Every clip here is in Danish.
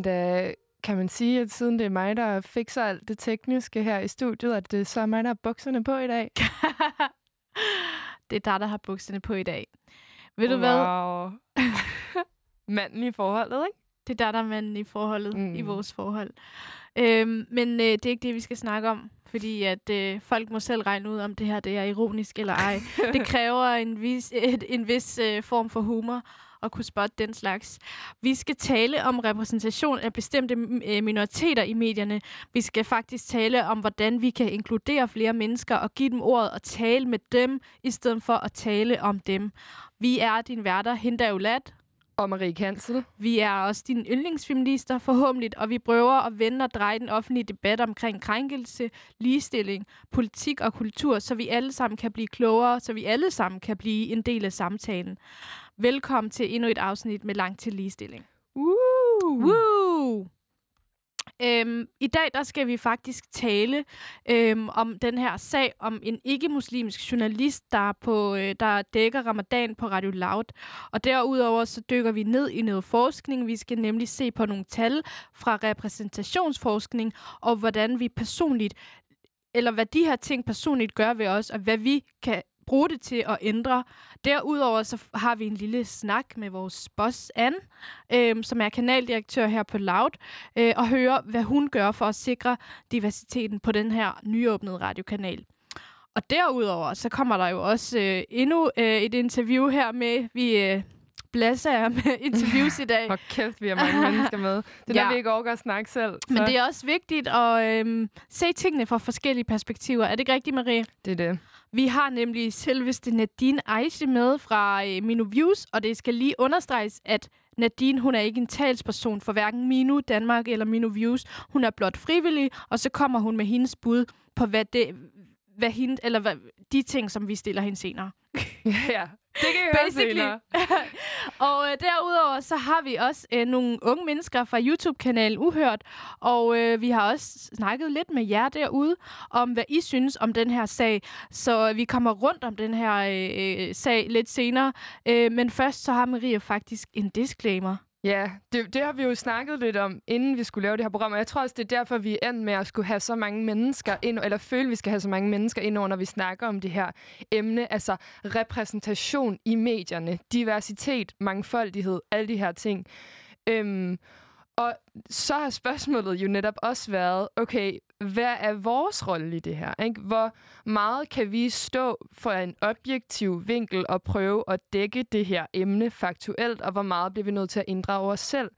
Hende der kan man sige, at siden det er mig, der fikser alt det tekniske her i studiet, at det så er mig, der har bukserne på i dag? det er dig, der har bukserne på i dag. Ved wow. du hvad? manden i forholdet, ikke? Det er der, der er manden i forholdet, mm. i vores forhold. Øhm, men øh, det er ikke det, vi skal snakke om, fordi at øh, folk må selv regne ud, om det her det er ironisk eller ej. det kræver en vis, et, en vis øh, form for humor at kunne spotte den slags. Vi skal tale om repræsentation af bestemte øh, minoriteter i medierne. Vi skal faktisk tale om, hvordan vi kan inkludere flere mennesker og give dem ordet og tale med dem, i stedet for at tale om dem. Vi er din værter, Hinda Ulat og Marie Kansel. Vi er også dine yndlingsfeminister, forhåbentlig, og vi prøver at vende og dreje den offentlige debat omkring krænkelse, ligestilling, politik og kultur, så vi alle sammen kan blive klogere, så vi alle sammen kan blive en del af samtalen. Velkommen til endnu et afsnit med Langt til Ligestilling. Woo! Woo! Øhm, I dag der skal vi faktisk tale øhm, om den her sag om en ikke-muslimsk journalist, der, på, øh, der dækker ramadan på Radio Loud. Og derudover så dykker vi ned i noget forskning. Vi skal nemlig se på nogle tal fra repræsentationsforskning, og hvordan vi personligt eller hvad de her ting personligt gør ved os, og hvad vi kan bruge det til at ændre. Derudover så har vi en lille snak med vores boss, Anne, øh, som er kanaldirektør her på Loud, øh, og høre, hvad hun gør for at sikre diversiteten på den her nyåbnede radiokanal. Og derudover så kommer der jo også øh, endnu øh, et interview her med, vi... Øh, blæser jer med interviews i dag. Hvor kæft, vi har mange mennesker med. Det er ja. der, vi ikke overgår at snakke selv. Så. Men det er også vigtigt at øhm, se tingene fra forskellige perspektiver. Er det ikke rigtigt, Marie? Det er det. Vi har nemlig selveste Nadine Aisha med fra øh, Minu Views, og det skal lige understreges, at Nadine, hun er ikke en talsperson for hverken Minu Danmark eller Minu Views. Hun er blot frivillig, og så kommer hun med hendes bud på, hvad det, hvad hende, eller hvad, de ting, som vi stiller hende senere. ja, det kan vi høre senere. og øh, derudover så har vi også øh, nogle unge mennesker fra YouTube-kanalen Uhørt, og øh, vi har også snakket lidt med jer derude om, hvad I synes om den her sag. Så vi kommer rundt om den her øh, øh sag lidt senere. Øh, men først så har Maria faktisk en disclaimer. Ja, det, det har vi jo snakket lidt om, inden vi skulle lave det her program, og jeg tror også, det er derfor, vi er endt med at skulle have så mange mennesker ind, eller føle, at vi skal have så mange mennesker ind når vi snakker om det her emne, altså repræsentation i medierne, diversitet, mangfoldighed, alle de her ting. Øhm, og så har spørgsmålet jo netop også været, okay, hvad er vores rolle i det her? Ikke? Hvor meget kan vi stå for en objektiv vinkel og prøve at dække det her emne faktuelt, og hvor meget bliver vi nødt til at inddrage os selv?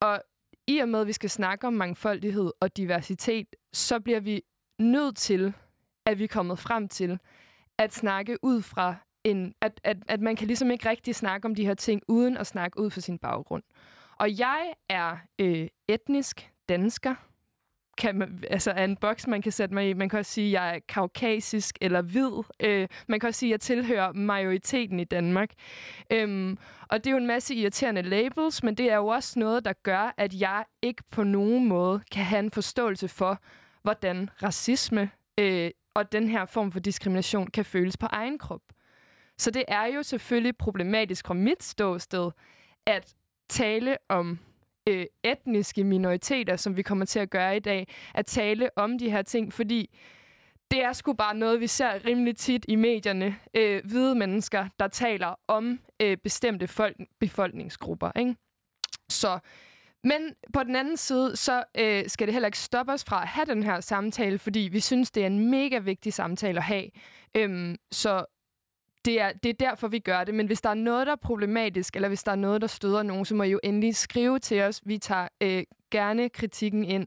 Og i og med, at vi skal snakke om mangfoldighed og diversitet, så bliver vi nødt til, at vi er kommet frem til, at snakke ud fra en... At, at, at man kan ligesom ikke rigtig snakke om de her ting, uden at snakke ud fra sin baggrund. Og jeg er øh, etnisk dansker, kan man, altså er en boks, man kan sætte mig i. Man kan også sige, at jeg er kaukasisk eller hvid. Øh, man kan også sige, at jeg tilhører majoriteten i Danmark. Øhm, og det er jo en masse irriterende labels, men det er jo også noget, der gør, at jeg ikke på nogen måde kan have en forståelse for, hvordan racisme øh, og den her form for diskrimination kan føles på egen krop. Så det er jo selvfølgelig problematisk fra mit ståsted, at tale om øh, etniske minoriteter, som vi kommer til at gøre i dag, at tale om de her ting, fordi det er sgu bare noget, vi ser rimelig tit i medierne. Øh, hvide mennesker, der taler om øh, bestemte folk, befolkningsgrupper. Ikke? Så, men på den anden side, så øh, skal det heller ikke stoppe os fra at have den her samtale, fordi vi synes, det er en mega vigtig samtale at have. Øhm, så det er, det er derfor, vi gør det. Men hvis der er noget, der er problematisk, eller hvis der er noget, der støder nogen, så må I jo endelig skrive til os. Vi tager øh, gerne kritikken ind.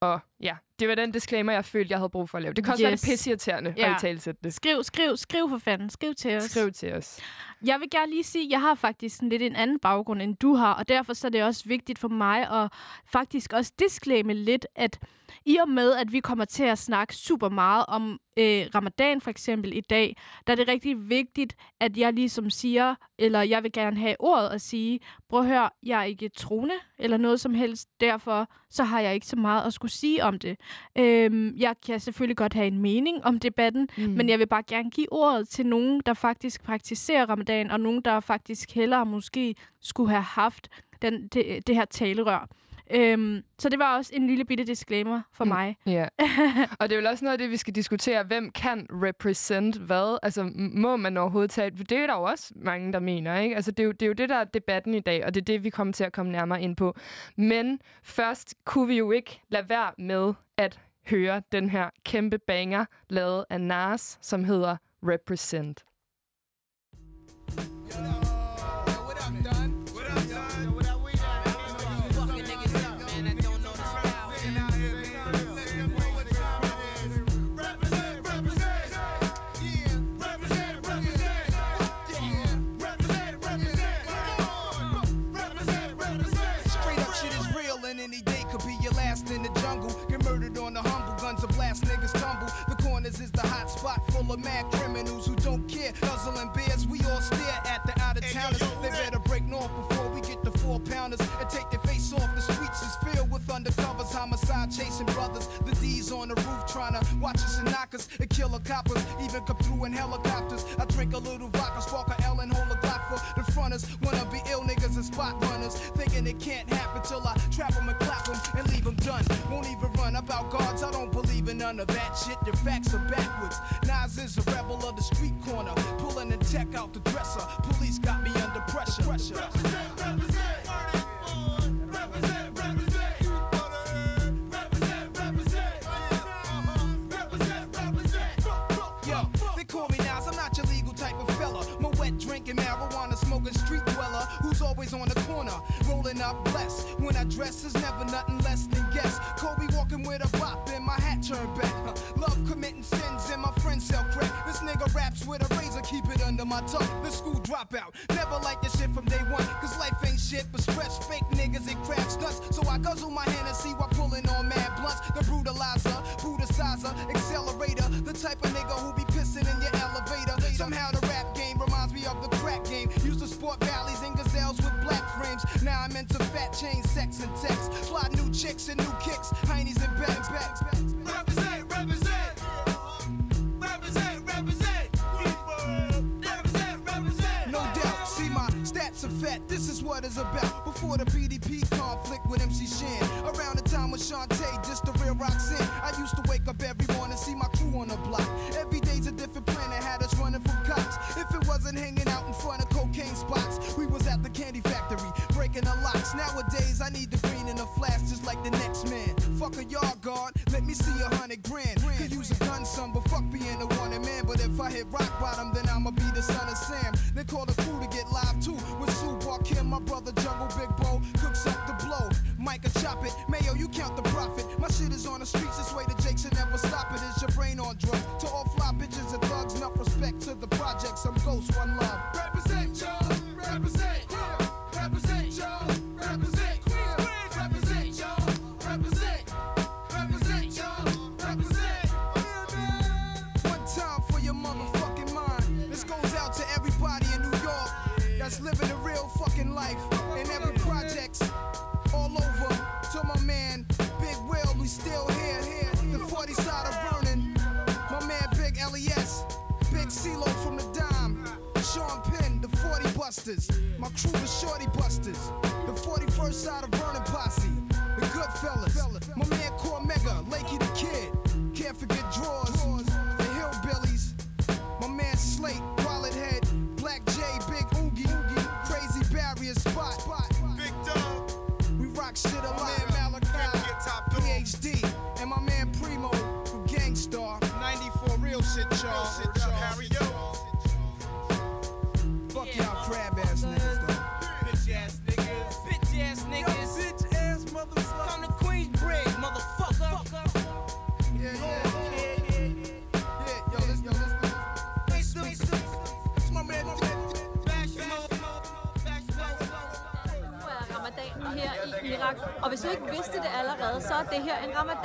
Og ja, det var den disclaimer, jeg følte, jeg havde brug for at lave. Det kan også yes. være det pisseirriterende ja. at talsætte det. Skriv, skriv, skriv for fanden. Skriv til os. Skriv til os. Jeg vil gerne lige sige, at jeg har faktisk en lidt en anden baggrund, end du har. Og derfor så er det også vigtigt for mig at faktisk også disclaime lidt, at i og med, at vi kommer til at snakke super meget om øh, ramadan for eksempel i dag, der er det rigtig vigtigt, at jeg ligesom siger, eller jeg vil gerne have ordet at sige, prøv at høre, jeg er ikke troende, eller noget som helst, derfor så har jeg ikke så meget at skulle sige om det. Øhm, jeg kan selvfølgelig godt have en mening om debatten, mm. men jeg vil bare gerne give ordet til nogen, der faktisk praktiserer ramadan, og nogen, der faktisk hellere måske skulle have haft den, det, det her talerør. Øhm, så det var også en lille bitte disclaimer for mm. mig. Ja. Og det er vel også noget af det, vi skal diskutere. Hvem kan represent hvad? Altså, må man overhovedet tage... Det er der jo også mange, der mener, ikke? Altså, det er, jo, det er jo det, der er debatten i dag, og det er det, vi kommer til at komme nærmere ind på. Men først kunne vi jo ikke lade være med at høre den her kæmpe banger, lavet af Nas, som hedder Represent. Undercovers, homicide chasing brothers. The D's on the roof trying to watch us and knock us and kill a coppers. Even come through in helicopters. I drink a little vodka, spark a L and hold a Glock for the fronters. Wanna be ill niggas and spot runners. Thinking it can't happen till I trap them and clap them and leave them done. Won't even run about guards, I don't believe in none of that shit. Their facts are backwards. Nas is a rebel of the street corner. Pulling the tech out the dresser. Police got me under I dress is never nothing less than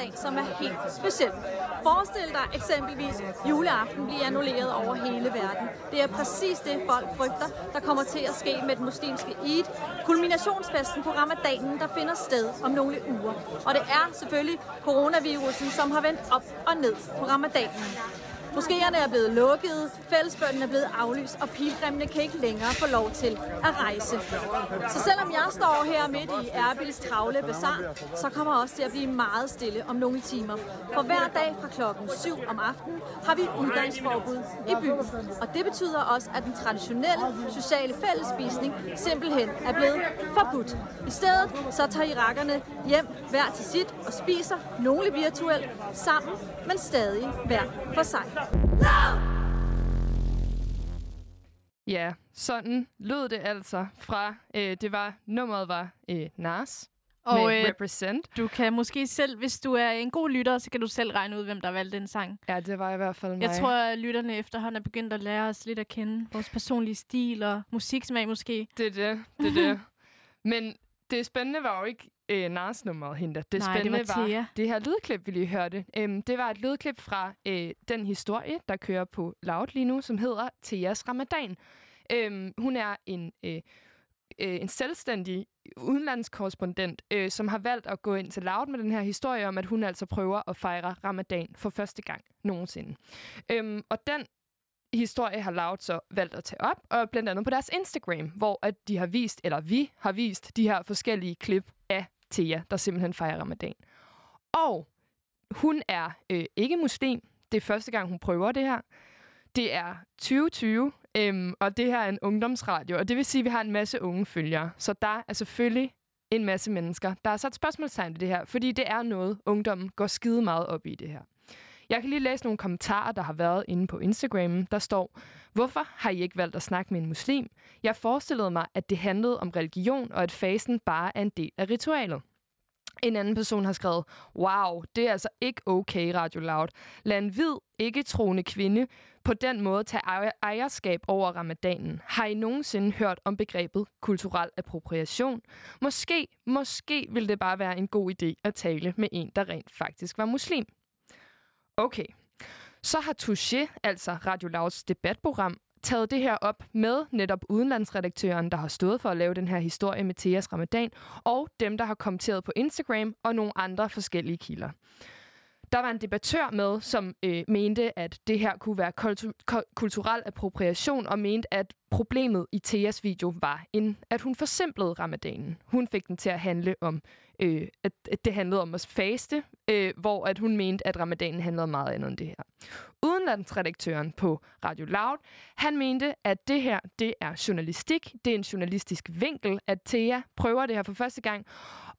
hverdag, som er helt speciel. Forestil dig eksempelvis juleaften bliver annulleret over hele verden. Det er præcis det, folk frygter, der kommer til at ske med den muslimske Eid. Kulminationsfesten på ramadanen, der finder sted om nogle uger. Og det er selvfølgelig coronavirusen, som har vendt op og ned på ramadanen. Moskéerne er blevet lukket, fællesbønden er blevet aflyst, og pilgrimene kan ikke længere få lov til at rejse. Så selvom jeg står her midt i Erbils travle bazar, så kommer også til at blive meget stille om nogle timer. For hver dag fra klokken 7 om aftenen har vi udgangsforbud i byen. Og det betyder også, at den traditionelle sociale fællesspisning simpelthen er blevet forbudt. I stedet så tager irakkerne hjem hver til sit og spiser, nogle virtuelt, sammen, men stadig hver for sig. Ja, sådan lød det altså fra, øh, det var, nummeret var øh, Nas Og med øh, Represent. du kan måske selv, hvis du er en god lytter, så kan du selv regne ud, hvem der valgte den sang. Ja, det var i hvert fald mig. Jeg tror, at lytterne efterhånden er begyndt at lære os lidt at kende vores personlige stil og musiksmag måske. Det er det, det er det. Men det spændende var jo ikke øh, Nars-nummeret, hende. Det Nej, det spændende var Thea. det her lydklip, vi lige hørte. Øhm, det var et lydklip fra øh, den historie, der kører på Loud lige nu, som hedder Theas Ramadan. Øhm, hun er en, øh, øh, en selvstændig udenlandskorrespondent, øh, som har valgt at gå ind til Loud med den her historie om, at hun altså prøver at fejre Ramadan for første gang nogensinde. Øhm, og den historie har Loud så valgt at tage op, og blandt andet på deres Instagram, hvor at de har vist, eller vi har vist, de her forskellige klip af Thea, der simpelthen fejrer ramadan. Og hun er øh, ikke muslim. Det er første gang, hun prøver det her. Det er 2020, øhm, og det her er en ungdomsradio, og det vil sige, at vi har en masse unge følgere. Så der er selvfølgelig en masse mennesker, der har sat spørgsmålstegn ved det her, fordi det er noget, ungdommen går skide meget op i det her. Jeg kan lige læse nogle kommentarer, der har været inde på Instagram. Der står, hvorfor har I ikke valgt at snakke med en muslim? Jeg forestillede mig, at det handlede om religion, og at fasen bare er en del af ritualet. En anden person har skrevet, wow, det er altså ikke okay, Radio Loud. Lad en hvid, ikke troende kvinde på den måde tage ejerskab over ramadanen. Har I nogensinde hørt om begrebet kulturel appropriation? Måske, måske ville det bare være en god idé at tale med en, der rent faktisk var muslim. Okay. Så har Touché, altså Radio Lauts debatprogram, taget det her op med netop udenlandsredaktøren, der har stået for at lave den her historie med Theas Ramadan, og dem, der har kommenteret på Instagram og nogle andre forskellige kilder. Der var en debattør med, som øh, mente, at det her kunne være kultu- kulturel appropriation, og mente, at problemet i Theas video var, en, at hun forsimplede ramadanen. Hun fik den til at handle om, øh, at, at det handlede om at faste, øh, hvor at hun mente, at ramadanen handlede om meget andet end det her. Udenlandsredaktøren på Radio Loud, han mente, at det her, det er journalistik. Det er en journalistisk vinkel, at Thea prøver det her for første gang.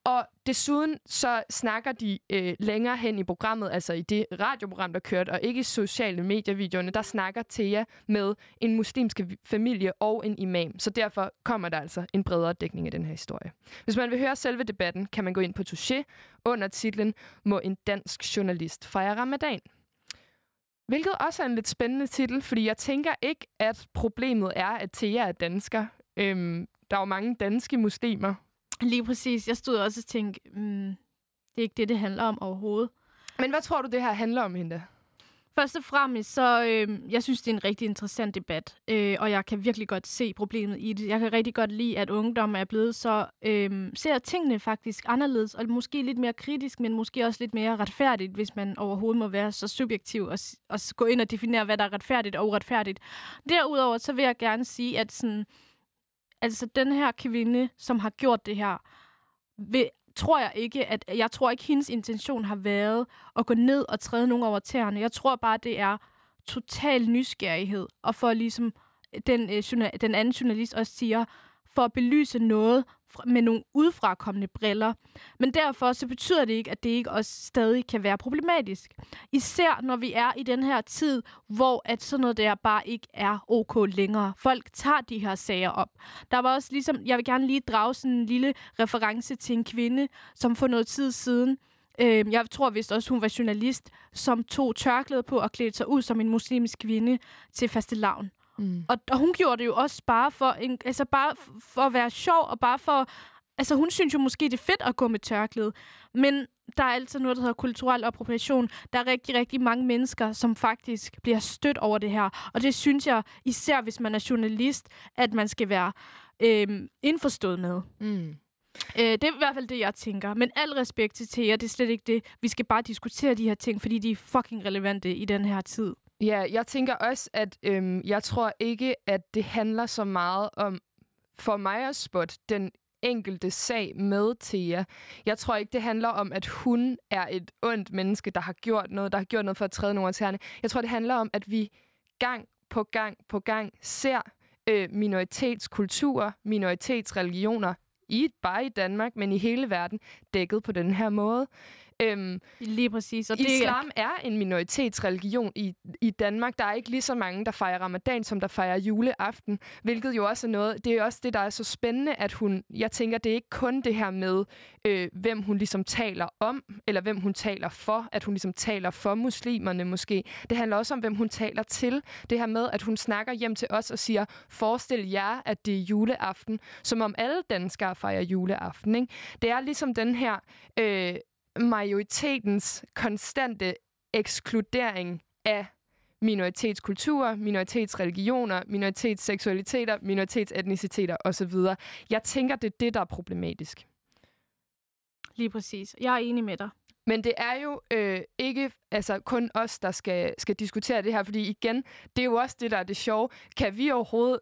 Og desuden så snakker de øh, længere hen i programmet, altså i det radioprogram, der kørte, og ikke i sociale medievideoerne, der snakker Thea med en muslimsk familie og en imam. Så derfor kommer der altså en bredere dækning af den her historie. Hvis man vil høre selve debatten, kan man gå ind på Touché under titlen Må en dansk journalist fejre ramadan? Hvilket også er en lidt spændende titel, fordi jeg tænker ikke, at problemet er, at Thea er dansker. Øhm, der er jo mange danske muslimer. Lige præcis. Jeg stod også og tænkte, mm, det er ikke det, det handler om overhovedet. Men hvad tror du, det her handler om, hende? Først og fremmest, så øh, jeg synes, det er en rigtig interessant debat, øh, og jeg kan virkelig godt se problemet i det. Jeg kan rigtig godt lide, at ungdom er blevet så, øh, ser tingene faktisk anderledes, og måske lidt mere kritisk, men måske også lidt mere retfærdigt, hvis man overhovedet må være så subjektiv og, og gå ind og definere, hvad der er retfærdigt og uretfærdigt. Derudover, så vil jeg gerne sige, at sådan, altså den her kvinde, som har gjort det her, vil, tror jeg ikke, at jeg tror ikke, hendes intention har været at gå ned og træde nogen over tæerne. Jeg tror bare, det er total nysgerrighed, og for ligesom den, øh, journal, den anden journalist også siger, for at belyse noget med nogle udefrakommende briller. Men derfor så betyder det ikke, at det ikke også stadig kan være problematisk. Især når vi er i den her tid, hvor at sådan noget der bare ikke er ok længere. Folk tager de her sager op. Der var også ligesom, jeg vil gerne lige drage sådan en lille reference til en kvinde, som for noget tid siden, øh, jeg tror vist også, hun var journalist, som tog tørklæde på og klædte sig ud som en muslimsk kvinde til fastelavn. Mm. Og, og hun gjorde det jo også bare for, en, altså bare for at være sjov, og bare for... Altså, hun synes jo måske, det er fedt at gå med tørklæde. Men der er altid noget, der hedder kulturel appropriation. Der er rigtig, rigtig mange mennesker, som faktisk bliver stødt over det her. Og det synes jeg, især hvis man er journalist, at man skal være øh, indforstået med. Mm. Øh, det er i hvert fald det, jeg tænker. Men al respekt til Thea, det er slet ikke det. Vi skal bare diskutere de her ting, fordi de er fucking relevante i den her tid. Ja, jeg tænker også, at øhm, jeg tror ikke, at det handler så meget om, for mig at spot, den enkelte sag med Thea. Jeg tror ikke, det handler om, at hun er et ondt menneske, der har gjort noget, der har gjort noget for at træde nogle af Jeg tror, det handler om, at vi gang på gang på gang ser øh, minoritetskulturer, minoritetsreligioner, i bare i Danmark, men i hele verden, dækket på den her måde. Øhm, Lige præcis. Og islam det er... er en minoritetsreligion i, i Danmark. Der er ikke lige så mange, der fejrer ramadan, som der fejrer juleaften, hvilket jo også er noget, det er også det, der er så spændende, at hun, jeg tænker, det er ikke kun det her med, øh, hvem hun ligesom taler om, eller hvem hun taler for, at hun ligesom taler for muslimerne måske. Det handler også om, hvem hun taler til. Det her med, at hun snakker hjem til os og siger, forestil jer, at det er juleaften, som om alle danskere fejrer juleaften. Ikke? Det er ligesom den her... Øh, majoritetens konstante ekskludering af minoritetskulturer, minoritetsreligioner, minoritetsseksualiteter, minoritetsetniciteter osv. Jeg tænker, det er det, der er problematisk. Lige præcis. Jeg er enig med dig. Men det er jo øh, ikke altså, kun os, der skal, skal diskutere det her, fordi igen, det er jo også det, der er det sjove. Kan vi overhovedet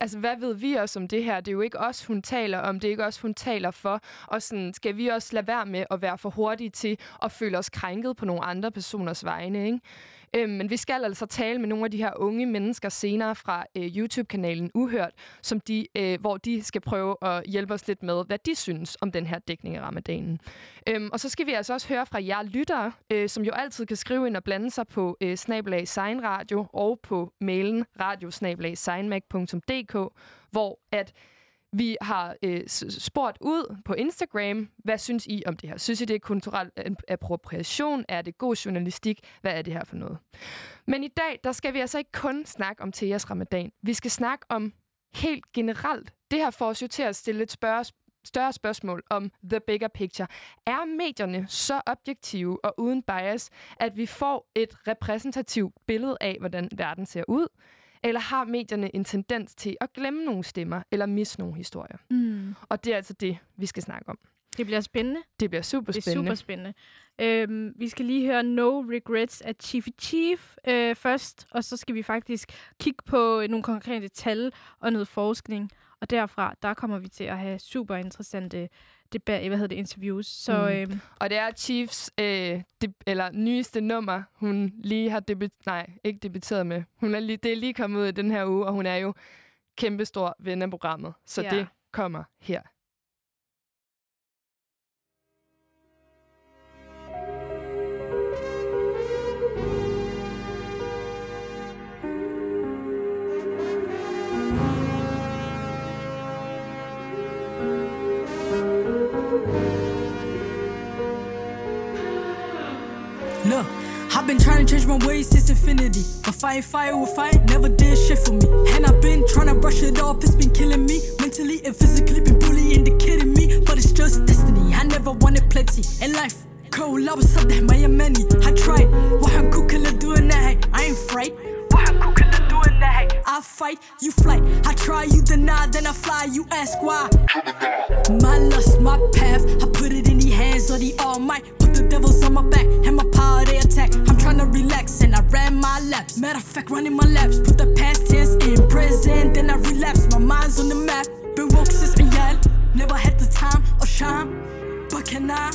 altså, hvad ved vi også om det her? Det er jo ikke os, hun taler om. Det er ikke os, hun taler for. Og sådan, skal vi også lade være med at være for hurtige til at føle os krænket på nogle andre personers vegne, ikke? Øhm, men vi skal altså tale med nogle af de her unge mennesker senere fra øh, YouTube-kanalen Uhørt, som de, øh, hvor de skal prøve at hjælpe os lidt med, hvad de synes om den her dækning af ramadanen. Øhm, og så skal vi altså også høre fra jer lyttere, øh, som jo altid kan skrive ind og blande sig på øh, snabelag Radio og på mailen radiosnabelag hvor at vi har øh, spurgt ud på Instagram, hvad synes I om det her? Synes I, det er kulturel appropriation? Er det god journalistik? Hvad er det her for noget? Men i dag, der skal vi altså ikke kun snakke om Theas ramadan. Vi skal snakke om helt generelt. Det her får os jo til at stille et spørge, større spørgsmål om the bigger picture. Er medierne så objektive og uden bias, at vi får et repræsentativt billede af, hvordan verden ser ud? Eller har medierne en tendens til at glemme nogle stemmer eller misse nogle historier? Mm. Og det er altså det, vi skal snakke om. Det bliver spændende. Det bliver super spændende. Det er super spændende. Øhm, vi skal lige høre No Regrets af Chiefy Chief øh, først, og så skal vi faktisk kigge på nogle konkrete tal og noget forskning. Og derfra, der kommer vi til at have super interessante debat, hvad hedder det, interviews. Så, mm. øhm, og det er Chiefs øh, de, eller nyeste nummer, hun lige har debut, nej, ikke debuteret med. Hun er lige, det er lige kommet ud i den her uge, og hun er jo kæmpestor ven af programmet. Så ja. det kommer her. Been trying to change my ways since infinity. But fighting fire with fire never did shit for me. And I've been trying to brush it off, it's been killing me. Mentally and physically, been bullying the kidding me. But it's just destiny, I never wanted plenty. In life, cold, I was there, my many. I tried, what I'm cooking doing that, I ain't fright. Doing that, I fight, you flight. I try, you deny, then I fly, you ask why. My lust, my path, I put it in the hands of the Almighty Put the devils on my back and my power they attack. I'm trying to relax and I ran my laps. Matter of fact, running my laps. Put the past tense in present, then I relapse. My mind's on the map. Been woke since a young. Never had the time or shine, but can I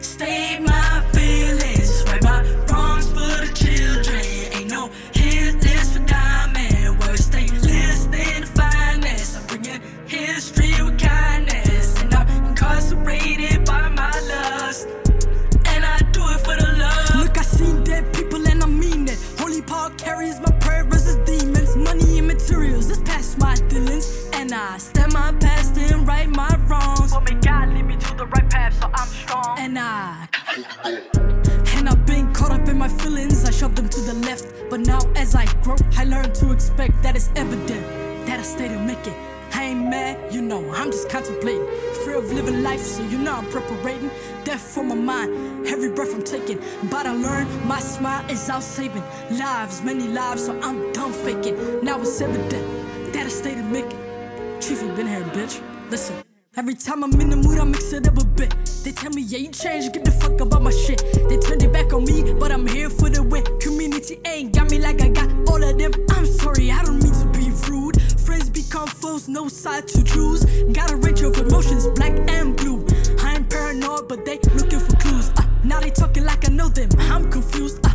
state my feelings? Right my wrongs for the children. Money and past my dealings. And I step my past and right my wrongs. But may God lead me to the right path so I'm strong. And I. And I've been caught up in my feelings, I shoved them to the left. But now as I grow, I learn to expect that it's evident that I stay to make it. I ain't mad, you know, I'm just contemplating. Fear of living life, so you know I'm preparating. Death for my mind, every breath I'm taking. But I learned my smile is out saving lives, many lives, so I'm done faking. Now it's evident that I stayed make it. Chief, you been here, bitch. Listen. Every time I'm in the mood, I mix it up a bit. They tell me, yeah, you changed, get the fuck about my shit. They turned it back on me, but I'm here for the win. Community ain't got me like I got all of them. I'm sorry, I don't mean to. Become no side to choose. Got a range of emotions, black and blue. I ain't paranoid, but they looking for clues. Uh, now they talking like I know them. I'm confused. Uh,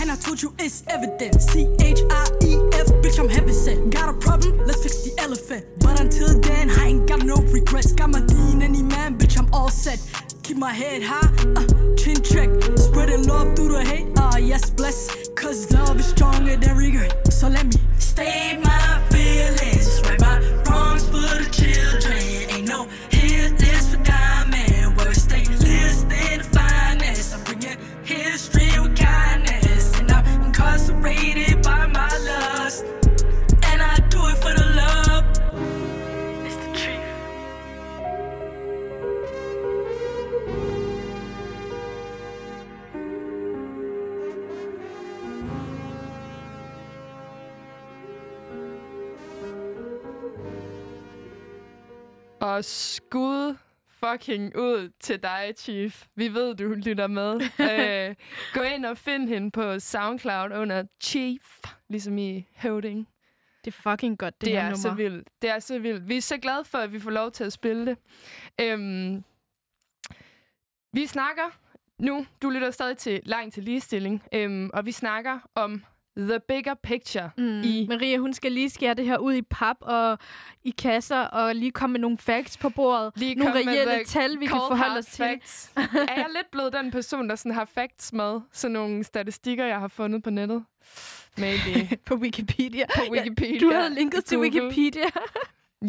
and I told you it's evident. C H I E F, bitch, I'm heaven sent. Got a problem? Let's fix the elephant. But until then, I ain't got no regrets. Got my D in any man, bitch, I'm all set. Keep my head high, uh, chin check. Spreading love through the hate, ah, uh, yes, bless. Cause love is stronger than regret. So let me state my feelings. Og skud fucking ud til dig, Chief. Vi ved, du lytter med. øh, gå ind og find hende på SoundCloud under Chief, ligesom i Høvding. Det er fucking godt, det, Det her er nummer. så vildt. Det er så vildt. Vi er så glade for, at vi får lov til at spille det. Øhm, vi snakker nu, du lytter stadig til Langt til Ligestilling, øhm, og vi snakker om the bigger picture Mm. i Maria, hun skal lige skære det her ud i pap og i kasser, og lige komme med nogle facts på bordet. Lige nogle reelle tal, vi kan forholde os til. facts. er jeg lidt blevet den person, der sådan har facts med? Sådan nogle statistikker, jeg har fundet på nettet? Maybe. på Wikipedia. På Wikipedia. Du havde linket til. Wikipedia. Ja,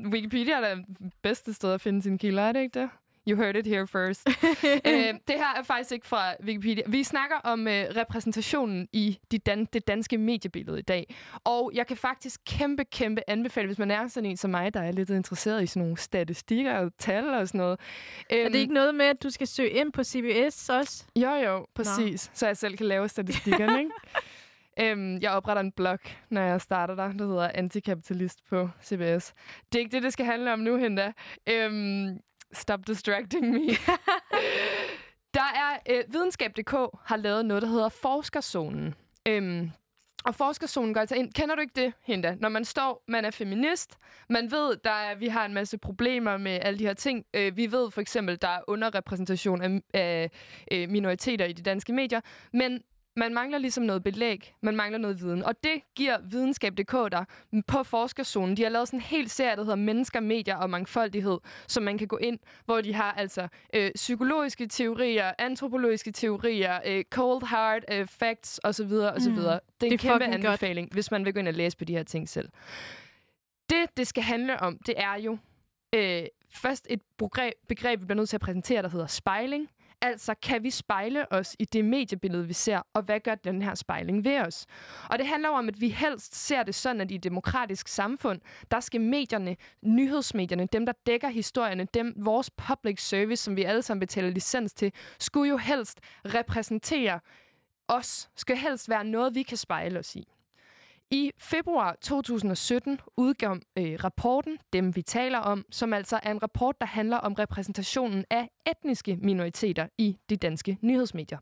ja. Wikipedia er det bedste sted at finde sine kilder, er det ikke det? You heard it here first. øh, det her er faktisk ikke fra Wikipedia. Vi snakker om øh, repræsentationen i de dan- det danske mediebillede i dag. Og jeg kan faktisk kæmpe, kæmpe anbefale, hvis man er sådan en som mig, der er lidt interesseret i sådan nogle statistikker og tal og sådan noget. er det ikke noget med, at du skal søge ind på CBS også? Jo, jo, præcis. Så jeg selv kan lave statistikkerne, ikke? Øhm, jeg opretter en blog, når jeg starter der. Det hedder Antikapitalist på CBS. Det er ikke det, det skal handle om nu, Hinda. Øhm, stop distracting me. der er øh, videnskab.dk har lavet noget, der hedder Forskerzonen. Øhm, og forskerzonen går altså ind. Kender du ikke det, Hinda? Når man står, man er feminist, man ved, der er, vi har en masse problemer med alle de her ting. Øh, vi ved for eksempel, der er underrepræsentation af, af øh, minoriteter i de danske medier, men man mangler ligesom noget belæg, man mangler noget viden. Og det giver videnskab.dk der på forskerzonen. De har lavet sådan en hel serie, der hedder Mennesker, Medier og Mangfoldighed, som man kan gå ind, hvor de har altså øh, psykologiske teorier, antropologiske teorier, øh, cold hard øh, facts osv. osv. Mm. Det er en Det er kæmpe fucking godt. anbefaling, hvis man vil gå ind og læse på de her ting selv. Det, det skal handle om, det er jo øh, først et begreb, begreb, vi bliver nødt til at præsentere, der hedder spejling. Altså, kan vi spejle os i det mediebillede, vi ser, og hvad gør den her spejling ved os? Og det handler om, at vi helst ser det sådan, at i et demokratisk samfund, der skal medierne, nyhedsmedierne, dem, der dækker historierne, dem, vores public service, som vi alle sammen betaler licens til, skulle jo helst repræsentere os, skal helst være noget, vi kan spejle os i. I februar 2017 udgav øh, rapporten Dem vi taler om, som altså er en rapport, der handler om repræsentationen af etniske minoriteter i de danske nyhedsmedier.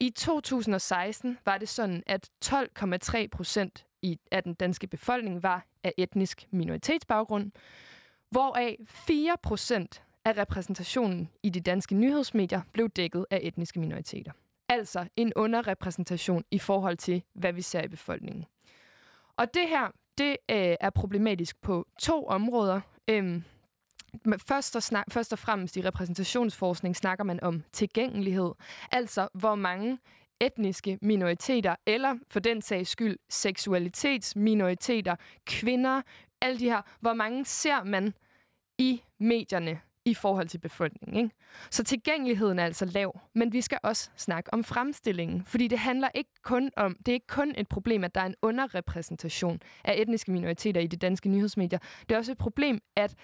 I 2016 var det sådan, at 12,3 procent i- af den danske befolkning var af etnisk minoritetsbaggrund, hvoraf 4 procent af repræsentationen i de danske nyhedsmedier blev dækket af etniske minoriteter. Altså en underrepræsentation i forhold til, hvad vi ser i befolkningen. Og det her, det øh, er problematisk på to områder. Øhm, først, og snak, først og fremmest i repræsentationsforskning snakker man om tilgængelighed. Altså, hvor mange etniske minoriteter, eller for den sags skyld seksualitetsminoriteter, kvinder, alle de her, hvor mange ser man i medierne i forhold til befolkningen. Ikke? Så tilgængeligheden er altså lav, men vi skal også snakke om fremstillingen, fordi det handler ikke kun om, det er ikke kun et problem, at der er en underrepræsentation af etniske minoriteter i de danske nyhedsmedier. Det er også et problem, at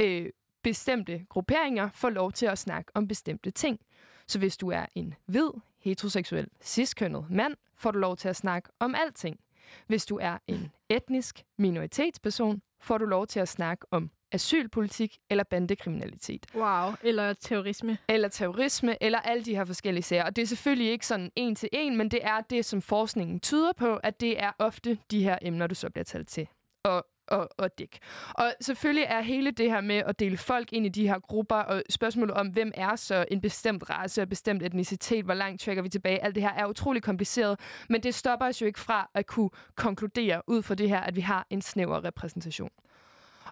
øh, bestemte grupperinger får lov til at snakke om bestemte ting. Så hvis du er en hvid, heteroseksuel, ciskønnet mand, får du lov til at snakke om alting. Hvis du er en etnisk minoritetsperson, får du lov til at snakke om asylpolitik eller bandekriminalitet. Wow. Eller terrorisme. Eller terrorisme, eller alle de her forskellige sager. Og det er selvfølgelig ikke sådan en til en, men det er det, som forskningen tyder på, at det er ofte de her emner, du så bliver talt til. Og og, og dæk. Og selvfølgelig er hele det her med at dele folk ind i de her grupper, og spørgsmålet om, hvem er så en bestemt race og bestemt etnicitet, hvor langt trækker vi tilbage, alt det her er utrolig kompliceret, men det stopper os jo ikke fra at kunne konkludere ud fra det her, at vi har en snæver repræsentation.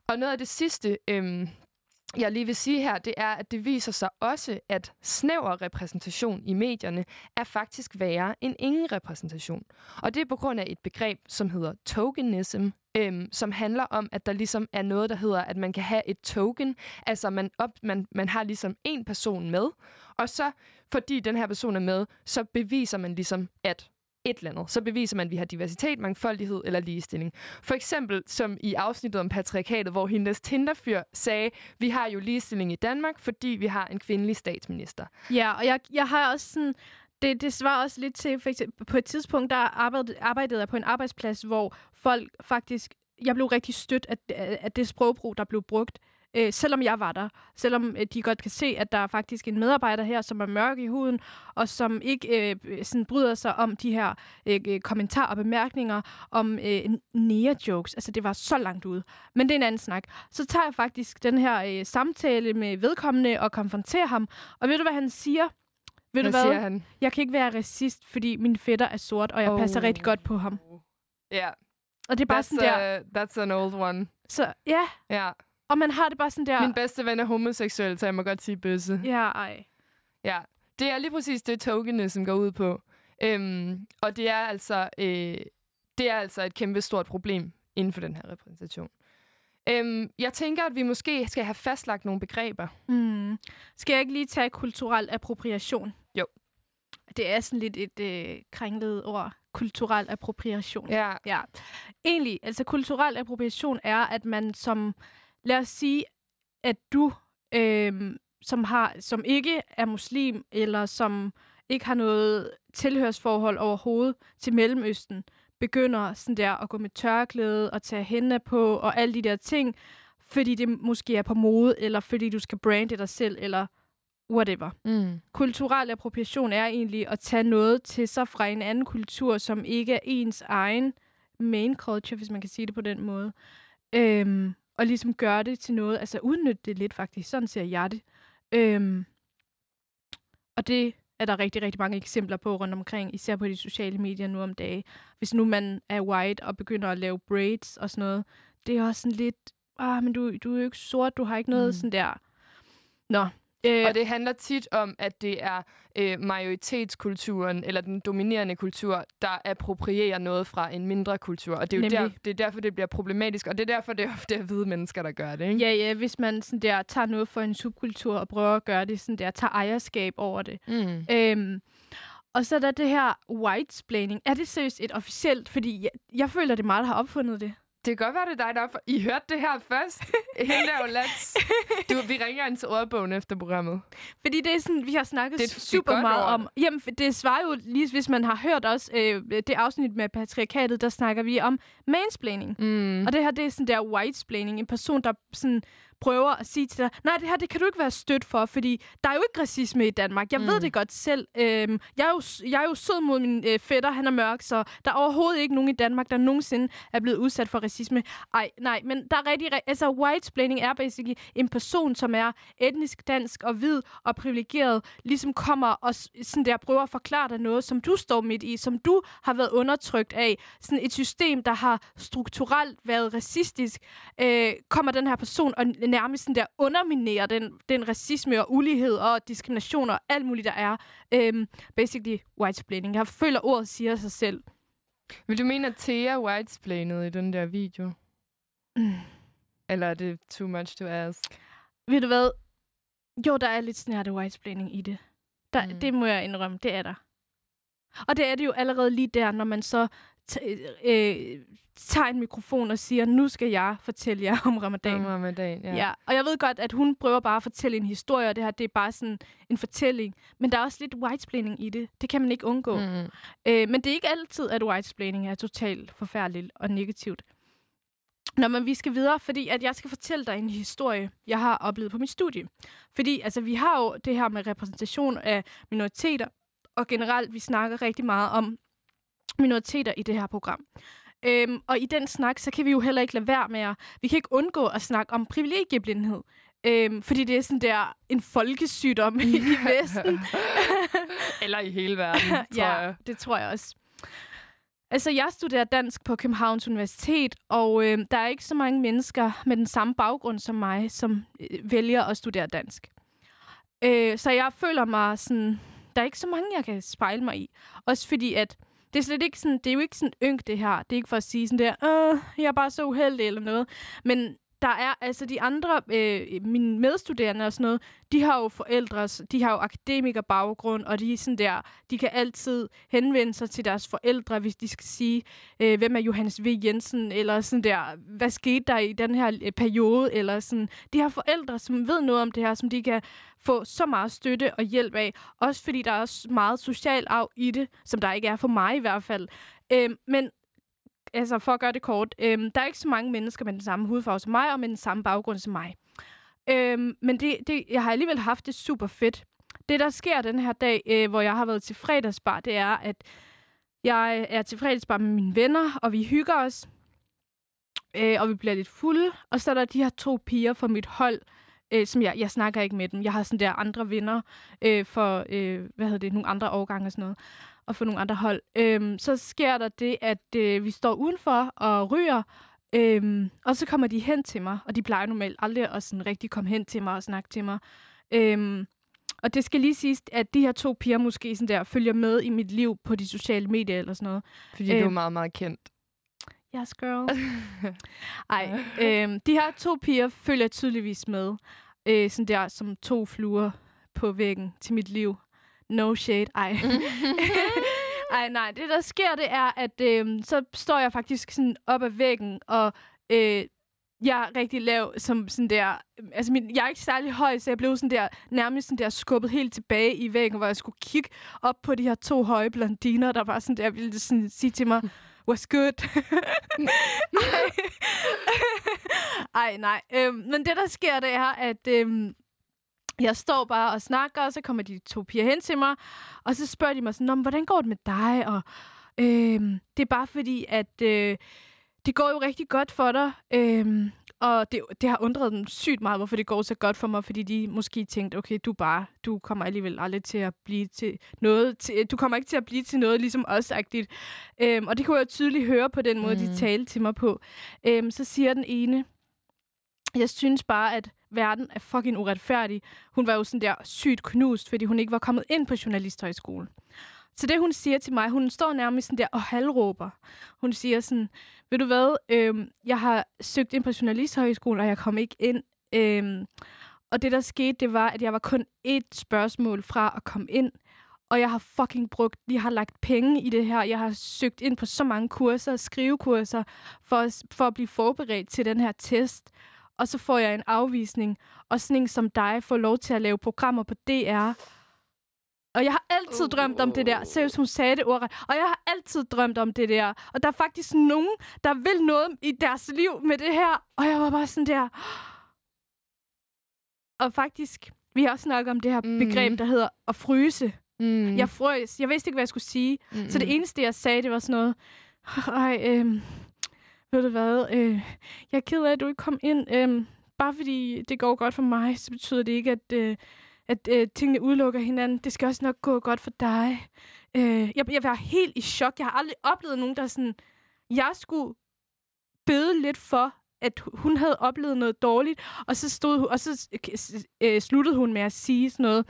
Og noget af det sidste, øhm, jeg lige vil sige her, det er, at det viser sig også, at snæver repræsentation i medierne er faktisk værre end ingen repræsentation. Og det er på grund af et begreb, som hedder tokenism, øhm, som handler om, at der ligesom er noget, der hedder, at man kan have et token. Altså, man, op, man, man har ligesom en person med, og så, fordi den her person er med, så beviser man ligesom, at et eller andet. Så beviser man, at vi har diversitet, mangfoldighed eller ligestilling. For eksempel som i afsnittet om patriarkatet, hvor hendes Tinderfyr sagde, vi har jo ligestilling i Danmark, fordi vi har en kvindelig statsminister. Ja, og jeg, jeg har også sådan... Det, det svarer også lidt til, for eksempel, på et tidspunkt, der arbejdede, arbejdede jeg på en arbejdsplads, hvor folk faktisk... Jeg blev rigtig stødt af, af det sprogbrug, der blev brugt øh, selvom jeg var der. Selvom øh, de godt kan se, at der er faktisk en medarbejder her, som er mørk i huden, og som ikke øh, sådan bryder sig om de her øh, kommentarer og bemærkninger om øh, nære-jokes. Altså, det var så langt ude. Men det er en anden snak. Så tager jeg faktisk den her øh, samtale med vedkommende og konfronterer ham. Og ved du, hvad han siger? Ved hvad du hvad? siger han? Jeg kan ikke være racist, fordi min fætter er sort, og jeg oh. passer rigtig godt på ham. Ja. Yeah. Og det er bare that's sådan der... A, that's an old one. Så ja, Ja. Og man har det bare sådan der... Min bedste ven er homoseksuel, så jeg må godt sige bøsse. Ja, ej. Ja, det er lige præcis det, tokenism går ud på. Øhm, og det er altså øh, det er altså et kæmpe stort problem inden for den her repræsentation. Øhm, jeg tænker, at vi måske skal have fastlagt nogle begreber. Mm. Skal jeg ikke lige tage kulturel appropriation? Jo. Det er sådan lidt et øh, kringlet ord. Kulturel appropriation. Ja, Ja. Egentlig, altså kulturel appropriation er, at man som, lad os sige, at du, øhm, som, har, som ikke er muslim, eller som ikke har noget tilhørsforhold overhovedet til Mellemøsten, begynder sådan der at gå med tørklæde og tage hænder på og alle de der ting, fordi det måske er på mode, eller fordi du skal brande dig selv, eller whatever. mm. Kulturel appropriation er egentlig at tage noget til sig fra en anden kultur, som ikke er ens egen main culture, hvis man kan sige det på den måde. Øhm, og ligesom gøre det til noget, altså udnytte det lidt faktisk, sådan ser jeg det. Øhm, og det er der rigtig, rigtig mange eksempler på rundt omkring, især på de sociale medier nu om dagen. Hvis nu man er white og begynder at lave braids og sådan noget, det er også sådan lidt, ah, men du, du er jo ikke sort, du har ikke noget Mm. sådan der. Nå. Øh, Og det handler tit om, at det er øh, majoritetskulturen, eller den dominerende kultur, der approprierer noget fra en mindre kultur. Og det er jo der, det er derfor, det bliver problematisk. Og det er derfor, det ofte er hvide mennesker, der gør det. Ikke? Ja, ja, hvis man sådan der tager noget for en subkultur og prøver at gøre det sådan der, tager ejerskab over det. Mm. Øhm, og så er der det her whitesplaining. Er det seriøst et officielt? Fordi jeg, jeg føler, det er mig, der har opfundet det. Det kan godt være, det er dig, der er for... I hørte det her først. Hello, let's... Du, vi ringer ind til ordbogen efter programmet. Fordi det er sådan, vi har snakket Det er et- det er super godt meget ord. om. Jamen, det svarer jo lige, hvis man har hørt også øh, det afsnit med patriarkatet, der snakker vi om mansplaining. Mm. Og det her, det er sådan der whitesplaining. En person, der sådan prøver at sige til dig, nej, det her, det kan du ikke være stødt for, fordi der er jo ikke racisme i Danmark. Jeg mm. ved det godt selv. Øhm, jeg, er jo, jeg er jo sød mod min øh, fætter, han er mørk, så der er overhovedet ikke nogen i Danmark, der nogensinde er blevet udsat for racisme. Ej, nej, men der er rigtig, ri- altså whitesplaining er basically en person, som er etnisk dansk og hvid og privilegeret, ligesom kommer og sådan der prøver at forklare dig noget, som du står midt i, som du har været undertrykt af. Sådan et system, der har strukturelt været racistisk, øh, kommer den her person og nærmest sådan der underminerer den, den racisme og ulighed og diskrimination og alt muligt, der er. Øhm, basically whitesplaining. Jeg føler, ordet siger sig selv. Vil du mene, at Thea whitesplainede i den der video? Mm. Eller er det too much to ask? Ved du hvad? Jo, der er lidt snærte whitesplaining i det. Der, Mm. Det må jeg indrømme, det er der. Og det er det jo allerede lige der, når man så øh, tager en mikrofon og siger, nu skal jeg fortælle jer om ramadan. Om ramadan, ja. Ja. og jeg ved godt, at hun prøver bare at fortælle en historie, og det her det er bare sådan en fortælling. Men der er også lidt whitesplaining i det. Det kan man ikke undgå. Mm. Mm. Øh, men det er ikke altid, at whitesplaining er totalt forfærdeligt og negativt. Nå, men vi skal videre, fordi at jeg skal fortælle dig en historie, jeg har oplevet på mit studie. Fordi altså, vi har jo det her med repræsentation af minoriteter, og generelt, vi snakker rigtig meget om minoriteter i det her program. Øhm, og i den snak, så kan vi jo heller ikke lade være med at... Vi kan ikke undgå at snakke om privilegieblindhed. Øhm, fordi det er sådan der en folkesygdom i Vesten. Eller i hele verden, tror ja, jeg. det tror jeg også. Altså, jeg studerer dansk på Københavns Universitet, og øh, der er ikke så mange mennesker med den samme baggrund som mig, som øh, vælger at studere dansk. Øh, så jeg føler mig sådan... Der er ikke så mange, jeg kan spejle mig i. Også fordi, at det er slet ikke sådan... Det er jo ikke sådan ynk, det her. Det er ikke for at sige sådan der, øh, jeg er bare så uheldig eller noget. Men der er altså de andre, øh, mine medstuderende og sådan noget, de har jo forældre, de har jo akademikerbaggrund, og de er sådan der, de kan altid henvende sig til deres forældre, hvis de skal sige, øh, hvem er Johannes V. Jensen, eller sådan der, hvad skete der i den her øh, periode, eller sådan. De har forældre, som ved noget om det her, som de kan få så meget støtte og hjælp af, også fordi der er også meget social arv i det, som der ikke er for mig i hvert fald. Øh, men altså for at gøre det kort, øhm, der er ikke så mange mennesker med den samme hudfarve som mig, og med den samme baggrund som mig. Øhm, men det, det, jeg har alligevel haft det super fedt. Det, der sker den her dag, øh, hvor jeg har været til fredagsbar, det er, at jeg er til fredagsbar med mine venner, og vi hygger os. Øh, og vi bliver lidt fulde. Og så er der de her to piger fra mit hold, øh, som jeg, jeg snakker ikke med dem. Jeg har sådan der andre venner øh, for, øh, hvad hedder det, nogle andre årgange og sådan noget og for nogle andre hold. Øhm, så sker der det, at øh, vi står udenfor og ryger, øhm, og så kommer de hen til mig, og de plejer normalt aldrig at sådan rigtig komme hen til mig og snakke til mig. Øhm, og det skal lige siges, at de her to piger måske sådan der følger med i mit liv på de sociale medier eller sådan noget. Fordi øhm, du er meget, meget kendt. Yes, girl. Ej, øhm, de her to piger følger tydeligvis med. Øh, sådan der som to fluer på væggen til mit liv. No shade. Ej. Ej, nej. Det, der sker, det er, at øh, så står jeg faktisk sådan op ad væggen, og øh, jeg er rigtig lav, som sådan der... Altså, min, jeg er ikke særlig høj, så jeg blev sådan der, nærmest sådan der skubbet helt tilbage i væggen, hvor jeg skulle kigge op på de her to høje blondiner, der var sådan der, ville sådan sige til mig, was good. Ej, nej. Øhm, men det, der sker, det er, at øhm, jeg står bare og snakker, og så kommer de to piger hen til mig, og så spørger de mig sådan, hvordan går det med dig? Og øh, det er bare fordi, at øh, det går jo rigtig godt for dig. Øh, og det, det har undret dem sygt meget, hvorfor det går så godt for mig, fordi de måske tænkte, okay, du bare, du kommer alligevel aldrig til at blive til noget, til, du kommer ikke til at blive til noget ligesom os-agtigt. Øhm, og det kunne jeg tydeligt høre på den måde, mm. de talte til mig på. Øhm, så siger den ene, jeg synes bare, at verden er fucking uretfærdig. Hun var jo sådan der sygt knust, fordi hun ikke var kommet ind på journalisthøjskolen. Så det, hun siger til mig, hun står nærmest sådan der og halvråber. Hun siger sådan, ved du hvad, øhm, jeg har søgt ind på journalisthøjskolen, og jeg kom ikke ind. Øhm, og det, der skete, det var, at jeg var kun et spørgsmål fra at komme ind. Og jeg har fucking brugt, jeg har lagt penge i det her. Jeg har søgt ind på så mange kurser, skrivekurser, for, for at blive forberedt til den her test og så får jeg en afvisning, og sådan en som dig får lov til at lave programmer på DR. Og jeg har altid uh, drømt om det der. Seriøst, hun sagde det ordret. Og jeg har altid drømt om det der. Og der er faktisk nogen, der vil noget i deres liv med det her. Og jeg var bare sådan der... Og faktisk, vi har også snakket om det her mm. begreb, der hedder at fryse. Mm. Jeg frøs. Jeg vidste ikke, hvad jeg skulle sige. Mm. Så det eneste, jeg sagde, det var sådan noget... Ej, øhm, ved du hvad, øh, jeg er ked af, at du ikke kom ind. Øh, bare fordi det går godt for mig, så betyder det ikke, at, øh, at øh, tingene udelukker hinanden. Det skal også nok gå godt for dig. Øh, jeg, jeg var helt i chok. Jeg har aldrig oplevet nogen, der sådan... Jeg skulle bede lidt for, at hun havde oplevet noget dårligt, og så stod hun, og så øh, øh, sluttede hun med at sige sådan noget,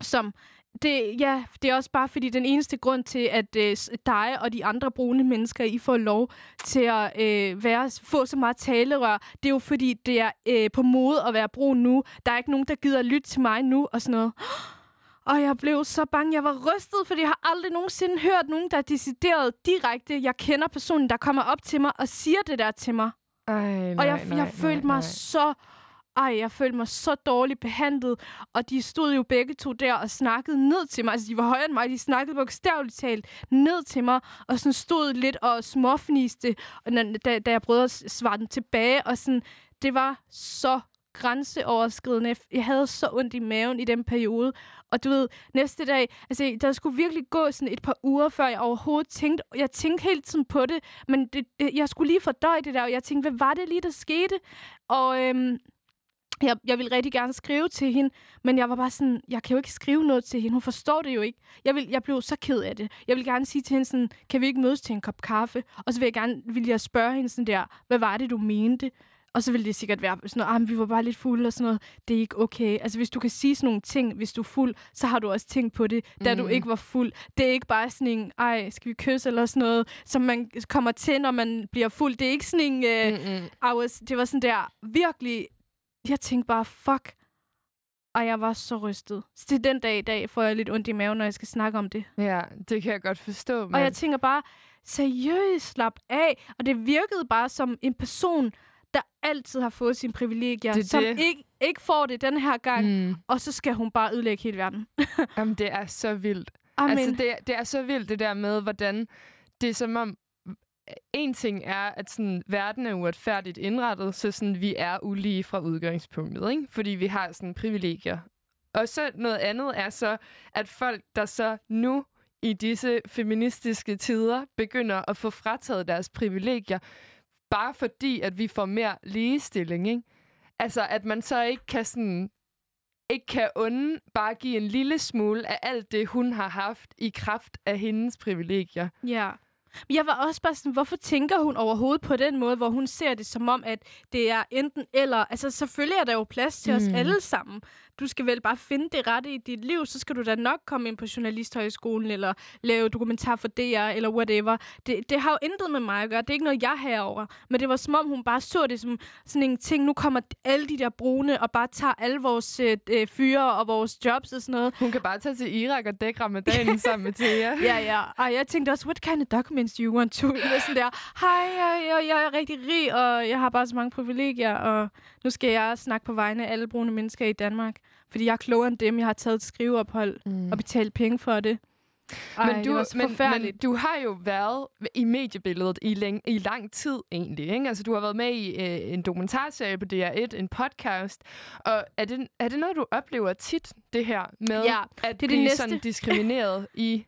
som det, ja, det er også bare fordi den eneste grund til, at øh, dig og de andre brune mennesker, I får lov til at øh, være, få så meget talerør, det er jo fordi, det er øh, på mode at være brun nu. Der er ikke nogen, der gider lytte til mig nu og sådan noget. Og jeg blev så bange. Jeg var rystet, fordi jeg har aldrig nogensinde hørt nogen, der er decideret direkte. Jeg kender personen, der kommer op til mig og siger det der til mig. Ej, nej, og jeg, nej, jeg nej, følte mig nej. så ej, jeg følte mig så dårligt behandlet, og de stod jo begge to der og snakkede ned til mig. Altså, de var højere end mig, de snakkede bogstaveligt talt ned til mig, og sådan stod lidt og småfniste, og da, da jeg prøvede at svare dem tilbage, og sådan, det var så grænseoverskridende. Jeg havde så ondt i maven i den periode. Og du ved, næste dag, altså der skulle virkelig gå sådan et par uger, før jeg overhovedet tænkte, jeg tænkte helt tiden på det, men det, det, jeg skulle lige fordøje det der, og jeg tænkte, hvad var det lige, der skete? Og øhm, jeg, jeg ville rigtig gerne skrive til hende, men jeg var bare sådan, jeg kan jo ikke skrive noget til hende. Hun forstår det jo ikke. Jeg, vil, jeg blev så ked af det. Jeg vil gerne sige til hende sådan, kan vi ikke mødes til en kop kaffe? Og så vil jeg gerne vil jeg spørge hende sådan der, hvad var det, du mente? Og så ville det sikkert være sådan noget, ah, vi var bare lidt fulde og sådan noget. Det er ikke okay. Altså, hvis du kan sige sådan nogle ting, hvis du er fuld, så har du også tænkt på det, da mm. du ikke var fuld. Det er ikke bare sådan en, ej, skal vi kysse eller sådan noget, som man kommer til, når man bliver fuld. Det er ikke sådan en, uh, I was, det var sådan der, virkelig, jeg tænkte bare, fuck. Og jeg var så rystet. Så det er den dag i dag, får jeg lidt ondt i maven, når jeg skal snakke om det. Ja, det kan jeg godt forstå. Men... Og jeg tænker bare, seriøst, slap af. Og det virkede bare som en person, der altid har fået sine privilegier, det som det. Ikke, ikke får det den her gang, mm. og så skal hun bare ødelægge hele verden. Jamen, det er så vildt. Amen. Altså, det, det er så vildt, det der med, hvordan det er som om, en ting er, at sådan, verden er uretfærdigt indrettet, så sådan, vi er ulige fra udgangspunktet, ikke? fordi vi har sådan privilegier. Og så noget andet er så, at folk, der så nu i disse feministiske tider begynder at få frataget deres privilegier, bare fordi, at vi får mere ligestilling, ikke? Altså, at man så ikke kan sådan ikke kan unde bare give en lille smule af alt det, hun har haft i kraft af hendes privilegier. Ja. Men jeg var også bare sådan, hvorfor tænker hun overhovedet på den måde, hvor hun ser det som om, at det er enten eller. Altså selvfølgelig er der jo plads til mm. os alle sammen du skal vel bare finde det rette i dit liv, så skal du da nok komme ind på Journalisthøjskolen, eller lave dokumentar for DR, eller whatever. Det, det har jo intet med mig at gøre. Det er ikke noget, jeg herover. Men det var som om, hun bare så det som sådan en ting. Nu kommer alle de der brune og bare tager alle vores øh, øh fyre og vores jobs og sådan noget. Hun kan bare tage til Irak og dække ramadanen sammen med Thea. ja, ja. Og jeg tænkte også, what kind of documents do you want to? Sådan der, hej, jeg, jeg, jeg er rigtig rig, og jeg har bare så mange privilegier, og nu skal jeg snakke på vegne af alle brune mennesker i Danmark. Fordi jeg er klogere end dem. Jeg har taget et skriveophold mm. og betalt penge for det. Ej, men, du, det men, men du har jo været i mediebilledet i, læng, i lang tid egentlig. Ikke? Altså, du har været med i øh, en dokumentarserie på DR1, en podcast. Og er det, er det noget, du oplever tit, det her med ja, at det er blive det næste. sådan diskrimineret i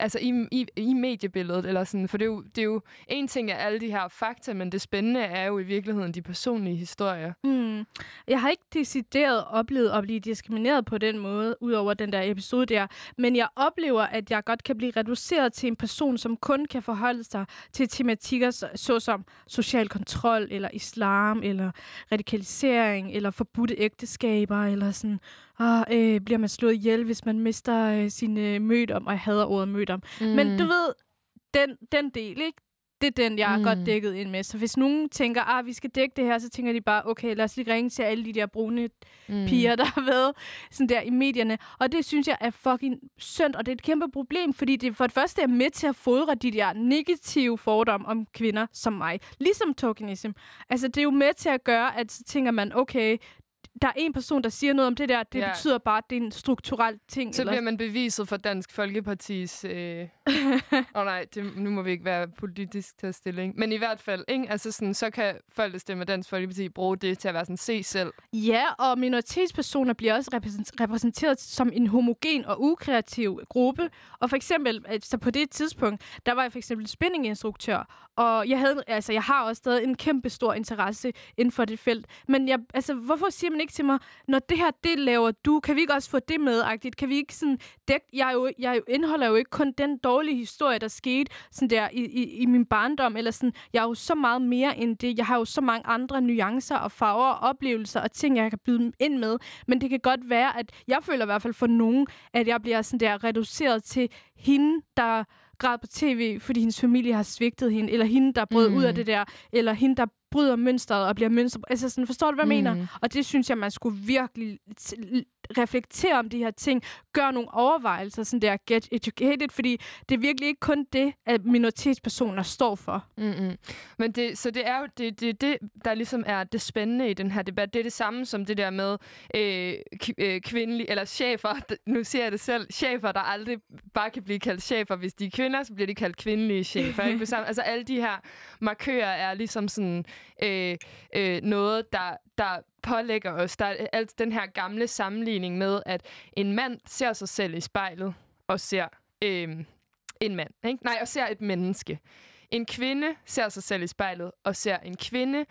altså i, i, i mediebilledet, eller sådan, for det er, jo, det er jo en ting af alle de her fakta, men det spændende er jo i virkeligheden de personlige historier. Mm. Jeg har ikke decideret oplevet at blive diskrimineret på den måde, udover den der episode der, men jeg oplever, at jeg godt kan blive reduceret til en person, som kun kan forholde sig til tematikker såsom social kontrol, eller islam, eller radikalisering, eller forbudte ægteskaber, eller sådan ah, øh, bliver man slået ihjel, hvis man mister øh, sin øh, mødom, og jeg hader ordet mødom. Mm. Men du ved, den, den del, ikke? Det er den, jeg er mm. godt dækket ind med. Så hvis nogen tænker, at ah, vi skal dække det her, så tænker de bare, okay, lad os lige ringe til alle de der brune mm. piger, der har været sådan der i medierne. Og det synes jeg er fucking synd, og det er et kæmpe problem, fordi det for det første er med til at fodre de der negative fordomme om kvinder som mig. Ligesom tokenism. Altså, det er jo med til at gøre, at så tænker man, okay, der er en person, der siger noget om det der, det ja. betyder bare, at det er en strukturel ting. Så eller... bliver man beviset for Dansk Folkepartis... Åh øh... oh, nej, det, nu må vi ikke være politisk til stilling. Men i hvert fald, ikke? Altså sådan, så kan folk, der stemmer Dansk Folkeparti, bruge det til at være sådan, se selv. Ja, og minoritetspersoner bliver også repræsenteret som en homogen og ukreativ gruppe. Og for eksempel, så på det tidspunkt, der var jeg for eksempel spinninginstruktør, og jeg, havde, altså, jeg har også stadig en kæmpe stor interesse inden for det felt. Men jeg, altså, hvorfor siger man ikke til mig, når det her, det laver du, kan vi ikke også få det med? -agtigt? Kan vi ikke sådan dække... Jeg, jo, jeg indeholder jo ikke kun den dårlige historie, der skete sådan der i, i, i min barndom, eller sådan, jeg er jo så meget mere end det. Jeg har jo så mange andre nuancer og farver og oplevelser og ting, jeg kan byde ind med. Men det kan godt være, at jeg føler i hvert fald for nogen, at jeg bliver sådan der reduceret til hende, der græd på tv, fordi hendes familie har svigtet hende, eller hende, der brød mm. ud af mm. det der, eller hende, der bryder mønstret og bliver mønster. Altså sådan, forstår du, hvad jeg mm. mener? Og det synes jeg, man skulle virkelig reflektere om de her ting. gør nogle overvejelser, sådan der get educated, fordi det er virkelig ikke kun det, at minoritetspersoner står for. Mm-hmm. Men det, så det er jo det, det, det, der ligesom er det spændende i den her debat. Det er det samme som det der med øh, øh, kvindelige, eller chefer, nu siger jeg det selv, chefer, der aldrig bare kan blive kaldt chefer. Hvis de er kvinder, så bliver de kaldt kvindelige chefer. ikke? altså alle de her markører er ligesom sådan øh, øh, noget, der, der pålægger os. Der er alt den her gamle sammenligning med, at en mand ser sig selv i spejlet og ser øh, en mand. Ikke? Nej, og ser et menneske. En kvinde ser sig selv i spejlet og ser en kvinde,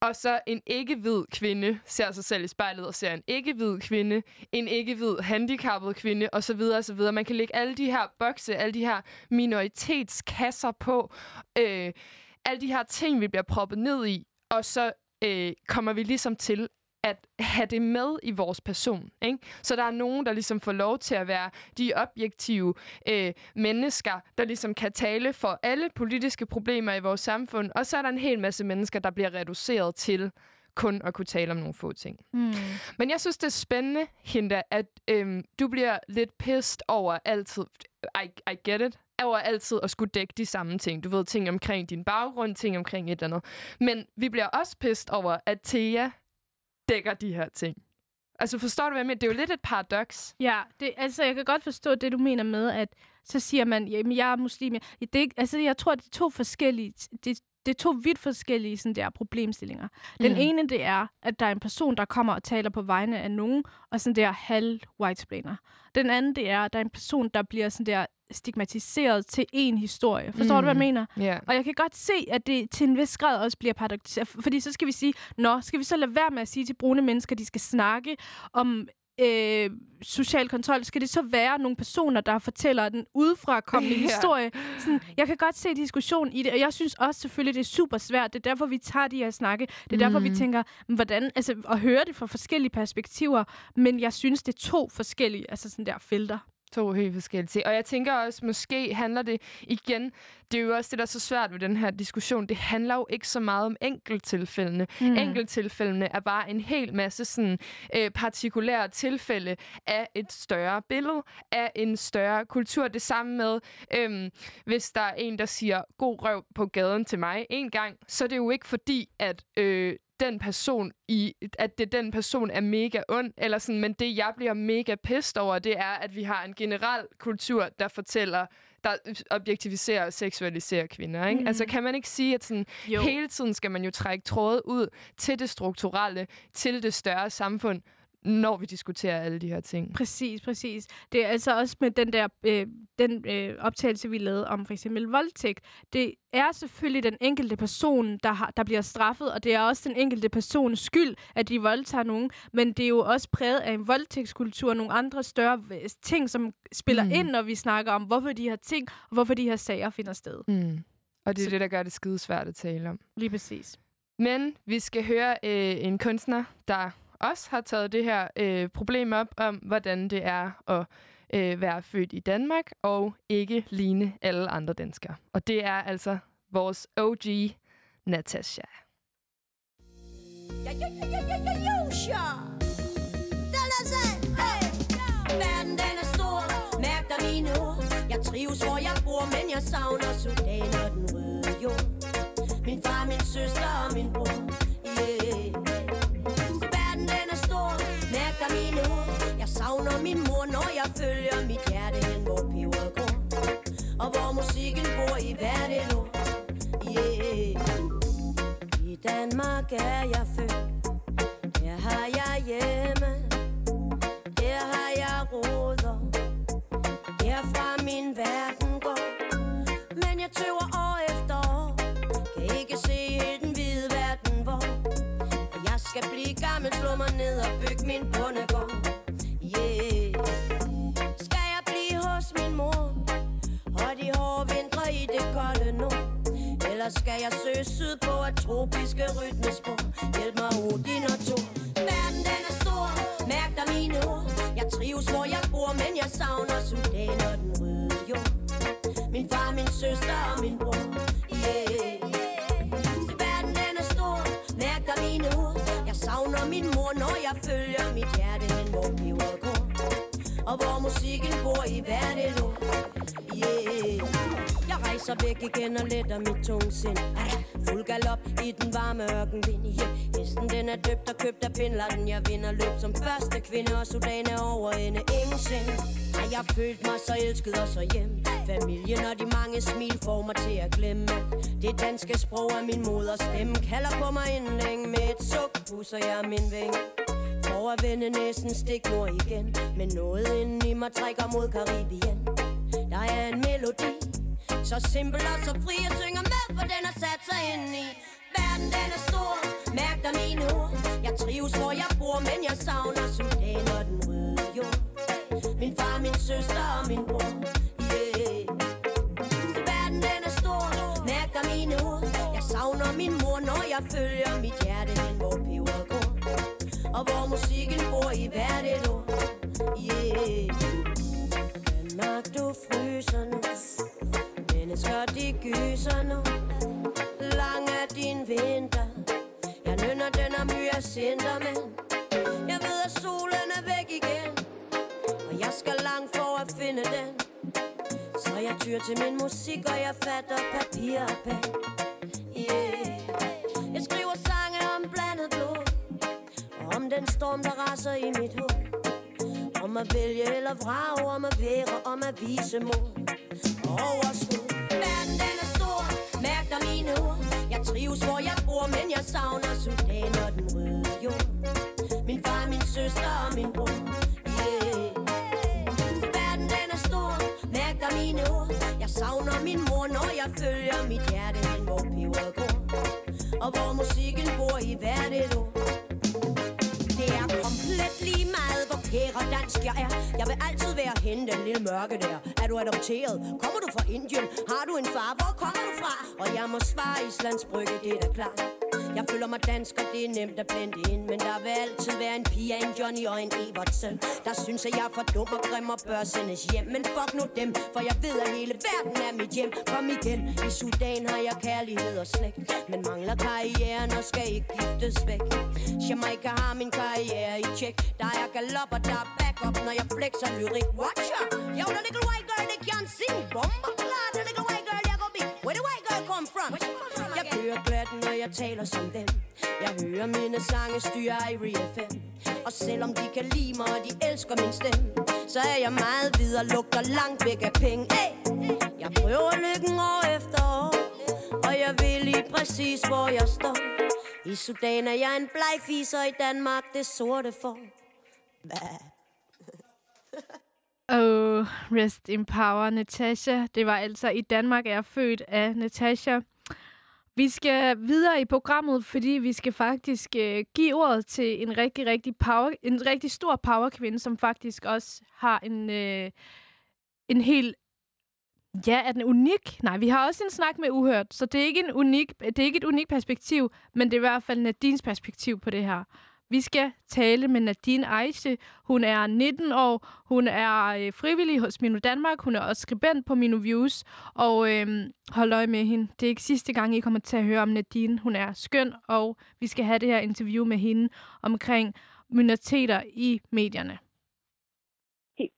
og så en ikke-hvid kvinde ser sig selv i spejlet og ser en ikke-hvid kvinde, en ikke-hvid handicappet kvinde osv. osv. Man kan lægge alle de her bokse, alle de her minoritetskasser på, øh, alle de her ting, vi bliver proppet ned i, og så øh, kommer vi ligesom til at have det med i vores person. Ikke? Så der er nogen, der ligesom får lov til at være de objektive øh, mennesker, der ligesom kan tale for alle politiske problemer i vores samfund. Og så er der en hel masse mennesker, der bliver reduceret til kun at kunne tale om nogle få ting. Mm. Men jeg synes, det er spændende, Hinda, at øhm, du bliver lidt pissed over altid... I, I get it over altid at skulle dække de samme ting. Du ved, ting omkring din baggrund, ting omkring et eller andet. Men vi bliver også pissed over, at Thea dækker de her ting. Altså, forstår du, hvad jeg mener? Det er jo lidt et paradoks. Ja, det, altså, jeg kan godt forstå det, du mener med, at så siger man, jamen, jeg er muslim. Det er ikke, altså, jeg tror, det er to forskellige... Det, det er to vidt forskellige sådan der, problemstillinger. Den mm. ene, det er, at der er en person, der kommer og taler på vegne af nogen, og sådan der halv whitesplainer. Den anden, det er, at der er en person, der bliver sådan der stigmatiseret til en historie. Forstår mm. du, hvad jeg mener? Yeah. Og jeg kan godt se, at det til en vis grad også bliver paradoxalt. Fordi så skal vi sige, nå, skal vi så lade være med at sige til brune mennesker, at de skal snakke om øh, social kontrol, skal det så være nogle personer, der fortæller den udefra kommende ja. historie? Sådan, jeg kan godt se diskussion i det, og jeg synes også selvfølgelig, det er super svært. Det er derfor, vi tager de her snakke. Det er mm. derfor, vi mhm. tænker, hvordan, altså, at høre det fra forskellige perspektiver, men jeg synes, det er to forskellige altså sådan der felter to helt forskellige ting. Og jeg tænker også, måske handler det igen, det er jo også det, der er så svært ved den her diskussion, det handler jo ikke så meget om enkelttilfældene. Mm. Enkelttilfældene er bare en hel masse sådan øh, partikulære tilfælde af et større billede, af en større kultur. Det samme med, øh, hvis der er en, der siger god røv på gaden til mig en gang, så er det jo ikke fordi, at øh, den person i, at det den person er mega ond, eller sådan, men det jeg bliver mega pissed over, det er, at vi har en generel kultur, der fortæller, der objektiviserer og seksualiserer kvinder. Ikke? Mm. Altså kan man ikke sige, at sådan, hele tiden skal man jo trække trådet ud til det strukturelle, til det større samfund, når vi diskuterer alle de her ting. Præcis, præcis. Det er altså også med den der øh, den øh, optagelse, vi lavede om for eksempel voldtægt. Det er selvfølgelig den enkelte person, der, har, der bliver straffet, og det er også den enkelte persons skyld, at de voldtager nogen. Men det er jo også præget af en voldtægtskultur og nogle andre større øh, ting, som spiller mm. ind, når vi snakker om, hvorfor de her ting, og hvorfor de her sager finder sted. Mm. Og det er Så... det, der gør det skide svært at tale om. Lige præcis. Men vi skal høre øh, en kunstner, der også har taget det her øh, problem op om, hvordan det er at øh, være født i Danmark og ikke ligne alle andre danskere. Og det er altså vores OG, Natasha. Ja, ja, ja, ja, ja, ja, ja, Den er sand. Hey. Verden, den er stor. Mærk dig mine ord. Jeg trives, hvor jeg bor, men jeg savner Sudan og den røde jord. Min far, min søster og min bror. Min mor, når jeg følger mit hjerte hen, hvor peberet går. Og hvor musikken bor i hvert et år. Yeah. I Danmark er jeg født, her har jeg hjemme. Her har jeg råder, herfra min verden går. Men jeg tøver år efter år, kan ikke se helt den hvide verden, hvor jeg skal blive gammel, slå mig ned og bygge min bundegård Eller skal jeg søge syd på et tropiske rytmespor? Hjælp mig Odin og to Verden den er stor, mærk dig mine ord. Jeg trives hvor jeg bor, men jeg savner Sudan og den røde jord. Min far, min søster og min bror. Yeah. Verden den er stor, mærk dig mine ord. Jeg savner min mor, når jeg følger mit hjerte hen, hvor peber går Og hvor musikken bor i hvert et ord Yeah rejser væk igen og letter mit tungsind Fuld galop i den varme ørkenvind. Yeah, hesten den er døbt og købt af pindlatten Jeg vinder løb som første kvinde Og Sudan er over ende. Ingen sind Har jeg følt mig så elsket og så hjem. Familien og de mange smil får mig til at glemme. Det danske sprog er min moders stemme. Kalder på mig inden med et suk Pusser jeg min ving. For at vende næsten stik nord igen. Men noget inden i mig trækker mod Karibien Der er en melodi så simpel og så fri Jeg synger med, for den har sat sig ind i. Verden den er stor. Mærk dig mine ord Jeg trives hvor jeg bor Men jeg savner Sudan og den røde jord. Min far, min søster og min bror Yeah. Så verden den er stor. Mærk dig mine ord Jeg savner min mor Når jeg følger mit hjerte hen Hvor peber går. Og hvor musikken bor i hvert et år Yeah. Danmark du fryser nu? Mennesker de gyser nu Lang er din vinter. Jeg nynner den om hyacinter Men jeg ved at solen er væk igen. Og jeg skal langt for at finde den. Så jeg tyr til min musik Og jeg fatter papir og pen. Yeah. Jeg skriver sange om blandet blod. Og om den storm der raser i mit hoved om at vælge eller vrage, om at være, om at vise mod. Og overskud. Verden den er stor, mærk dig mine ord. Jeg trives hvor jeg bor, men jeg savner Sudan og den røde jord. Min far, min søster og min bror. Yeah. Verden den er stor, mærk dig mine ord. Jeg savner min mor, når jeg følger mit hjerte hen, hvor peberet går. Og hvor musikken bor i hvert et ord. Det mørke der Er du adopteret? Kommer du fra Indien? Har du en far? Hvor kommer du fra? Og jeg må svare Islands Brygge, det er da klart jeg føler mig dansk, og det er nemt at blende ind. Men der vil altid være en Pia, en Johnny og en Evertsen. Der synes, at jeg er for dum og grim og bør sendes hjem. Men fuck nu dem, for jeg ved, at hele verden er mit hjem. Kom igen, i Sudan har jeg kærlighed og slægt. Men mangler karrieren og skal ikke giftes væk. Jamaica har min karriere i tjek. Der er galop og der er backup, når jeg flexer lyrik. Watcha! Yo, the little white girl, they can't sing Bomba! Klar, the little white girl, jeg går big Where the white girl come from? Jeg kører jeg taler som dem Jeg hører mine sange styre i FM Og selvom de kan lide mig, og de elsker min stemme Så er jeg meget videre, lugter langt væk af penge hey! Jeg prøver lykken år efter år Og jeg ved lige præcis, hvor jeg står i Sudan er jeg en blegfis, og i Danmark det sorte får. Hvad? Oh, rest in power, Natasha. Det var altså i Danmark er jeg født af Natasha. Vi skal videre i programmet, fordi vi skal faktisk øh, give ordet til en rigtig, rigtig, power, en rigtig stor powerkvinde, som faktisk også har en, øh, en helt Ja, er den unik? Nej, vi har også en snak med Uhørt, så det er ikke, en unik, det er ikke et unikt perspektiv, men det er i hvert fald Nadines perspektiv på det her. Vi skal tale med Nadine Aische. Hun er 19 år. Hun er øh, frivillig hos Minu Danmark. Hun er også skribent på Minu Views. Og øh, hold øje med hende. Det er ikke sidste gang, I kommer til at høre om Nadine. Hun er skøn, og vi skal have det her interview med hende omkring minoriteter i medierne. Helt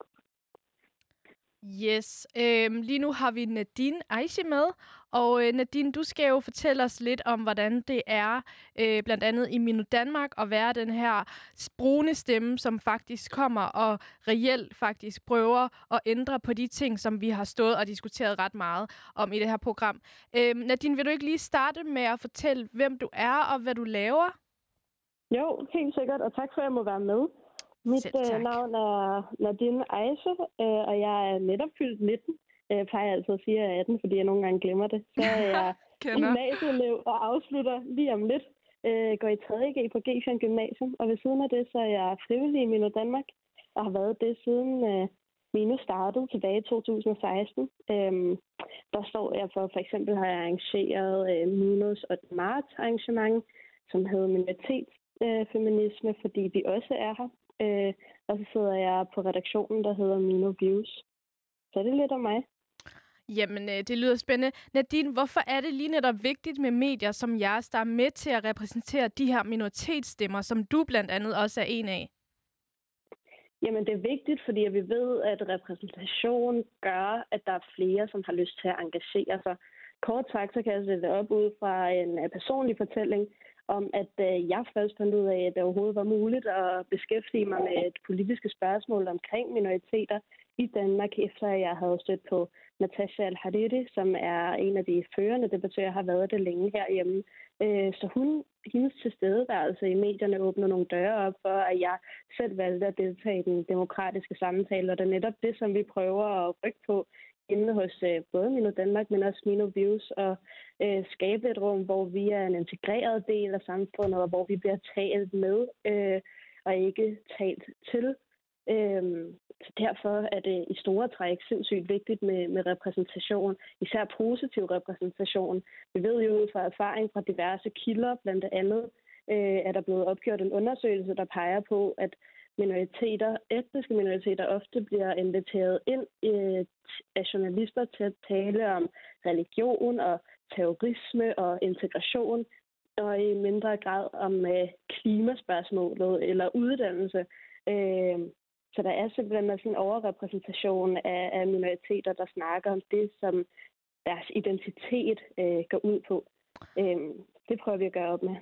Yes. Øhm, lige nu har vi Nadine Aische med, og øh, Nadine, du skal jo fortælle os lidt om, hvordan det er, øh, blandt andet i Minu Danmark, at være den her brune stemme, som faktisk kommer og reelt faktisk prøver at ændre på de ting, som vi har stået og diskuteret ret meget om i det her program. Øh, Nadine, vil du ikke lige starte med at fortælle, hvem du er og hvad du laver? Jo, helt sikkert, og tak for, at jeg må være med. Mit øh, navn er Nadine Eise, øh, og jeg er netop fyldt 19. Jeg plejer altid at sige, at jeg er 18, fordi jeg nogle gange glemmer det. Så er jeg gymnasieelev og afslutter lige om lidt. Øh, går i 3.G på G Gymnasium, og ved siden af det, så er jeg frivillig i Mino Danmark, og har været det siden øh, Mino startede tilbage i 2016. Øhm, der står jeg for, for eksempel har jeg arrangeret øh, Minos og Marts arrangement, som hedder minoritetsfeminisme, øh, feminisme, fordi vi også er her. Øh, og så sidder jeg på redaktionen, der hedder Mino Views. Så det er lidt om mig. Jamen, øh, det lyder spændende. Nadine, hvorfor er det lige netop vigtigt med medier som jeres, der er med til at repræsentere de her minoritetsstemmer, som du blandt andet også er en af? Jamen, det er vigtigt, fordi vi ved, at repræsentation gør, at der er flere, som har lyst til at engagere sig. Kort sagt, så kan jeg sætte det op ud fra en øh, personlig fortælling om, at øh, jeg først fandt ud af, at det overhovedet var muligt at beskæftige mig med et politiske spørgsmål omkring minoriteter i Danmark, efter jeg havde stødt på Natasha Al-Hariri, som er en af de førende debattører, har været det længe herhjemme. Øh, så hun, hendes tilstedeværelse i medierne åbner nogle døre op for, at jeg selv valgte at deltage i den demokratiske samtale, og det er netop det, som vi prøver at rykke på inde hos øh, både Mino Danmark, men også Mino Views, og øh, skabe et rum, hvor vi er en integreret del af samfundet, og hvor vi bliver talt med øh, og ikke talt til. Øh, så derfor er det i store træk sindssygt vigtigt med, med repræsentation, især positiv repræsentation. Vi ved jo ud fra erfaring fra diverse kilder, blandt andet øh, er der blevet opgjort en undersøgelse, der peger på, at minoriteter, etniske minoriteter ofte bliver inviteret ind øh, af journalister til at tale om religion og terrorisme og integration, og i mindre grad om øh, klimaspørgsmålet eller uddannelse. Øh, så der er simpelthen sådan en overrepræsentation af, af minoriteter, der snakker om det, som deres identitet øh, går ud på. Øh, det prøver vi at gøre op med.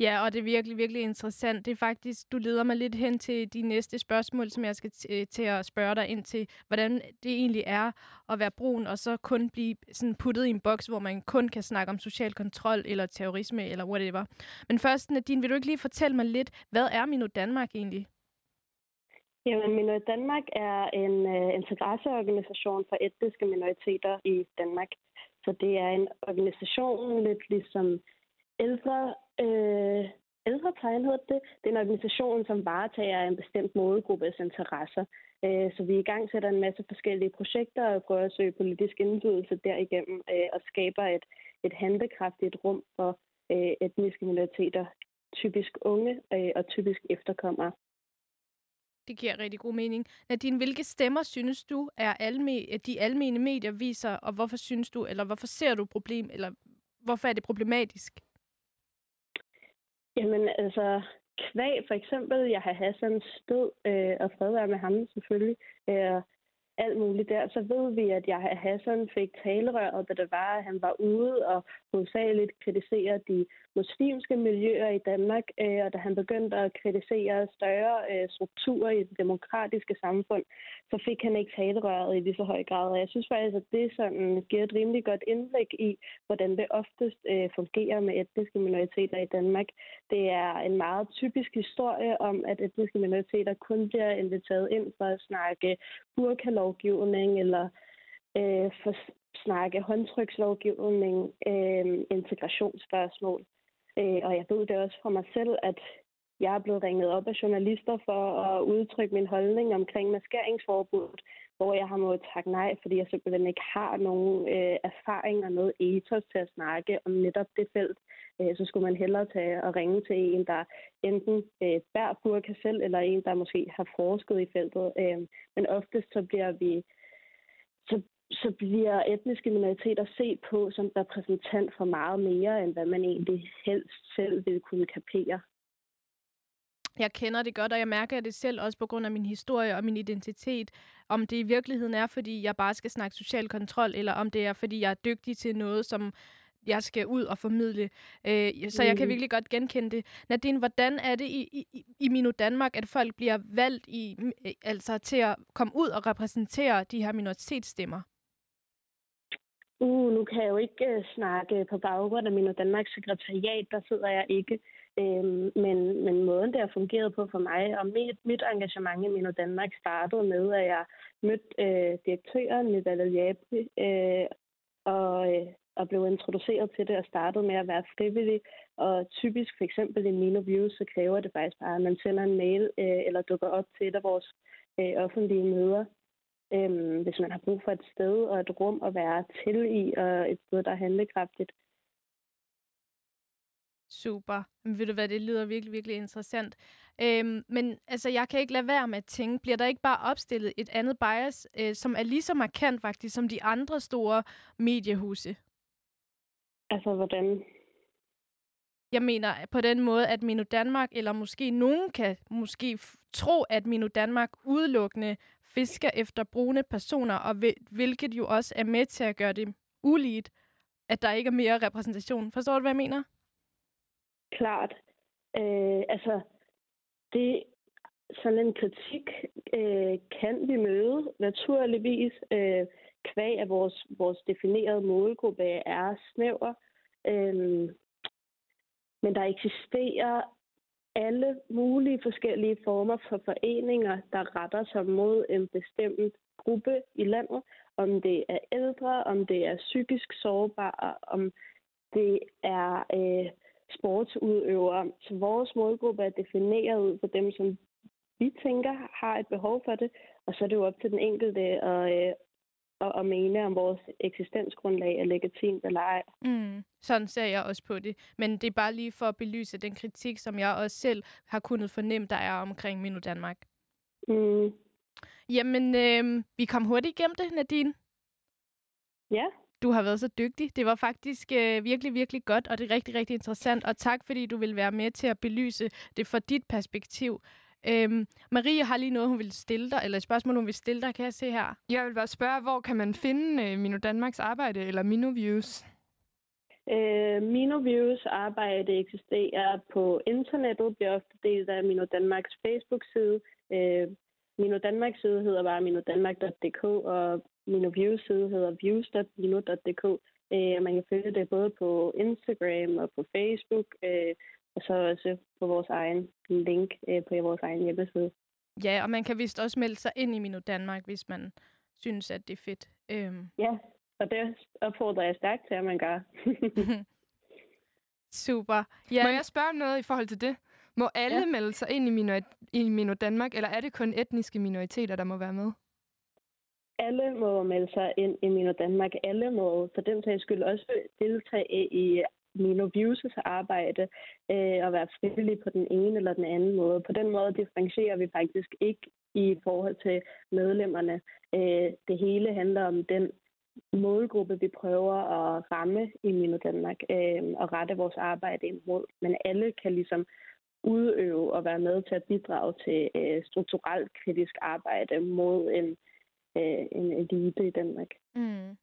Ja, og det er virkelig, virkelig interessant. Det er faktisk, du leder mig lidt hen til de næste spørgsmål, som jeg skal øh, til at spørge dig ind til, hvordan det egentlig er at være brun, og så kun blive sådan puttet i en boks, hvor man kun kan snakke om social kontrol, eller terrorisme, eller whatever. Men først, Nadine, vil du ikke lige fortælle mig lidt, hvad er Mino Danmark egentlig? Jamen, Mino Danmark er en uh, interesseorganisation for etniske minoriteter i Danmark. Så det er en organisation lidt ligesom ældre, øh, ældreplejen hedder det. Det er en organisation, som varetager en bestemt målgruppes interesser. Øh, så vi i gang sætter en masse forskellige projekter og prøver at søge politisk indflydelse derigennem øh, og skaber et, et handlekraftigt rum for øh, etniske minoriteter, typisk unge øh, og typisk efterkommere. Det giver rigtig god mening. Nadine, hvilke stemmer synes du, er alme, de almene medier viser, og hvorfor synes du, eller hvorfor ser du problem, eller hvorfor er det problematisk? Jamen, altså, kvæg for eksempel, jeg har Hassans død, øh, og fred være med ham selvfølgelig, øh, alt muligt der, så ved vi, at jeg Hassan fik talerøret, da det var, at han var ude og hovedsageligt kritisere de muslimske miljøer i Danmark, øh, og da han begyndte at kritisere større øh, strukturer i det demokratiske samfund, så fik han ikke talerøret i lige så høj grad. Og jeg synes faktisk, at det sådan giver et rimelig godt indblik i, hvordan det oftest øh, fungerer med etniske minoriteter i Danmark. Det er en meget typisk historie om, at etniske minoriteter kun bliver inviteret ind for at snakke burkalovgivning eller øh, for snakke håndtrykslovgivning, øh, integrationsspørgsmål. Øh, og jeg ved det også fra mig selv, at jeg er blevet ringet op af journalister for at udtrykke min holdning omkring maskeringsforbuddet, hvor jeg har måttet takke nej, fordi jeg simpelthen ikke har nogen øh, erfaring og noget ethos til at snakke om netop det felt. Øh, så skulle man hellere tage og ringe til en, der enten øh, bærer burka selv, eller en, der måske har forsket i feltet. Øh, men oftest så bliver vi så bliver etniske minoriteter set på som repræsentant for meget mere, end hvad man egentlig helst selv vil kunne kapere. Jeg kender det godt, og jeg mærker det selv også på grund af min historie og min identitet. Om det i virkeligheden er, fordi jeg bare skal snakke social kontrol, eller om det er, fordi jeg er dygtig til noget, som jeg skal ud og formidle. Øh, så jeg kan mm. virkelig godt genkende det. Nadine, hvordan er det i, i, i Mino Danmark, at folk bliver valgt i, altså til at komme ud og repræsentere de her minoritetsstemmer? Uh, nu kan jeg jo ikke uh, snakke på baggrund af min Danmarks sekretariat, der sidder jeg ikke. Øhm, men, men måden, det har fungeret på for mig, og mit, mit engagement i Mino Danmark startede med, at jeg mødte øh, direktøren Nidal Jabri, øh, og, øh, og blev introduceret til det og startede med at være frivillig. Og typisk for eksempel i Mino Views, så kræver det faktisk bare, at man sender en mail øh, eller dukker op til et af vores øh, offentlige møder, øhm, hvis man har brug for et sted og et rum at være til i, og et sted, der er handlekraftigt. Super. Men ved du hvad, det lyder virkelig, virkelig interessant. Øhm, men altså, jeg kan ikke lade være med at tænke, bliver der ikke bare opstillet et andet bias, øh, som er lige så markant faktisk som de andre store mediehuse? Altså, hvordan? jeg mener på den måde, at Mino Danmark, eller måske nogen kan måske tro, at Mino Danmark udelukkende fisker efter brune personer, og hvilket jo også er med til at gøre det uligt, at der ikke er mere repræsentation. Forstår du, hvad jeg mener? Klart. Øh, altså, det, sådan en kritik øh, kan vi møde, naturligvis. Øh, kvæg af vores, vores definerede målgruppe er snæver. Øh, men der eksisterer alle mulige forskellige former for foreninger, der retter sig mod en bestemt gruppe i landet. Om det er ældre, om det er psykisk sårbare, om det er øh, sportsudøvere. Så vores målgruppe er defineret ud for dem, som vi tænker har et behov for det, og så er det jo op til den enkelte at, øh, at, at mene, om vores eksistensgrundlag er legitimt eller ej. Mm, sådan ser jeg også på det. Men det er bare lige for at belyse den kritik, som jeg også selv har kunnet fornemme, der er omkring Minu Danmark. Mm. Jamen, øh, vi kom hurtigt igennem det, Nadine. Ja. Du har været så dygtig. Det var faktisk øh, virkelig, virkelig godt, og det er rigtig, rigtig interessant. Og tak, fordi du vil være med til at belyse det fra dit perspektiv. Øhm, Marie har lige noget, hun vil stille dig, eller et spørgsmål, hun vil stille dig, kan jeg se her. Jeg vil bare spørge, hvor kan man finde øh, Mino Danmarks arbejde, eller Mino Views? Øh, Mino Views arbejde eksisterer på internettet, bliver ofte delt af Mino Danmarks Facebook-side. Øh, Mino Danmarks side hedder bare minodanmark.dk, og Mino Views side hedder views.mino.dk. Øh, man kan følge det både på Instagram og på Facebook. Øh, og så også på vores egen link øh, på vores egen hjemmeside. Ja, og man kan vist også melde sig ind i Minu Danmark, hvis man synes, at det er fedt. Øhm. Ja, og det opfordrer jeg stærkt til, at man gør. Super. Ja. Må jeg spørge noget i forhold til det? Må alle ja. melde sig ind i Mino, i Mino Danmark, eller er det kun etniske minoriteter, der må være med? Alle må melde sig ind i Mino Danmark. Alle må for den sags skyld også deltage i Mino Views' arbejde øh, og være frivillig på den ene eller den anden måde. På den måde differentierer vi faktisk ikke i forhold til medlemmerne. Øh, det hele handler om den målgruppe, vi prøver at ramme i Mino Danmark øh, og rette vores arbejde imod. Men alle kan ligesom udøve og være med til at bidrage til øh, strukturelt kritisk arbejde mod en, øh, en elite i Danmark. Mm.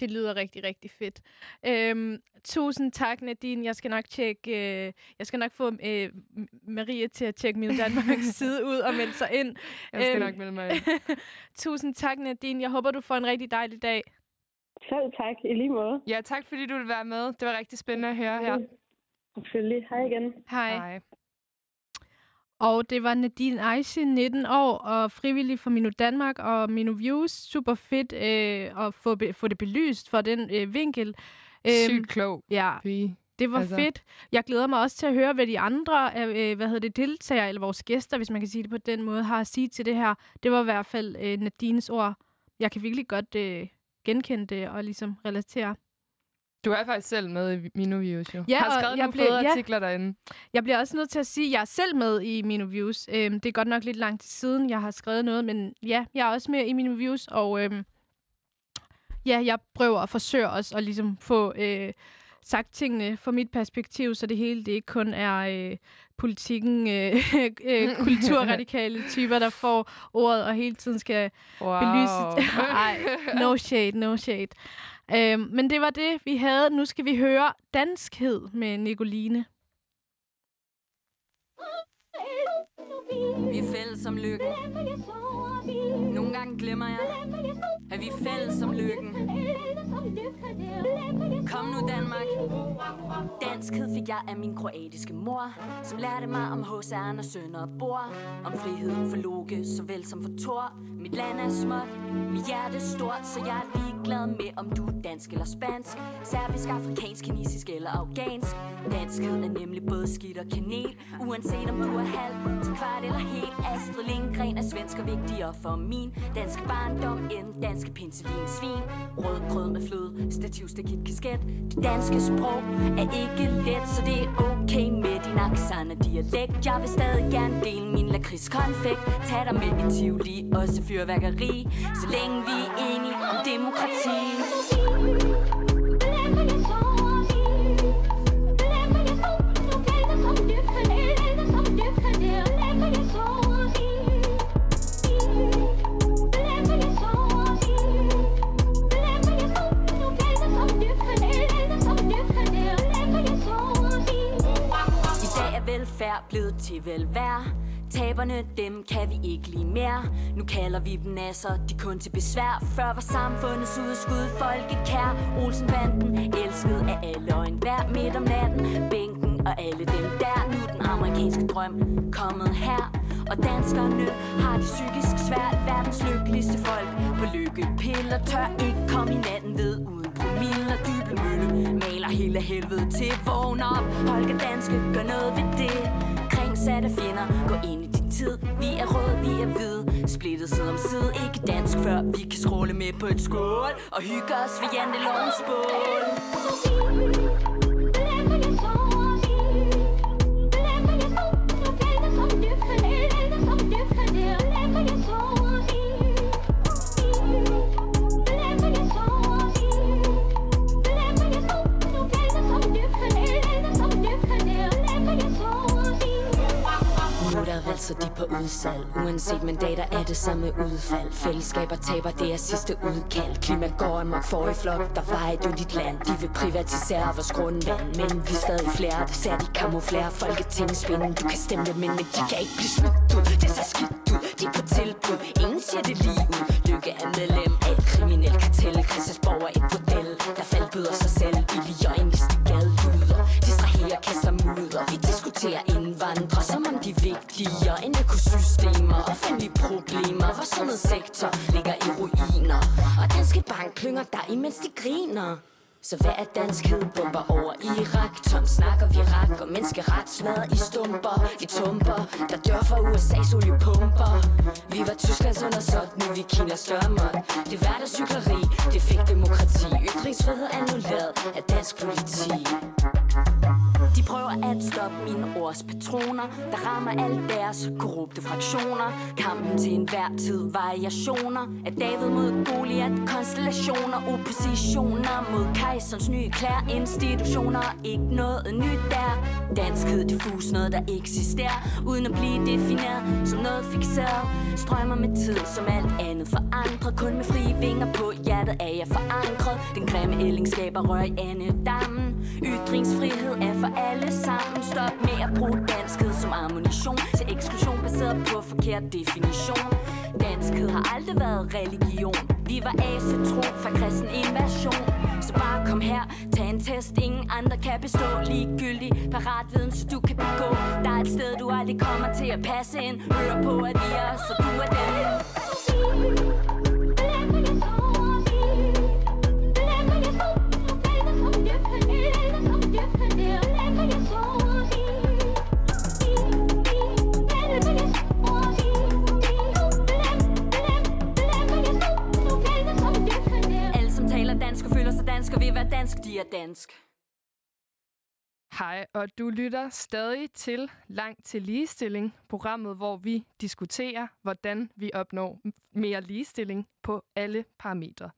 Det lyder rigtig, rigtig fedt. Øhm, tusind tak, Nadine. Jeg skal nok tjekke, øh, jeg skal nok få øh, Marie til at tjekke min Danmarks side ud og melde sig ind. Jeg skal øhm, nok melde mig ind. tusind tak, Nadine. Jeg håber, du får en rigtig dejlig dag. Selv tak, i lige måde. Ja, tak fordi du vil være med. Det var rigtig spændende at høre her. Selvfølgelig. Hej igen. Hej. Hej. Og det var Nadine Eise, 19 år, og frivillig for Minu Danmark og Minu Views. Super fedt øh, at få, be, få det belyst for den øh, vinkel. Sygt øhm, klog. Ja. Det var altså. fedt. Jeg glæder mig også til at høre, hvad de andre øh, hvad hedder det, deltagere, eller vores gæster, hvis man kan sige det på den måde, har at sige til det her. Det var i hvert fald øh, Nadines ord. Jeg kan virkelig godt øh, genkende det og ligesom relatere. Du er faktisk selv med i Minoviews, jo. Ja, har skrevet jeg nogle blev, fede ja. artikler derinde. Jeg bliver også nødt til at sige, at jeg er selv med i Minoviews. Øhm, det er godt nok lidt langt siden, jeg har skrevet noget, men ja, jeg er også med i Minoviews, og øhm, ja, jeg prøver at forsøge også at ligesom få øh, sagt tingene fra mit perspektiv, så det hele det ikke kun er øh, politikken, øh, øh, kulturradikale typer, der får ordet og hele tiden skal wow. belyse. Ej, no shade, no shade. Øhm, men det var det, vi havde. Nu skal vi høre Danskhed med Nicoline. Vi er fælles som lykken. Nogle gange glemmer jeg, at vi er fælles som lykken. Kom nu Danmark. Danskhed fik jeg af min kroatiske mor, som lærte mig om H.C. Andersen og Bor. Om friheden for Loke, såvel som for Thor. Mit land er småt, mit hjerte er stort, så jeg er ligeglad med, om du er dansk eller spansk. Serbisk, afrikansk, kinesisk eller afghansk. Danskhed er nemlig både skidt og kanel, uanset om du er halv til kvart eller helt. Astrid Lindgren er svensk og vigtigere for min Dansk barndom en danske pinsevin svin. Rød grød med fløde, stativ, stakit, kasket. Det danske sprog er ikke let, så det er okay med din accent og dialekt. Jeg vil stadig gerne dele min lakridskonfekt. Tag dig med i Tivoli, også fyrværkeri. Så længe vi er enige om demokrati. Til velvær Taberne, dem kan vi ikke lige mere. Nu kalder vi dem nasser, de kun til besvær. Før var samfundets udskud folkekær. Olsenbanden, elsket af alle og enhver. Midt om natten, bænken og alle dem der. Nu den amerikanske drøm kommet her. Og danskerne har det psykisk svært. Verdens lykkeligste folk på lykkepiller. Tør ikke komme i natten ved uden promille og dybe mølle Maler hele helvede til vågn op Holger Danske, gør noget ved det Kringsatte fjender, gå ind i din tid Vi er røde, vi er hvide Splittet side om side, ikke dansk Før vi kan skråle med på et skål Og hygge os ved jantelovens bål Yeah. Altså de på udsalg. Uanset mandater er det samme udfald. Fællesskaber taber, det er sidste udkald. Klima går amok for i flok, der var et dit land. De vil privatisere vores grundvand Men vi er stadig flere, det ser de kamuflere Folketingsspinden, du kan stemme dem ind Men de kan ikke blive smidt ud, det ser skidt ud. De er på tilbud, ingen siger det lige ud. Lykke er medlem af et kriminelt kartel. Christiansborg er et bordel, der faldbyder sig selv. Billig og om End økosystemer og offentlige problemer. Vores sundhedssektor ligger i ruiner Og danske bank klynger dig, imens de griner. Så hvad er danskhed? Bomber over Irak. Tom snakker vi rak og menneskeret smadret i stumper. Vi tumper, der dør for USA's oliepumper. Vi var Tysklands undersåt, nu vi Kinas størmåt Det er hverdagshyggeleri, det fik demokrati. Ytringsfrihed annulleret af dansk politi. De prøver at stoppe mine ords patroner Der rammer alle deres korrupte fraktioner. Kampen til enhver tid variationer. Af David mod Goliath Konstellationer, oppositioner Mod kejserens nye klær. Institutioner, ikke noget nyt der. Danskhed diffus, noget der eksisterer. Uden at blive defineret som noget fixeret. Strømmer med tid som alt andet forandret. Kun med frie vinger på hjertet er jeg forankret. Den grimme ælling skaber rør i andedammen Ytringsfrihed er for alle sammen. Stop med at bruge danskhed som ammunition. Til eksklusion baseret på forkert definition. Danskhed har aldrig været religion. Vi var asetro fra kristen invasion. Så bare kom her, tag en test. Ingen andre kan bestå. Ligegyldig Paratviden, så du kan begå. Der er et sted, du aldrig kommer til at passe ind. Hør på, at vi er, så du er den føler sig dansk Og vil være dansk, de er dansk Hej, og du lytter stadig til Langt til Ligestilling, programmet, hvor vi diskuterer, hvordan vi opnår mere ligestilling på alle parametre.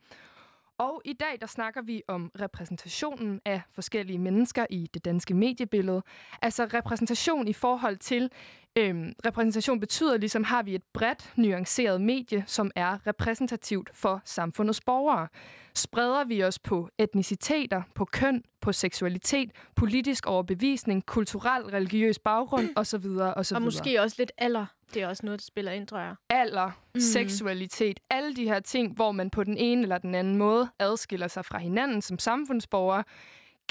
Og i dag der snakker vi om repræsentationen af forskellige mennesker i det danske mediebillede. Altså repræsentation i forhold til, øhm, repræsentation betyder ligesom, har vi et bredt, nuanceret medie, som er repræsentativt for samfundets borgere. Spreder vi os på etniciteter, på køn, på seksualitet, politisk overbevisning, kulturel, religiøs baggrund osv. osv. Og måske også lidt alder. Det er også noget, der spiller ind, tror jeg. alder, mm. seksualitet, alle de her ting, hvor man på den ene eller den anden måde adskiller sig fra hinanden som samfundsborgere,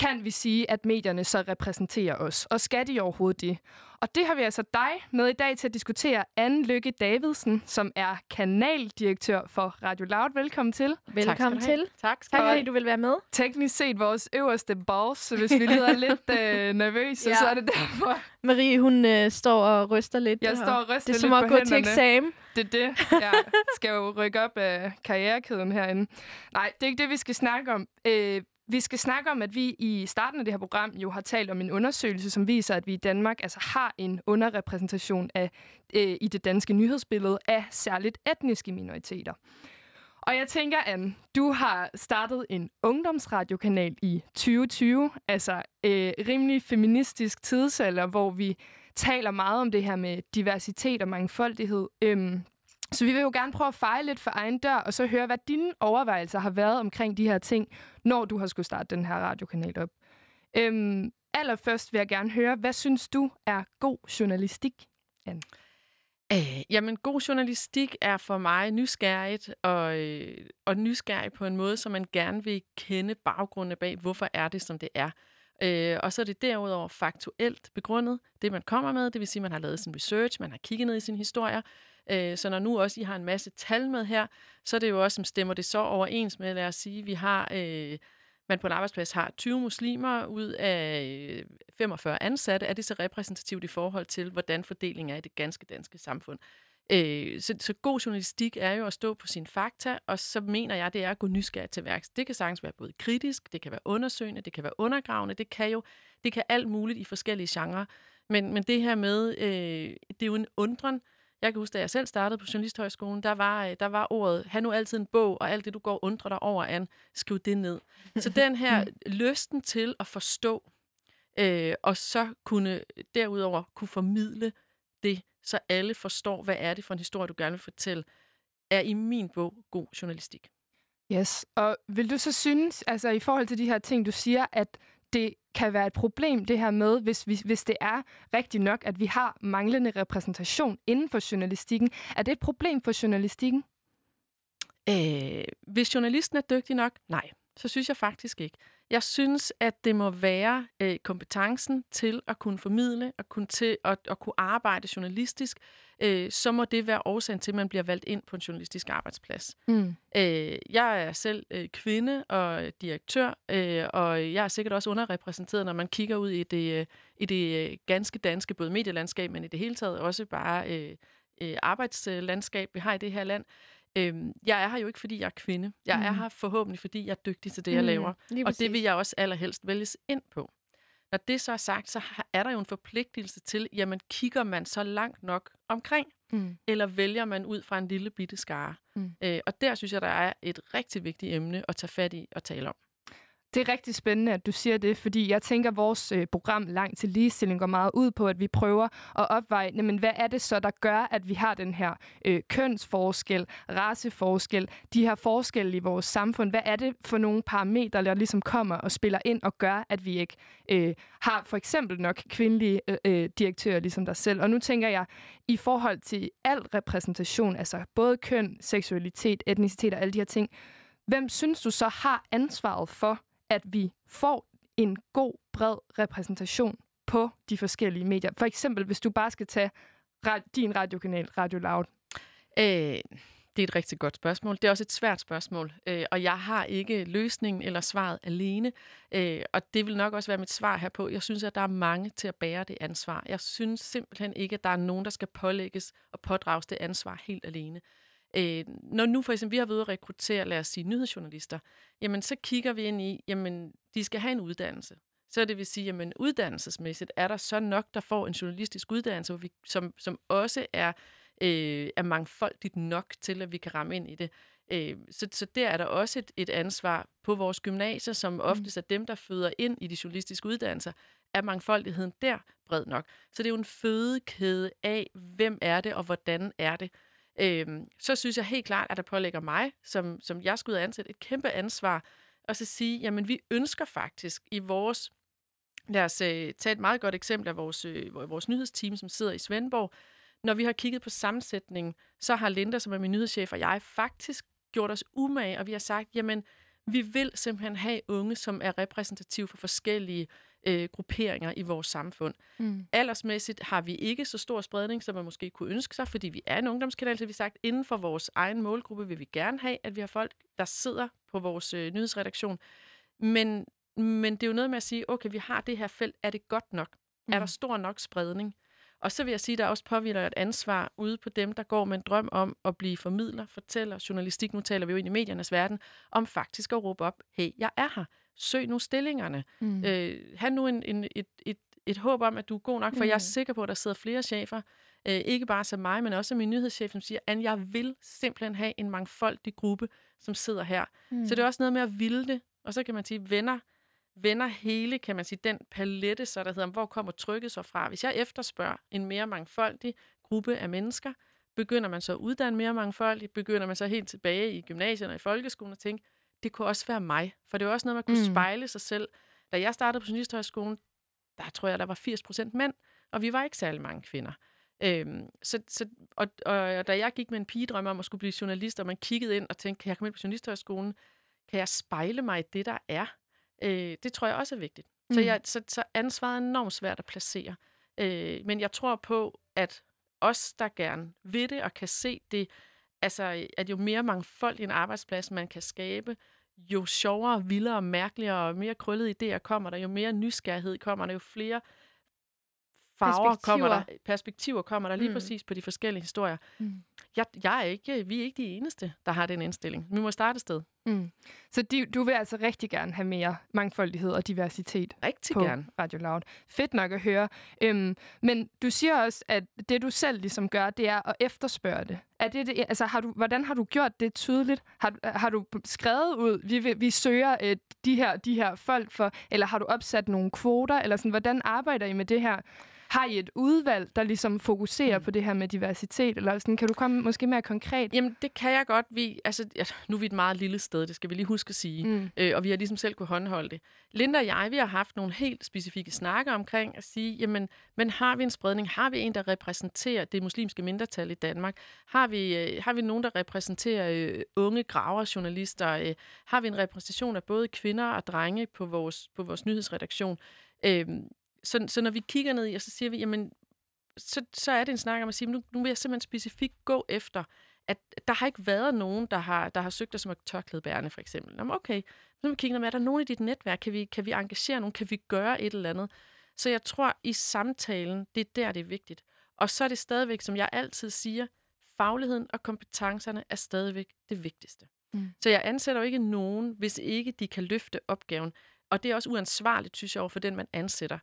kan vi sige, at medierne så repræsenterer os. Og skal de overhovedet det? Og det har vi altså dig med i dag til at diskutere. Anne Lykke Davidsen, som er kanaldirektør for Radio Loud. Velkommen til. Velkommen til. Tak skal Tak du have. fordi du vil være med. Teknisk set vores øverste boss, så hvis vi lyder lidt øh, nervøse, Ja. så er det derfor. Marie, hun øh, står og ryster lidt. Jeg står og ryster Det er lidt som at gå til hænderne. eksamen. Det er det. Jeg skal jo rykke op af karrierekæden herinde. Nej, det er ikke det, vi skal snakke om. Øh, vi skal snakke om, at vi i starten af det her program jo har talt om en undersøgelse, som viser, at vi i Danmark altså har en underrepræsentation af, øh, i det danske nyhedsbillede af særligt etniske minoriteter. Og jeg tænker, Anne, du har startet en ungdomsradiokanal i 2020, altså øh, rimelig feministisk tidsalder, hvor vi taler meget om det her med diversitet og mangfoldighed. Øhm, så vi vil jo gerne prøve at feje lidt for egen dør, og så høre, hvad dine overvejelser har været omkring de her ting, når du har skulle starte den her radiokanal op. Øhm, allerførst vil jeg gerne høre, hvad synes du er god journalistik, Anne? Øh, jamen, god journalistik er for mig nysgerrigt, og, øh, og nysgerrig på en måde, så man gerne vil kende baggrunden bag, hvorfor er det, som det er. Øh, og så er det derudover faktuelt begrundet, det man kommer med, det vil sige, at man har lavet sin research, man har kigget ned i sine historier. Øh, så når nu også I har en masse tal med her, så er det jo også, som stemmer det så overens med, lad os sige, vi har... Øh, man på en arbejdsplads har 20 muslimer ud af øh, 45 ansatte, er det så repræsentativt i forhold til, hvordan fordelingen er i det ganske danske samfund. Øh, så, så god journalistik er jo at stå på sine fakta, og så mener jeg, det er at gå nysgerrigt til værks. Det kan sagtens være både kritisk, det kan være undersøgende, det kan være undergravende, det kan jo det kan alt muligt i forskellige genrer. Men, men det her med, øh, det er jo en undren, jeg kan huske, da jeg selv startede på Journalisthøjskolen, der var, øh, der var ordet, have nu altid en bog, og alt det, du går og undrer dig over, an, skriv det ned. Så den her lysten til at forstå, øh, og så kunne derudover kunne formidle det, så alle forstår, hvad er det for en historie, du gerne vil fortælle, er i min bog god journalistik. Yes, og vil du så synes, altså i forhold til de her ting, du siger, at det kan være et problem, det her med, hvis, vi, hvis det er rigtigt nok, at vi har manglende repræsentation inden for journalistikken. Er det et problem for journalistikken? Øh, hvis journalisten er dygtig nok, nej, så synes jeg faktisk ikke. Jeg synes, at det må være øh, kompetencen til at kunne formidle og kunne, til, at, at kunne arbejde journalistisk, øh, så må det være årsagen til, at man bliver valgt ind på en journalistisk arbejdsplads. Mm. Øh, jeg er selv øh, kvinde og direktør, øh, og jeg er sikkert også underrepræsenteret, når man kigger ud i det, øh, i det øh, ganske danske, både medielandskab, men i det hele taget også bare øh, øh, arbejdslandskab, vi har i det her land. Øhm, jeg er her jo ikke, fordi jeg er kvinde. Jeg mm. er her forhåbentlig, fordi jeg er dygtig til det, jeg mm, laver. Og det vil jeg også allerhelst vælges ind på. Når det så er sagt, så er der jo en forpligtelse til, jamen kigger man så langt nok omkring, mm. eller vælger man ud fra en lille bitte skare? Mm. Øh, og der synes jeg, der er et rigtig vigtigt emne at tage fat i og tale om. Det er rigtig spændende, at du siger det, fordi jeg tænker, at vores øh, program Langt til Ligestilling går meget ud på, at vi prøver at opveje, men hvad er det så, der gør, at vi har den her øh, kønsforskel, raceforskel, de her forskelle i vores samfund? Hvad er det for nogle parametre, der ligesom kommer og spiller ind og gør, at vi ikke øh, har for eksempel nok kvindelige øh, øh direktører ligesom dig selv? Og nu tænker jeg, i forhold til al repræsentation, altså både køn, seksualitet, etnicitet og alle de her ting, hvem synes du så har ansvaret for, at vi får en god, bred repræsentation på de forskellige medier. For eksempel, hvis du bare skal tage din radiokanal, Radio Loud. Øh, det er et rigtig godt spørgsmål. Det er også et svært spørgsmål, øh, og jeg har ikke løsningen eller svaret alene. Øh, og det vil nok også være mit svar herpå. Jeg synes, at der er mange til at bære det ansvar. Jeg synes simpelthen ikke, at der er nogen, der skal pålægges og pådrages det ansvar helt alene. Øh, når nu for eksempel vi har været ude at rekruttere, lad os sige, nyhedsjournalister, jamen så kigger vi ind i, jamen de skal have en uddannelse. Så det vil sige, jamen uddannelsesmæssigt er der så nok, der får en journalistisk uddannelse, som, som også er, øh, er mangfoldigt nok til, at vi kan ramme ind i det. Øh, så, så der er der også et, et ansvar på vores gymnasier, som mm. oftest er dem, der føder ind i de journalistiske uddannelser, er mangfoldigheden der bred nok. Så det er jo en fødekæde af, hvem er det, og hvordan er det øhm, så synes jeg helt klart, at der pålægger mig, som, som jeg skulle ansætte, et kæmpe ansvar, og så sige, jamen vi ønsker faktisk i vores, lad os øh, tage et meget godt eksempel af vores, øh, vores nyhedsteam, som sidder i Svendborg, når vi har kigget på sammensætningen, så har Linda, som er min nyhedschef, og jeg faktisk gjort os umage, og vi har sagt, jamen, vi vil simpelthen have unge, som er repræsentative for forskellige øh, grupperinger i vores samfund. Mm. Aldersmæssigt har vi ikke så stor spredning, som man måske kunne ønske sig, fordi vi er en ungdomskanal, så vi sagt, inden for vores egen målgruppe vil vi gerne have, at vi har folk, der sidder på vores øh, nyhedsredaktion. Men, men det er jo noget med at sige, okay, vi har det her felt, er det godt nok? Mm. Er der stor nok spredning? Og så vil jeg sige, at der også påviler et ansvar ude på dem, der går med en drøm om at blive formidler, fortæller, journalistik, nu taler vi jo ind i mediernes verden, om faktisk at råbe op, hey, jeg er her søg nu stillingerne. Mm. Øh, have nu en, en, et, et, et håb om, at du er god nok, for mm. jeg er mm. sikker på, at der sidder flere chefer, øh, ikke bare som mig, men også min nyhedschef, som siger, at jeg vil simpelthen have en mangfoldig gruppe, som sidder her. Mm. Så det er også noget med at ville det, og så kan man sige, venner, vender hele, kan man sige, den palette, så der hedder, hvor kommer trykket så fra? Hvis jeg efterspørger en mere mangfoldig gruppe af mennesker, begynder man så at uddanne mere mangfoldigt, begynder man så helt tilbage i gymnasiet og i folkeskolen og tænke, det kunne også være mig. For det er også noget, man kunne mm. spejle sig selv. Da jeg startede på Journalisthøjskolen, der tror jeg, der var 80 procent mænd, og vi var ikke særlig mange kvinder. Øhm, så, så, og, og da jeg gik med en pigedrøm om at skulle blive journalist, og man kiggede ind og tænkte, kan jeg komme ind på journalisthøjskolen? Kan jeg spejle mig i det, der er? Øh, det tror jeg også er vigtigt. Mm. Så, jeg, så, så ansvaret er enormt svært at placere. Øh, men jeg tror på, at os, der gerne vil det og kan se det, altså, at jo mere mangfold i en arbejdsplads, man kan skabe, jo sjovere, vildere, mærkeligere og mere krøllede idéer kommer der, jo mere nysgerrighed kommer der, jo flere farver perspektiver. kommer der, perspektiver kommer der lige mm. præcis på de forskellige historier. Mm. Jeg, jeg er ikke, vi er ikke de eneste, der har den indstilling. Vi må starte et sted. Mm. Så de, du vil altså rigtig gerne have mere mangfoldighed og diversitet rigtig på gerne. Radio Loud. Fedt nok at høre. Øhm, men du siger også, at det du selv ligesom gør, det er at efterspørge det. Er det, det altså, har du, hvordan har du gjort det tydeligt? Har, har du skrevet ud, vi, vi søger øh, de, her, de her folk for, eller har du opsat nogle kvoter, eller sådan, hvordan arbejder I med det her? Har I et udvalg, der ligesom fokuserer mm. på det her med diversitet? Eller sådan, kan du komme måske mere konkret? Jamen, det kan jeg godt. Vi, altså, ja, nu er vi et meget lille sted, det skal vi lige huske at sige. Mm. Øh, og vi har ligesom selv kunne håndholde det. Linda og jeg, vi har haft nogle helt specifikke snakker omkring at sige, jamen, men har vi en spredning? Har vi en, der repræsenterer det muslimske mindretal i Danmark? Har vi, øh, har vi nogen, der repræsenterer øh, unge graverjournalister? Øh, har vi en repræsentation af både kvinder og drenge på vores, på vores nyhedsredaktion? Øh, så, så når vi kigger ned i, og så siger vi, jamen, så, så er det en snak om at sige, nu, nu vil jeg simpelthen specifikt gå efter, at der har ikke været nogen, der har, der har søgt os som tørklædebærende, for eksempel. Jamen, okay, så vi kigger med, er der nogen i dit netværk? Kan vi, kan vi engagere nogen? Kan vi gøre et eller andet? Så jeg tror, i samtalen, det er der, det er vigtigt. Og så er det stadigvæk, som jeg altid siger, fagligheden og kompetencerne er stadigvæk det vigtigste. Mm. Så jeg ansætter jo ikke nogen, hvis ikke de kan løfte opgaven. Og det er også uansvarligt, synes jeg, over for den, man ansætter.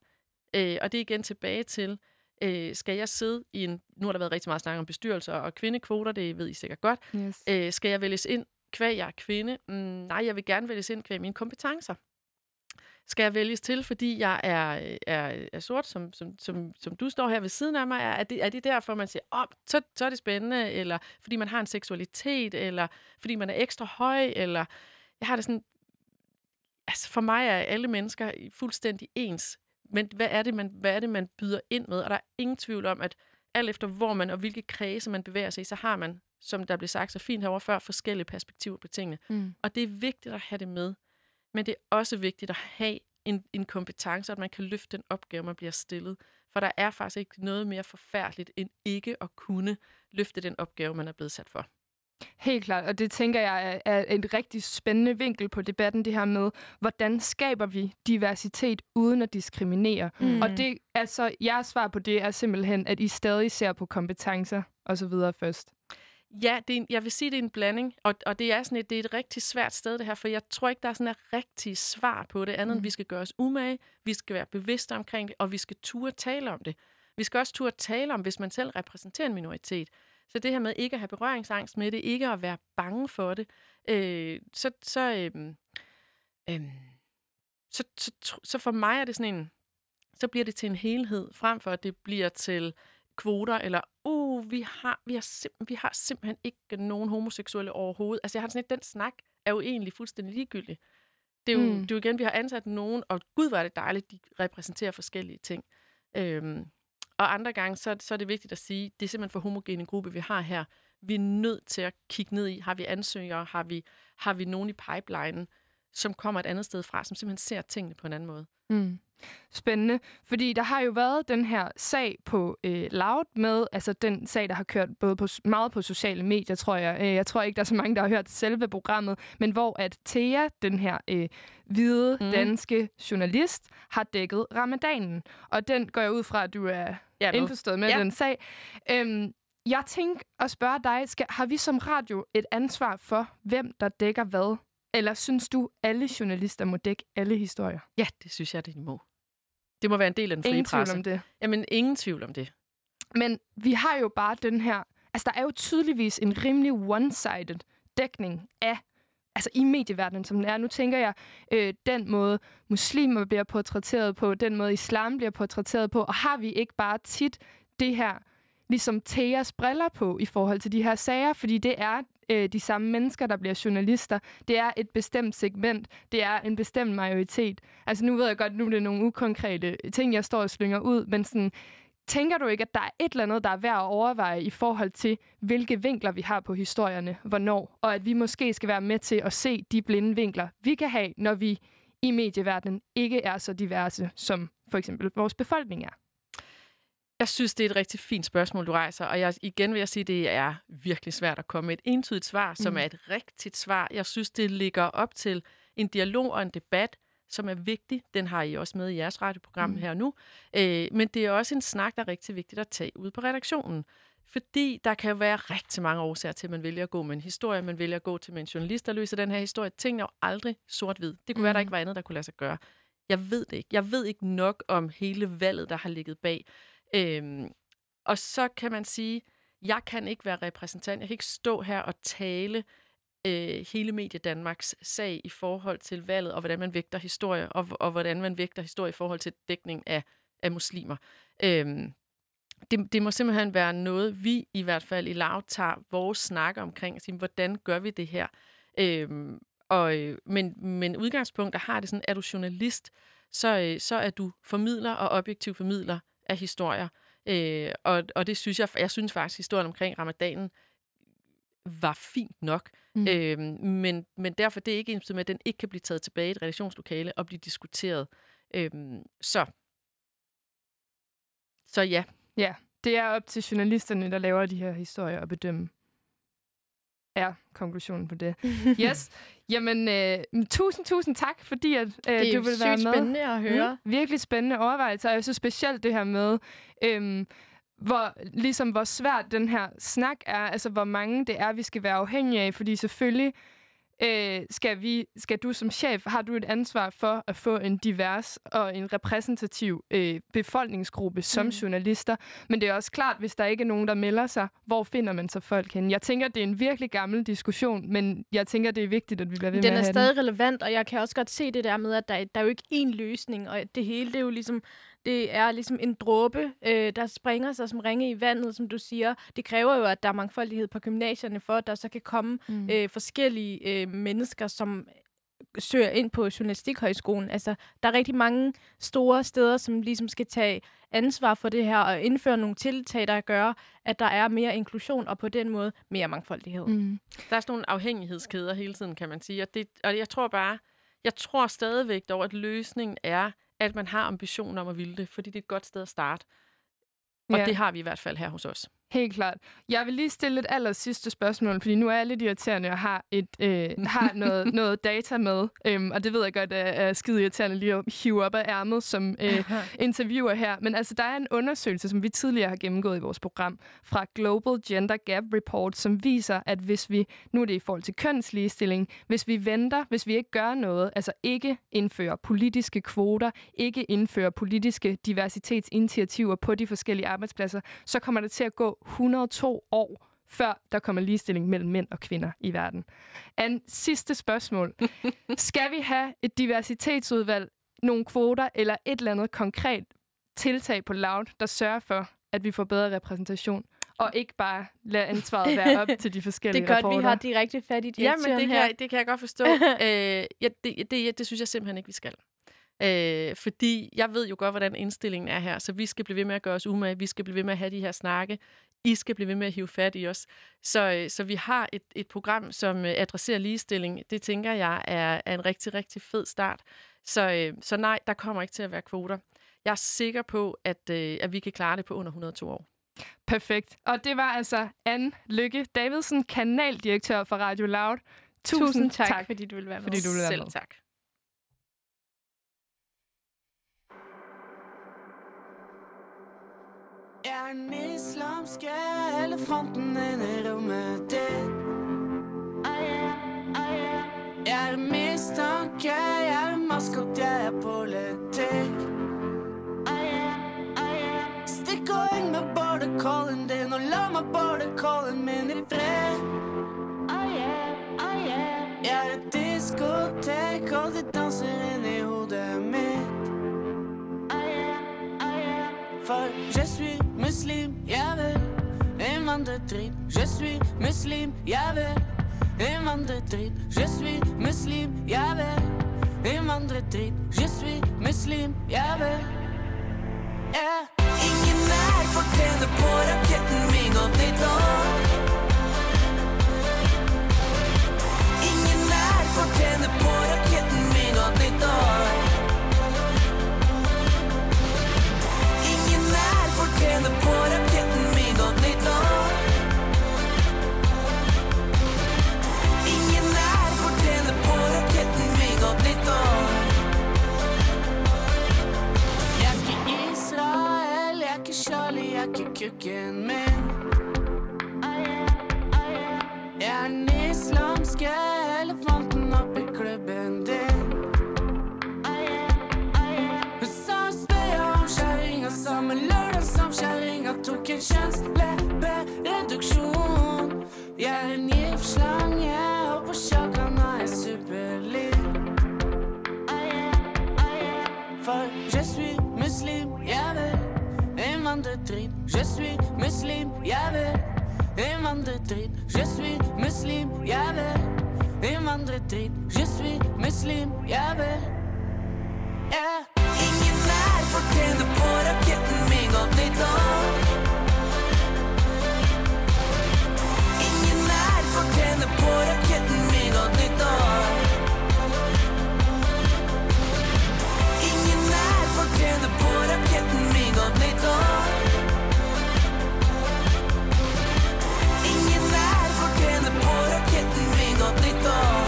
Øh, og det er igen tilbage til, øh, skal jeg sidde i en... Nu har der været rigtig meget snak om bestyrelser og kvindekvoter, det ved I sikkert godt. Yes. Øh, skal jeg vælges ind, kvæg jeg er kvinde? Mm, nej, jeg vil gerne vælges ind kvæg mine kompetencer. Skal jeg vælges til, fordi jeg er, er, er sort, som, som, som, som du står her ved siden af mig? Er, er, det, er det derfor, man siger, oh, så, så er det spændende, eller fordi man har en seksualitet, eller fordi man er ekstra høj, eller... Jeg har det sådan... Altså, for mig er alle mennesker fuldstændig ens men hvad er, det, man, hvad er det, man byder ind med? Og der er ingen tvivl om, at alt efter hvor man og hvilke kredse man bevæger sig i, så har man, som der blev sagt så fint herovre før, forskellige perspektiver på tingene. Mm. Og det er vigtigt at have det med. Men det er også vigtigt at have en, en kompetence, at man kan løfte den opgave, man bliver stillet. For der er faktisk ikke noget mere forfærdeligt, end ikke at kunne løfte den opgave, man er blevet sat for. Helt klart, og det tænker jeg er, en rigtig spændende vinkel på debatten, det her med, hvordan skaber vi diversitet uden at diskriminere? Mm. Og det, altså, jeres svar på det er simpelthen, at I stadig ser på kompetencer og så videre først. Ja, det er en, jeg vil sige, det er en blanding, og, og det er sådan et, det er et rigtig svært sted, det her, for jeg tror ikke, der er sådan et rigtigt svar på det, andet mm. end vi skal gøre os umage, vi skal være bevidste omkring det, og vi skal turde tale om det. Vi skal også turde tale om, hvis man selv repræsenterer en minoritet. Så det her med ikke at have berøringsangst med det, ikke at være bange for det, øh, så, så, øh, øh, så, så, så for mig er det sådan en, så bliver det til en helhed, frem for at det bliver til kvoter, eller, uh, vi har, vi har, sim- vi har simpelthen ikke nogen homoseksuelle overhovedet. Altså, jeg har sådan lidt, den snak er jo egentlig fuldstændig ligegyldig. Det er, jo, mm. det er jo igen, vi har ansat nogen, og gud, var det dejligt, de repræsenterer forskellige ting. Øhm, og andre gange, så, så er det vigtigt at sige, det er simpelthen for homogen gruppe, vi har her. Vi er nødt til at kigge ned i, har vi ansøgere, har vi, har vi nogen i pipelinen, som kommer et andet sted fra, som simpelthen ser tingene på en anden måde. Mm. Spændende, fordi der har jo været den her sag på øh, Loud med, altså den sag, der har kørt både på, meget på sociale medier, tror jeg. Øh, jeg tror ikke, der er så mange, der har hørt selve programmet, men hvor at Thea, den her øh, hvide mm. danske journalist, har dækket ramadanen. Og den går jeg ud fra, at du er ja, indforstået med ja. den sag. Øhm, jeg tænker at spørge dig, skal, har vi som radio et ansvar for, hvem der dækker hvad? Eller synes du, alle journalister må dække alle historier? Ja, det synes jeg, det må. Det må være en del af den frie ingen presse. Ingen tvivl om det. Jamen, ingen tvivl om det. Men vi har jo bare den her... Altså, der er jo tydeligvis en rimelig one-sided dækning af altså i medieverdenen, som den er. Nu tænker jeg, øh, den måde muslimer bliver portrætteret på, den måde islam bliver portrætteret på, og har vi ikke bare tit det her, ligesom Theas briller på i forhold til de her sager, fordi det er øh, de samme mennesker, der bliver journalister. Det er et bestemt segment. Det er en bestemt majoritet. Altså nu ved jeg godt, nu er det nogle ukonkrete ting, jeg står og slynger ud, men sådan, tænker du ikke, at der er et eller andet, der er værd at overveje i forhold til, hvilke vinkler vi har på historierne, hvornår, og at vi måske skal være med til at se de blinde vinkler, vi kan have, når vi i medieverdenen ikke er så diverse, som for eksempel vores befolkning er? Jeg synes, det er et rigtig fint spørgsmål, du rejser, og jeg, igen vil jeg sige, det er virkelig svært at komme med et entydigt svar, som mm. er et rigtigt svar. Jeg synes, det ligger op til en dialog og en debat, som er vigtig. Den har I også med i jeres radioprogram mm. her nu. Øh, men det er også en snak, der er rigtig vigtigt at tage ud på redaktionen. Fordi der kan jo være rigtig mange årsager til, at man vælger at gå med en historie, man vælger at gå til med en journalist, der løser den her historie. Tingene er jo aldrig sort-hvid. Det kunne mm. være, der ikke var andet, der kunne lade sig gøre. Jeg ved det ikke. Jeg ved ikke nok om hele valget, der har ligget bag. Øhm, og så kan man sige, jeg kan ikke være repræsentant. Jeg kan ikke stå her og tale øh, hele Medie Danmarks sag i forhold til valget, og hvordan man vægter historie, og, og hvordan man vægter historie i forhold til dækning af, af muslimer. Øhm, det, det må simpelthen være noget, vi i hvert fald i lav tager vores snakke omkring, og siger, hvordan gør vi det her? Øhm, og, øh, men, men udgangspunktet har det sådan, er du journalist, så, øh, så er du formidler og objektiv formidler af historier. Øh, og, og det synes jeg, jeg synes faktisk, historien omkring ramadanen var fint nok. Mm. Øh, men, men derfor det er ikke ens med, at den ikke kan blive taget tilbage i et redaktionslokale og blive diskuteret. Øh, så. Så ja. Ja, det er op til journalisterne, der laver de her historier og bedømme er konklusionen på det. Yes. Jamen, øh, tusind, tusind tak, fordi at, øh, du vil være med. Det er spændende at høre. Mm, virkelig spændende overvejelser. Og jeg synes specielt det her med, øh, hvor, ligesom, hvor svært den her snak er, altså hvor mange det er, vi skal være afhængige af, fordi selvfølgelig øh, skal, vi, skal du som chef, har du et ansvar for at få en divers og en repræsentativ øh, befolkningsgruppe som mm. journalister. Men det er også klart, hvis der ikke er nogen, der melder sig, hvor finder man så folk hen? Jeg tænker, det er en virkelig gammel diskussion, men jeg tænker, det er vigtigt, at vi bliver ved den med at. Den er stadig relevant, og jeg kan også godt se det der med, at der, der er jo ikke én løsning, og det hele det er jo ligesom det er ligesom en dråbe, øh, der springer sig som ringe i vandet, som du siger. Det kræver jo, at der er mangfoldighed på gymnasierne, for at der så kan komme mm. øh, forskellige øh, mennesker, som søger ind på Journalistikhøjskolen. Altså, der er rigtig mange store steder, som ligesom skal tage ansvar for det her og indføre nogle tiltag, der gør, at der er mere inklusion og på den måde mere mangfoldighed. Mm. Der er sådan nogle afhængighedskæder hele tiden, kan man sige. Og, det, og jeg tror bare, jeg tror stadigvæk dog, at løsningen er, at man har ambitioner om at ville det, fordi det er et godt sted at starte. Og ja. det har vi i hvert fald her hos os. Helt klart. Jeg vil lige stille et aller sidste spørgsmål, fordi nu er jeg lidt irriterende og har, et, øh, har noget, noget data med. Øhm, og det ved jeg godt er, er skide irriterende lige at hive op af ærmet som øh, interviewer her. Men altså, der er en undersøgelse, som vi tidligere har gennemgået i vores program, fra Global Gender Gap Report, som viser, at hvis vi, nu er det i forhold til kønsligestilling, hvis vi venter, hvis vi ikke gør noget, altså ikke indfører politiske kvoter, ikke indfører politiske diversitetsinitiativer på de forskellige arbejdspladser, så kommer det til at gå 102 år, før der kommer ligestilling mellem mænd og kvinder i verden. En sidste spørgsmål. Skal vi have et diversitetsudvalg, nogle kvoter eller et eller andet konkret tiltag på Loud, der sørger for, at vi får bedre repræsentation? og ikke bare lade ansvaret være op til de forskellige Det er godt, rapporter. vi har direkte fat i Ja, men det kan, det kan jeg godt forstå. øh, ja, det, det, det synes jeg simpelthen ikke, vi skal. Øh, fordi jeg ved jo godt, hvordan indstillingen er her, så vi skal blive ved med at gøre os umage, vi skal blive ved med at have de her snakke, I skal blive ved med at hive fat i os. Så, øh, så vi har et, et program, som øh, adresserer ligestilling. Det tænker jeg er, er en rigtig, rigtig fed start. Så, øh, så nej, der kommer ikke til at være kvoter. Jeg er sikker på, at, at vi kan klare det på under 102 år. Perfekt. Og det var altså Anne Lykke Davidsen, kanaldirektør for Radio Loud. Tusind, Tusind tak, tak, fordi du vil være med. Fordi du vil være Selv med. tak. Er en islamsk elefanten inde i rummet ditt. Jeg er mistanke, jeg er maskot, jeg er politikk. Stikk og heng med border-callen din, og la meg border-callen min i fred. Jeg er et diskotek, og de danser inn i hodet mitt. For jeg suis jeg vil innvandrerdrit. Je suis muslim, jeg vil Indvandredrit, je suis muslim, jeg vil Indvandredrit, je suis muslim, jeg vil Ja, ingen er for tænde på raketten min og det dår Ingen er for tænde på raketten min og det dår Ingen er for tænde på raketten tok en kjønnsleppereduksjon Jeg er en je suis muslim, jeg vil Indvandredrit, je suis muslim, jeg vil Indvandredrit, je suis muslim, jawel. Yeah. Ja, ingen er for tænde på raketten min og det dår Ingen er for tænde på raketten min og det dår Ingen er for tænde på raketten min og det dår og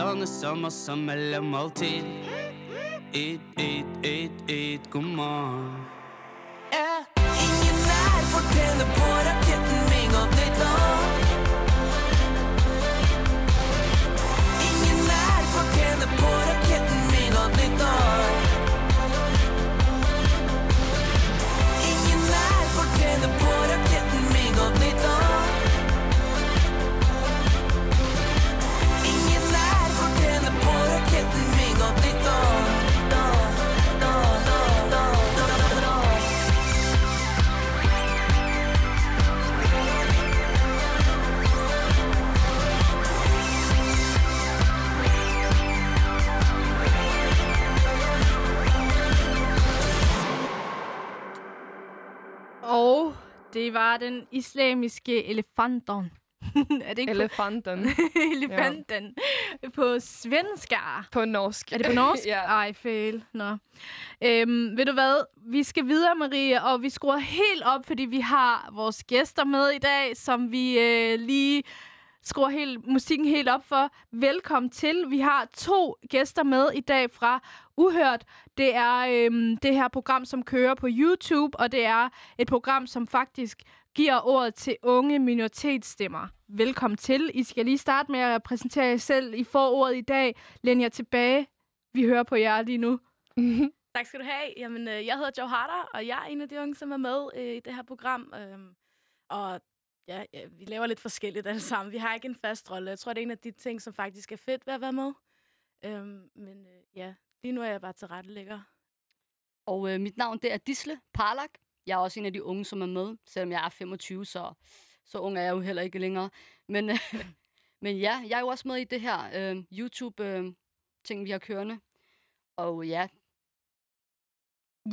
spiser sånne sommer som mellemmåltid Et, et, et, et, godmorgen. Yeah. ingen er for på raketten min og det dår Ingen er for på raketten min og det dår Ingen er for på raketten min og det dår var den islamiske elefanten. er det ikke Elefanten. på elefanten på svenska? På norsk. Er det på norsk? ja. Ej, fail. Nå. Øhm, ved du hvad? Vi skal videre, Marie, og vi skruer helt op, fordi vi har vores gæster med i dag, som vi øh, lige skruer helt, musikken helt op for. Velkommen til. Vi har to gæster med i dag fra Uhørt. Det er øhm, det her program, som kører på YouTube, og det er et program, som faktisk giver ordet til unge minoritetsstemmer. Velkommen til. I skal lige starte med at præsentere jer selv. I får ordet i dag. Læn jer tilbage. Vi hører på jer lige nu. Tak skal du have. Jamen, øh, jeg hedder Joe Harder, og jeg er en af de unge, som er med øh, i det her program. Øh, og ja, ja, vi laver lidt forskelligt alle sammen. Vi har ikke en fast rolle. Jeg tror, det er en af de ting, som faktisk er fedt ved at være med. Øhm, men øh, ja, lige nu er jeg bare til rettelægger. Og øh, mit navn, det er Disle Parlak. Jeg er også en af de unge, som er med, selvom jeg er 25, så, så ung er jeg jo heller ikke længere. Men, øh, men ja, jeg er jo også med i det her øh, YouTube-ting, vi har kørende. Og ja,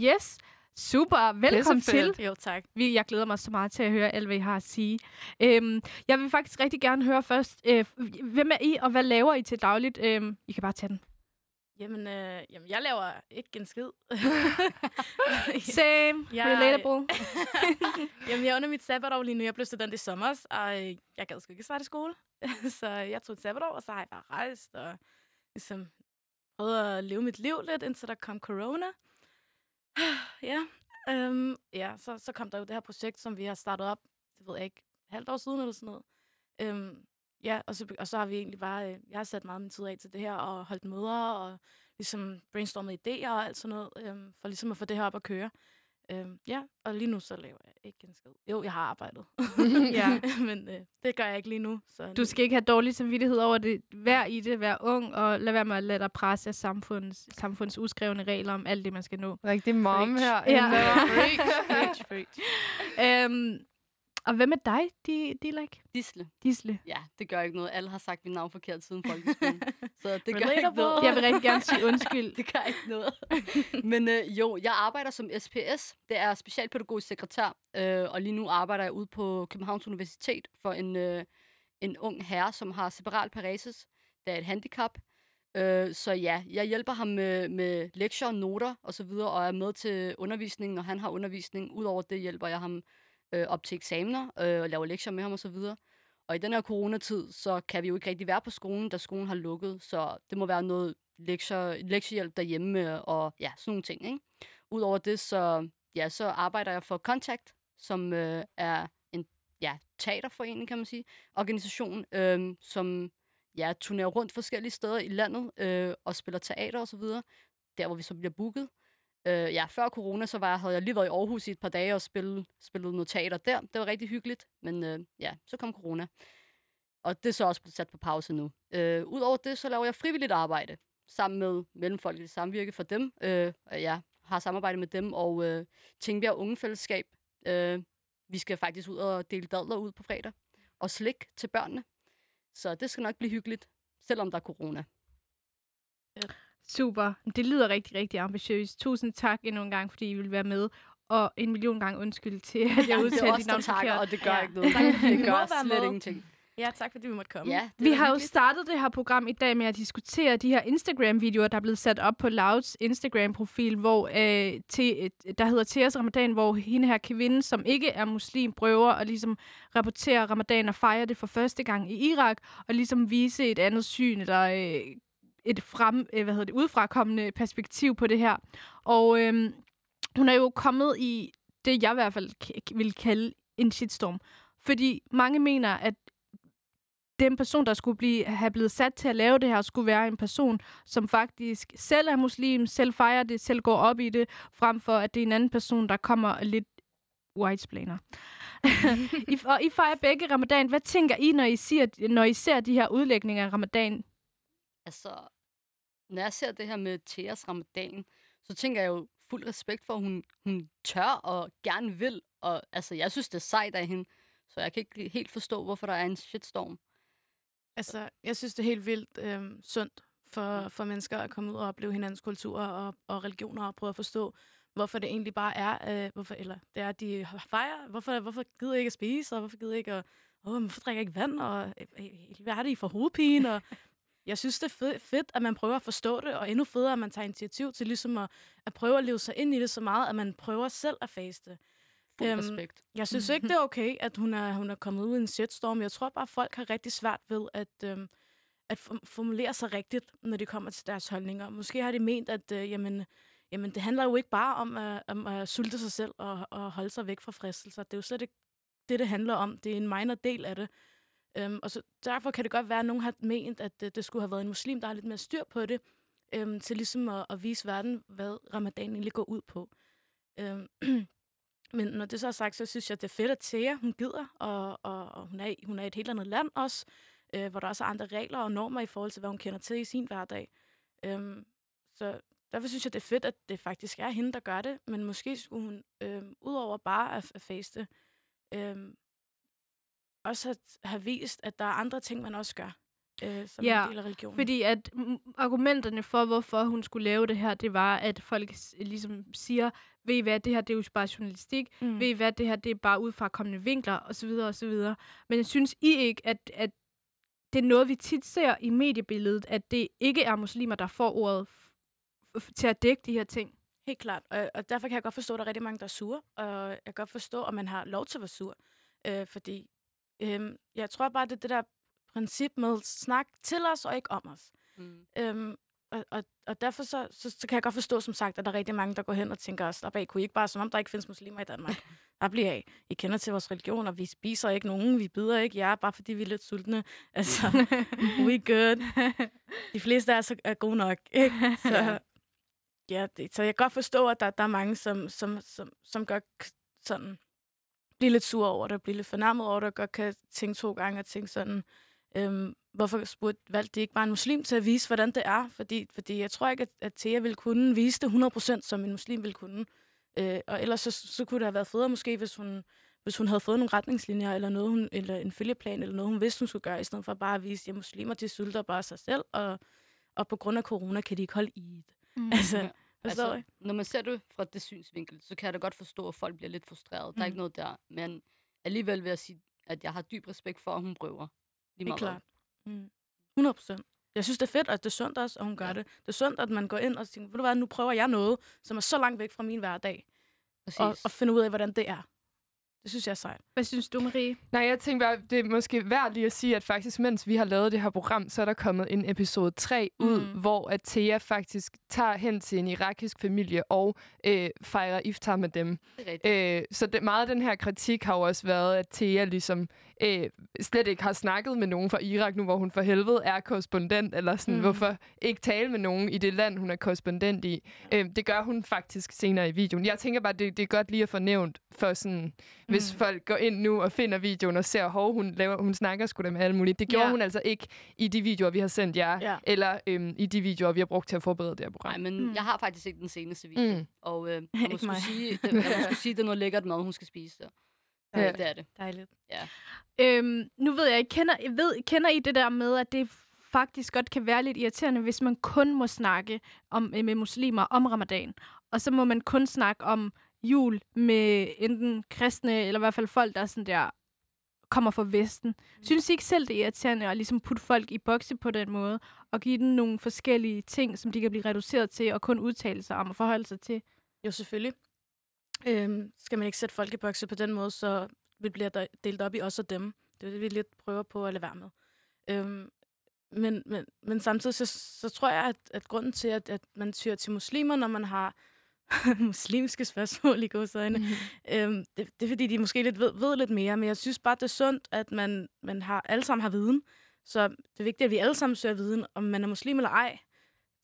Yes. Super. Velkommen til. Jo, tak. Vi, jeg glæder mig så meget til at høre alt, hvad I har at sige. Øhm, jeg vil faktisk rigtig gerne høre først, øh, hvem er I, og hvad laver I til dagligt? Øhm, I kan bare tage den. Jamen, øh, jamen, jeg laver ikke en skid. Same. Jeg- Relatable. jamen, jeg er under mit sabbatår lige nu. Jeg blev student i sommer, og øh, jeg gad sgu ikke starte i skole. så jeg tog et sabbatår, og så har jeg bare rejst og ligesom prøvet at leve mit liv lidt, indtil der kom corona ja. Øhm, ja, så, så kom der jo det her projekt, som vi har startet op, det ved jeg ikke, halvt år siden eller sådan noget. Øhm, ja, og så, og så har vi egentlig bare, øh, jeg har sat meget min tid af til det her, og holdt møder, og ligesom brainstormet idéer og alt sådan noget, øhm, for ligesom at få det her op at køre. Øhm, ja, og lige nu så laver jeg ikke en skid. Jo, jeg har arbejdet. Ja. Men øh, det gør jeg ikke lige nu. Så Du skal ikke have dårlig samvittighed over det. Vær i det, vær ung, og lad være med at lade dig presse af samfunds, samfunds uskrevne regler om alt det, man skal nå. Rigtig mom her. Ja. Preach, preach, preach. øhm, og hvad med dig, Di- Dilek? Disle. Disle. Ja, det gør ikke noget. Alle har sagt mit navn forkert siden folkeskolen. så det gør ikke noget. Jeg vil rigtig gerne sige undskyld. det gør ikke noget. Men øh, jo, jeg arbejder som SPS. Det er specialpædagogisk sekretær. Øh, og lige nu arbejder jeg ude på Københavns Universitet for en, øh, en ung herre, som har cerebral paresis. Det er et handicap. Øh, så ja, jeg hjælper ham med, med lektier, noter osv., og er med til undervisning, når han har undervisning. Udover det hjælper jeg ham øh, op til eksamener øh, og laver lektier med ham osv. Og i den her coronatid, så kan vi jo ikke rigtig være på skolen, da skolen har lukket. Så det må være noget lektier, lektiehjælp derhjemme og ja, sådan nogle ting. Ikke? Udover det, så, ja, så arbejder jeg for Contact, som øh, er en ja, teaterforening, kan man sige, organisation, øh, som ja, turnerer rundt forskellige steder i landet øh, og spiller teater osv., der hvor vi så bliver booket. Øh, ja, før corona, så var, havde jeg lige været i Aarhus i et par dage og spillet, spillet noget teater der. Det var rigtig hyggeligt, men øh, ja, så kom corona. Og det er så også blevet sat på pause nu. Øh, Udover det, så laver jeg frivilligt arbejde sammen med Mellemfolkeligt Samvirke for dem. Øh, jeg har samarbejdet med dem og øh, Tingbjerg Ungefællesskab. Øh, vi skal faktisk ud og dele dadler ud på fredag. Og slik til børnene. Så det skal nok blive hyggeligt, selvom der er corona. Super. Det lyder rigtig, rigtig ambitiøst. Tusind tak endnu en gang, fordi I vil være med. Og en million gange undskyld til, at jeg udtalte dit der navn forkert. og det gør Ja. ikke noget. Det gør slet med. ingenting. Ja, tak fordi vi måtte komme. Ja, Vi har jo startet det her program i dag med at diskutere de her Instagram-videoer, der er blevet sat op på Louds Instagram-profil, hvor øh, te, der hedder Teas Ramadan, hvor hende her kvinde, som ikke er muslim, prøver at ligesom rapportere Ramadan og fejre det for første gang i Irak, og ligesom vise et andet syn, eller øh, et frem, øh, hvad hedder det, udfrakommende perspektiv på det her. Og øh, hun er jo kommet i det, jeg i hvert fald vil kalde en shitstorm. Fordi mange mener, at den person, der skulle blive, have blevet sat til at lave det her, skulle være en person, som faktisk selv er muslim, selv fejrer det, selv går op i det, frem for at det er en anden person, der kommer lidt whitesplaner. I, og I fejrer begge ramadan. Hvad tænker I, når I, siger, når I ser de her udlægninger af ramadan? Altså, når jeg ser det her med Theas ramadan, så tænker jeg jo fuld respekt for, at hun, hun tør og gerne vil. Og altså, jeg synes, det er sejt af hende. Så jeg kan ikke helt forstå, hvorfor der er en shitstorm. Altså, jeg synes, det er helt vildt øh, sundt for, for mennesker at komme ud og opleve hinandens kulturer og, og religioner og prøve at forstå, hvorfor det egentlig bare er, øh, hvorfor, eller det er, at de fejrer, hvorfor, hvorfor gider I ikke at spise, og hvorfor gider I ikke at, åh, hvorfor drikker I ikke vand, og øh, øh, hvad er det, I får hovedpine, og jeg synes, det er fed, fedt, at man prøver at forstå det, og endnu federe, at man tager initiativ til ligesom at, at prøve at leve sig ind i det så meget, at man prøver selv at faste. Fuld Øhm, respekt. Jeg synes ikke, det er okay, at hun er, hun er kommet ud i en shitstorm. Jeg tror bare, at folk har rigtig svært ved at, øhm, at form- formulere sig rigtigt, når det kommer til deres holdninger. Måske har de ment, at øh, jamen, jamen, det handler jo ikke bare om, øh, om at sulte sig selv og, og holde sig væk fra fristelser. Det er jo slet ikke det, det handler om. Det er en minor del af det. Øhm, og så derfor kan det godt være, at nogen har ment, at det, det skulle have været en muslim, der har lidt mere styr på det, øhm, til ligesom at, at vise verden, hvad ramadan egentlig går ud på. Øhm, men når det så er sagt, så synes jeg, det er fedt, at Thea, hun gider, og, og, og hun, er, i- hun er i et helt andet land også, øh, hvor der også er andre regler og normer i forhold til, hvad hun kender til i sin hverdag. Øhm, så derfor synes jeg, det er fedt, at det faktisk er hende, der gør det, men måske skulle hun, øh, udover bare at, at faste, øh, også have, have vist, at der er andre ting, man også gør, øh, som Ja, en del af religionen. Fordi at argumenterne for, hvorfor hun skulle lave det her, det var, at folk ligesom siger, ved I hvad, det her det er jo bare journalistik, Mm. ved I hvad, det her det er bare ud fra kommende vinkler, osv. osv. Men jeg synes I ikke, at, at det er noget, vi tit ser i mediebilledet, at det ikke er muslimer, der får ordet til at dække de her ting. Helt klart, og, og derfor kan jeg godt forstå, at der er rigtig mange, der er sure, og jeg kan godt forstå, at man har lov til at være sur, øh, fordi øh, jeg tror bare, det er det der princip med snak til os og ikke om os. Mm. Øhm, og, og, og derfor så, så, så kan jeg godt forstå, som sagt, at der er rigtig mange, der går hen og tænker, slap af, kunne I ikke bare, som om der ikke findes muslimer i Danmark. Der bliver af. I kender til vores religion, og vi spiser ikke nogen, vi bider ikke jer, bare fordi vi er lidt sultne. Altså, we good. De fleste af os er gode nok, ikke? Så, ja, det, så jeg kan godt forstå, at der, der er mange, som, som, som, som k- sådan blive lidt sur over det, blive lidt fornærmet over det, og godt kan tænke to gange og tænke sådan, øhm, hvorfor spurgte, valgte de ikke bare en muslim til at vise, hvordan det er? Fordi, fordi jeg tror ikke, at, at Thea ville kunne vise det 100% som en muslim ville kunne. Øh, og ellers så, så kunne det have været federe måske, hvis hun, hvis hun havde fået nogle retningslinjer, eller, noget, hun, eller en følgeplan, eller noget, hun vidste, hun skulle gøre, i stedet for bare at vise, at muslimer, de sulter bare sig selv, og, og på grund af corona kan de ikke holde i det. Mm. Altså, forstår altså, når man ser det fra det synsvinkel, så kan jeg da godt forstå, at folk bliver lidt frustreret. Mm. Der er Mm. ikke noget der. Men alligevel vil jeg sige, at jeg har dyb respekt for, at hun prøver. Lige Det er klart. Mm. 100 procent. Jeg synes, det er fedt, at det er sundt også, at hun gør ja. det. Det er sundt, at man går ind og tænker, ved du hvad, nu prøver jeg noget, som er så langt væk fra min hverdag. Og, Præcis. og finde ud af, hvordan det er. Det synes jeg er sejt. Hvad synes du, Marie? Nej, jeg tænker bare, det er måske værd lige at sige, at faktisk, mens vi har lavet det her program, så er der kommet en episode 3 ud, Mm. hvor at Thea faktisk tager hen til en irakisk familie og øh, fejrer iftar med dem. Det er Øh, så det, meget af den her kritik har jo også været, at Thea ligesom øh, slet ikke har snakket med nogen fra Irak nu, hvor hun for helvede er korrespondent, eller sådan, Mm. hvorfor ikke tale med nogen i det land, hun er korrespondent i. Øh, det gør hun faktisk senere i videoen. Jeg tænker bare, det, det er godt lige at få nævnt, for sådan, hvis Mm. folk går ind nu og finder videoen og ser, hov, hun, laver, hun snakker sgu da med alt muligt. Det gjorde Ja. hun altså ikke i de videoer, vi har sendt jer, Ja. eller øhm, i de videoer, vi har brugt til at forberede det her program. Nej, men Mm. jeg har faktisk ikke den seneste video. Mm. Og øh, jeg, må skulle sige, det, jeg må skulle sige, det er noget lækkert mad, hun skal spise der. Ja. Ja. Det er det. Dejligt. Ja. Øhm, nu ved jeg kender, jeg ved, kender I det der med, at det faktisk godt kan være lidt irriterende, hvis man kun må snakke om, øh, med muslimer om ramadan, og så må man kun snakke om jul med enten kristne, eller i hvert fald folk, der er sådan der, kommer fra Vesten. Synes I ikke selv, det er irriterende at ligesom putte folk i bokse på den måde, og give dem nogle forskellige ting, som de kan blive reduceret til, og kun udtale sig om og forholde sig til? Jo, selvfølgelig. Øhm, skal man ikke sætte folk i bokse på den måde, så vi bliver der delt op i os og dem. Det er det, vi lidt prøver på at lade være med. Øhm, men, men, men samtidig så, så tror jeg, at, at grunden til, at, at man tyrer til muslimer, når man har muslimske spørgsmål i godsøjne, Mhm. øhm, det, det er fordi, de måske lidt ved, ved lidt mere, men jeg synes bare, det er sundt, at man, man har, alle sammen har viden. Så det er vigtigt, at vi alle sammen søger viden, om man er muslim eller ej.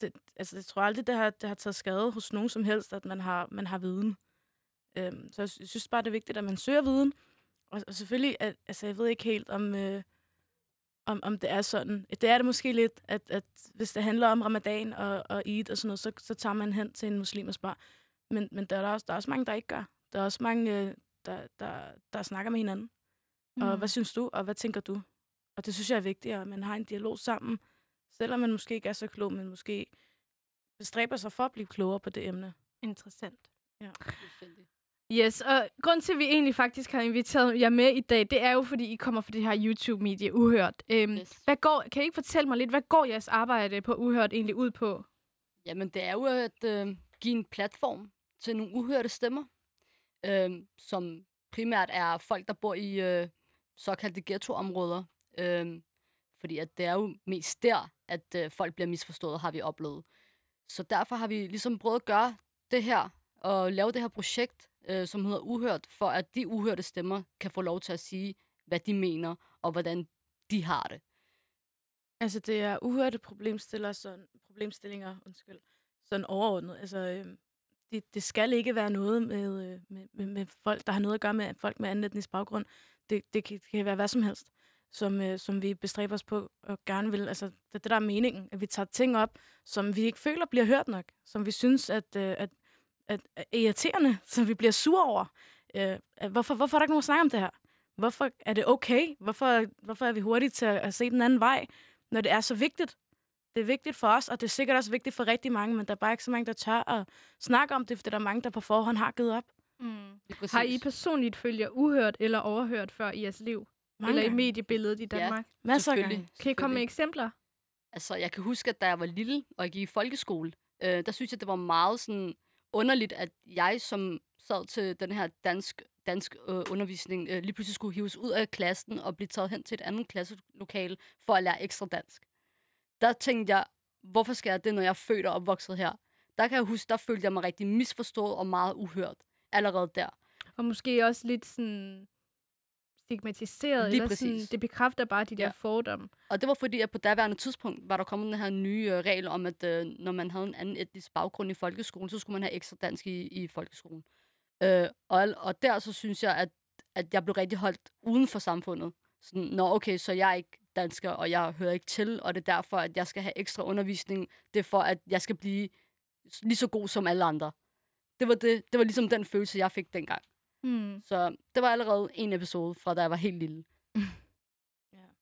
Det, altså, jeg tror aldrig, det har, det har taget skade hos nogen som helst, at man har, man har viden. Øhm, så jeg sy- jeg synes bare, det er vigtigt, at man søger viden. Og, og selvfølgelig, at, altså jeg ved ikke helt, om, øh, om, om det er sådan. Det er det måske lidt, at, at hvis det handler om ramadan og, og Eid og sådan noget, så, så tager man hen til en muslim og spørger. Men, men der, er der, også, der er også mange, der ikke gør. Der er også mange, øh, der, der, der snakker med hinanden. Mm. Og hvad synes du, og hvad tænker du? Og det synes jeg er vigtigt, at man har en dialog sammen, selvom man måske ikke er så klog, men måske bestræber sig for at blive klogere på det emne. Interessant. Ja. Yes, og grund til, at vi egentlig faktisk har inviteret jer med i dag, det er jo, fordi I kommer fra det her YouTube-medie Uhørt. Øhm, Yes. hvad går, kan I ikke fortælle mig lidt, hvad går jeres arbejde på Uhørt egentlig ud på? Jamen, det er jo at øh, give en platform til nogle uhørte stemmer, øh, som primært er folk, der bor i øh, såkaldte ghettoområder. Øh, fordi at det er jo mest der, at øh, folk bliver misforstået, har vi oplevet. Så derfor har vi ligesom prøvet at gøre det her, og lave det her projekt, øh, som hedder Uhørt, for at de uhørte stemmer kan få lov til at sige, hvad de mener, og hvordan de har det. Altså, det er uhørte problemstillinger, sådan, problemstillinger undskyld, sådan overordnet. Altså, øh, det, det skal ikke være noget med, øh, med, med, med folk, der har noget at gøre med folk med anden etnisk baggrund. Det, det, kan, det kan være hvad som helst, som, øh, som vi bestræber os på og gerne vil. Altså, det er det, der er meningen, at vi tager ting op, som vi ikke føler bliver hørt nok, som vi synes at, øh, at, at er irriterende, som vi bliver sure over. Øh, hvorfor, hvorfor er der ikke nogen at snakke om det her? Hvorfor er det okay? Hvorfor, hvorfor er vi hurtige til at, at se den anden vej, når det er så vigtigt? Det er vigtigt for os, og det er sikkert også vigtigt for rigtig mange, men der er bare ikke så mange, der tør at snakke om det, fordi der er mange, der på forhånd har givet op. Mm. Har I personligt følger uhørt eller overhørt før i jeres liv? Mange eller i gange. mediebilledet i Danmark? Masser af Selvfølgelig, gange. Kan I komme med eksempler? Altså, jeg kan huske, at da jeg var lille, og jeg gik i folkeskole, øh, der synes jeg, det var meget sådan underligt, at jeg, som sad til den her dansk, dansk øh, undervisning, øh, lige pludselig skulle hives ud af klassen og blive taget hen til et andet klasselokale for at lære ekstra dansk. Der tænkte jeg, hvorfor skal jeg det, når jeg er født og opvokset her? Der kan jeg huske, der følte jeg mig rigtig misforstået og meget uhørt allerede der. Og måske også lidt sådan stigmatiseret. Lige eller sådan, det bekræfter bare de der Ja. fordomme. Og det var fordi, at på daværende tidspunkt var der kommet den her nye øh, regel om, at øh, når man havde en anden etnisk baggrund i folkeskolen, så skulle man have ekstra dansk i, i folkeskolen. Øh, og, og der så synes jeg, at, at jeg blev rigtig holdt uden for samfundet. Sådan, Nå, okay, så jeg er ikke dansker, og jeg hører ikke til, og det er derfor, at jeg skal have ekstra undervisning. Det er for, at jeg skal blive lige så god som alle andre. Det var, det, det var ligesom den følelse, jeg fik dengang. Mm. Så det var allerede en episode fra, da jeg var helt lille.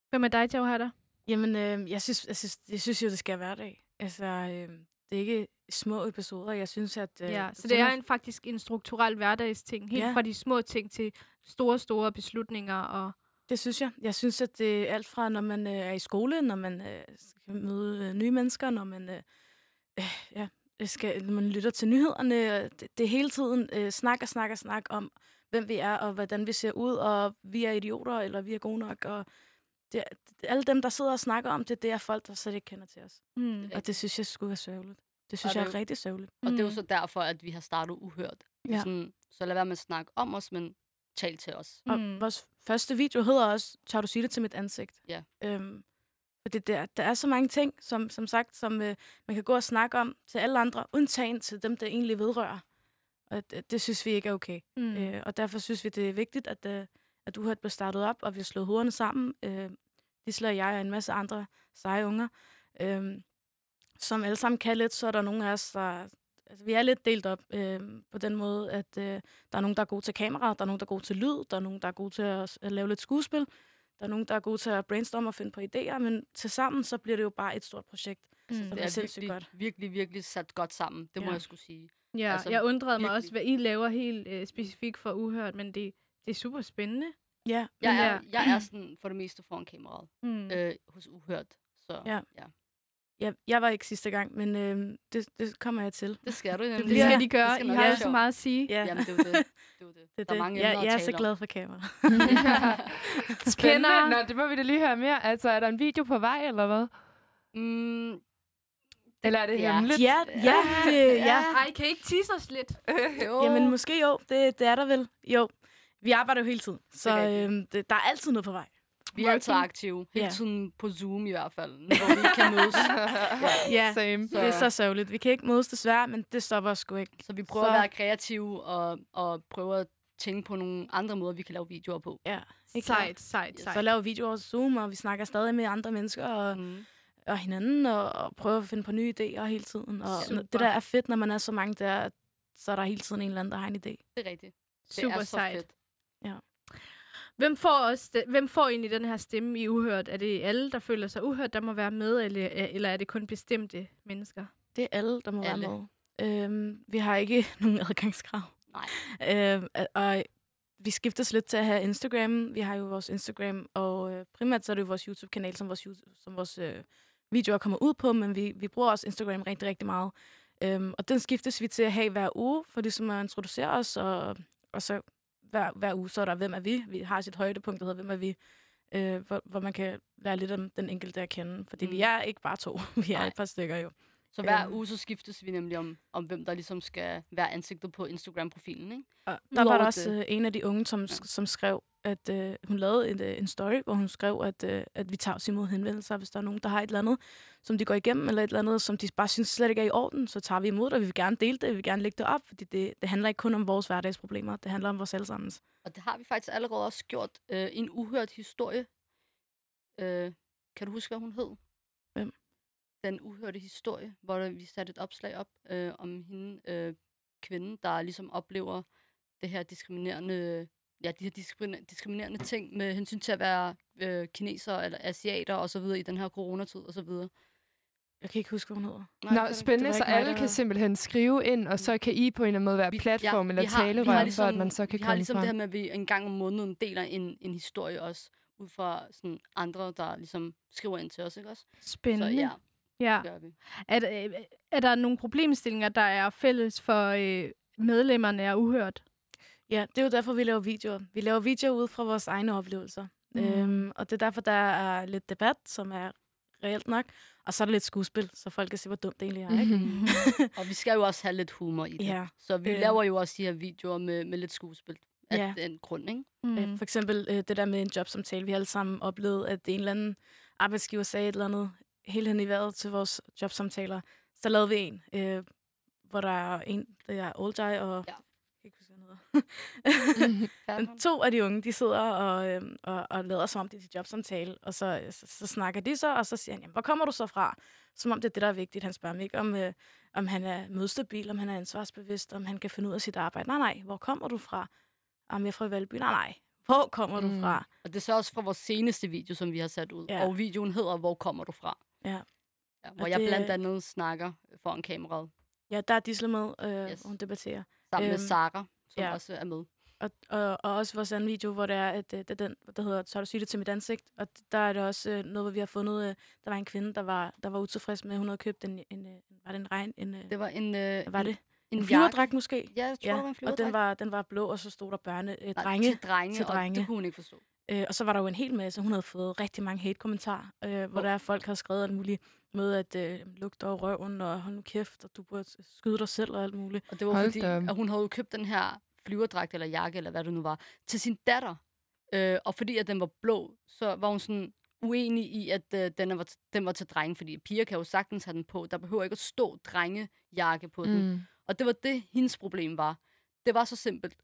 Hvem er dig, Jauhata? Jamen, øh, jeg, synes, jeg, synes, jeg synes jo, det skal være hverdag. Altså, øh, det er ikke små episoder. Jeg synes, at... Øh, Ja, så det er en, faktisk en strukturel hverdagsting. Helt Ja. fra de små ting til store, store beslutninger. Og Det synes jeg. Jeg synes, at det er alt fra, når man øh, er i skole, når man øh, skal møde øh, nye mennesker, når man, øh, øh, ja, skal, når man lytter til nyhederne. Det, det er hele tiden øh, snak og snak og snak om, hvem vi er, og hvordan vi ser ud, og vi er idioter, eller vi er gode nok. Og det, det, alle dem, der sidder og snakker om det, det er folk, der slet ikke kender til os. Mm. Og det synes jeg skulle være sørgeligt. Det synes Og det jeg er er rigtig sørgeligt. Og det er jo så derfor, at vi har startet uhørt. Ja. Sådan, så lad være med at snakke om os, men tal til os. Og Mm. vores første video hedder også, tør du sige det til mit ansigt? Ja. Øhm, for det der, der er så mange ting, som, som sagt, som øh, man kan gå og snakke om til alle andre, undtagen til dem, der egentlig vedrører. Og det, det synes vi ikke er okay. Mm. Øh, og derfor synes vi, det er vigtigt, at, øh, at du har blevet startet op, og vi har slået hovederne sammen. Øh, Gisle og jeg og en masse andre seje unger, øh, som alle sammen kan lidt, så er der nogle af os, der... Altså, vi er lidt delt op øh, på den måde, at øh, der er nogen, der er gode til kamera, der er nogen, der er gode til lyd, der er nogen, der er gode til at, at lave lidt skuespil, der er nogen, der er gode til at brainstorme og finde på idéer, men til sammen så bliver det jo bare et stort projekt, Mm. som Det er er virkelig, godt. virkelig, virkelig sat godt sammen. Det må Ja. jeg skulle sige. Ja, Altså, jeg undrede mig virkelig. også, hvad I laver helt øh, specifikt for Uhørt, men det, det er super spændende. Ja, Jeg Men er, ja. jeg er sådan for det meste foran kameraet Mm. øh, hos Uhørt. Så Ja. ja. jeg, jeg var ikke sidste gang, men øh, det, det kommer jeg til. det skal du nemlig. Det skal de gøre. skal I har jo så meget at sige. Ja. Jamen, det er det. Det, er det. Det, Der er mange jeg, jeg er så glad for kamera. Spændende. Nå, det må vi da lige høre mere. Altså, er der en video på vej, eller hvad? Mm, Eller er det Ja. hemmeligt? ja, ja, det, ja. Ej, kan I ikke tease os lidt? jo. Jamen måske jo, det, det er der vel. Jo, vi arbejder jo hele tiden, så rigtigt. øhm, det, der er altid noget på vej. Vi er altid aktive. Hele Ja. tiden på Zoom i hvert fald. Hvor vi kan mødes. Ja, Same. det er så sørgeligt. Vi kan ikke mødes desværre, men det stopper os sgu ikke. Så vi prøver Så- at være kreative og, og prøver at tænke på nogle andre måder, vi kan lave videoer på. Ja, ikke Sejt, sejt, Så sejt. laver vi videoer over Zoom, og vi snakker stadig med andre mennesker og, Mm. og hinanden, og, og prøver at finde på nye idéer hele tiden. Og Super. det der er fedt, når man er så mange der, så er der hele tiden en eller anden, der har en idé. Det er rigtigt. Det Super er så sejt. fedt. Hvem får, også det, hvem får egentlig den her stemme i Uhørt? Er det alle, der føler sig uhørt, der må være med, eller, eller er det kun bestemte mennesker? Det er alle, der må Alle. være med. Øhm, vi har ikke nogen adgangskrav. Nej. Øhm, og- og vi skiftes lidt til at have Instagram. Vi har jo vores Instagram, og øh, primært så er det jo vores YouTube-kanal, som vores, YouTube, som vores øh, videoer kommer ud på, men vi, vi bruger også Instagram rigtig, rigtig meget. Øhm, og den skiftes vi til at have hver uge, for ligesom at introducere os, og, og så hver, hver uge, så er der, hvem er vi? Vi har sit højdepunkt, der hedder, hvem er vi? Øh, hvor, hvor man kan lære lidt om den enkelte at kende. Fordi mm. vi er ikke bare to, vi er Nej. et par stykker jo. Så hver Øhm. uge, så skiftes vi nemlig om, om hvem der ligesom skal være ansigtet på Instagram-profilen, ikke? Og der var Udover der også det- øh, en af de unge, som, Ja. som skrev, at øh, hun lavede et, øh, en story, hvor hun skrev, at, øh, at vi tager os imod henvendelser, hvis der er nogen, der har et eller andet, som de går igennem, eller et eller andet, som de bare synes slet ikke er i orden, så tager vi imod det, og vi vil gerne dele det, vi vil gerne lægge det op, fordi det, det handler ikke kun om vores hverdagsproblemer, det handler om vores allesammens. Og det har vi faktisk allerede også gjort. Øh, en uhørt historie. Øh, kan du huske, hvad hun hed? Den uhørte historie, hvor der- vi satte et opslag op øh, om hende, øh, kvinden, der ligesom oplever det her diskriminerende, ja, de her diskriminerende, diskriminerende ting med hensyn til at være øh, kineser eller asiater og så videre i den her coronatid og så videre. Jeg kan ikke huske, hvad hun hedder. Nej, Nå, spændende, så alle kan simpelthen skrive ind, og så kan I på en eller anden måde være Vi- platform eller vi har- vi har talerør, for ligesom- at man så kan vi har komme ligesom frem. det her med, at vi en gang om måneden deler en, en historie også, ud fra sådan andre, der ligesom skriver ind til os, ikke også? Spændende. Så ja, ja. gør vi. Er, der- øh, er der nogle problemstillinger, der er fælles for øh, medlemmerne af Uhørt? Ja, det er jo derfor, vi laver videoer. Vi laver videoer ud fra vores egne oplevelser. Mm. Øhm, og det er derfor, der er lidt debat, som er reelt nok. Og så er der lidt skuespil, så folk kan se, hvor dumt det egentlig er. Ikke? Mhm. og vi skal jo også have lidt humor i det. Ja. Så vi Øh. laver jo også de her videoer med, med lidt skuespil af Ja. den grund, ikke? Mm. Øh, for eksempel øh, det der med en jobsamtale. Vi har alle sammen oplevet, at en eller anden arbejdsgiver sagde et eller andet helt hen i vejret til vores jobsamtaler. Så lavede vi en, øh, hvor der er en, der er old guy, og... Ja. Jeg kan ikke huske, hvad. Men to af de unge, de sidder og, øh, og, og lader som om det er til jobsamtale, og så, så, så snakker de så, og så siger han, jamen, hvor kommer du så fra? Som om det er det, der er vigtigt. Han spørger mig ikke, om, øh, om han er mødstabil, om han er ansvarsbevidst, om han kan finde ud af sit arbejde. Nej, nej, hvor kommer du fra? Jamen, jeg er fra Valby. Nej, nej, hvor kommer du Mm. fra? Og det er så også fra vores seneste video, som vi har sat ud. Ja. Og videoen hedder, hvor kommer du fra? Ja. Ja, hvor Og jeg det- blandt andet snakker foran kameraet. Ja, der er Disle med, øh, yes. hun debatterer. Sammen med Øhm, Sara, som ja. også er med. Og, og, og også vores anden video, hvor det er, at øh, det er den, der hedder, så har du det til mit ansigt. Og der er det også øh, noget, hvor vi har fundet, øh, der var en kvinde, der var, der var utilfreds med, at hun havde købt en, en, øh, var det en regn? En, øh, Det var en... Øh, var det? en En flyverdragt måske? Ja, jeg tror, det var en Og flyverdragt. den var, den var blå, og så stod der børne, øh, Nej, drenge. til drenge, til og drenge. det kunne hun ikke forstå. Øh, og så var der jo en hel masse. Hun havde fået rigtig mange hate-kommentarer, øh, hvor Hvor- der er folk har skrevet alt muligt med, at øh, lugter over røven, og hold nu kæft, og du burde skyde dig selv og alt muligt. Og det var fordi, at hun havde jo købt den her flyverdragt eller jakke, eller hvad det nu var, til sin datter. Øh, og fordi at den var blå, så var hun sådan uenig i, at øh, den, var, den var til drenge, fordi piger kan jo sagtens have den på. Der behøver ikke at stå drengejakke på den. Mm. Og det var det, hendes problem var. Det var så simpelt.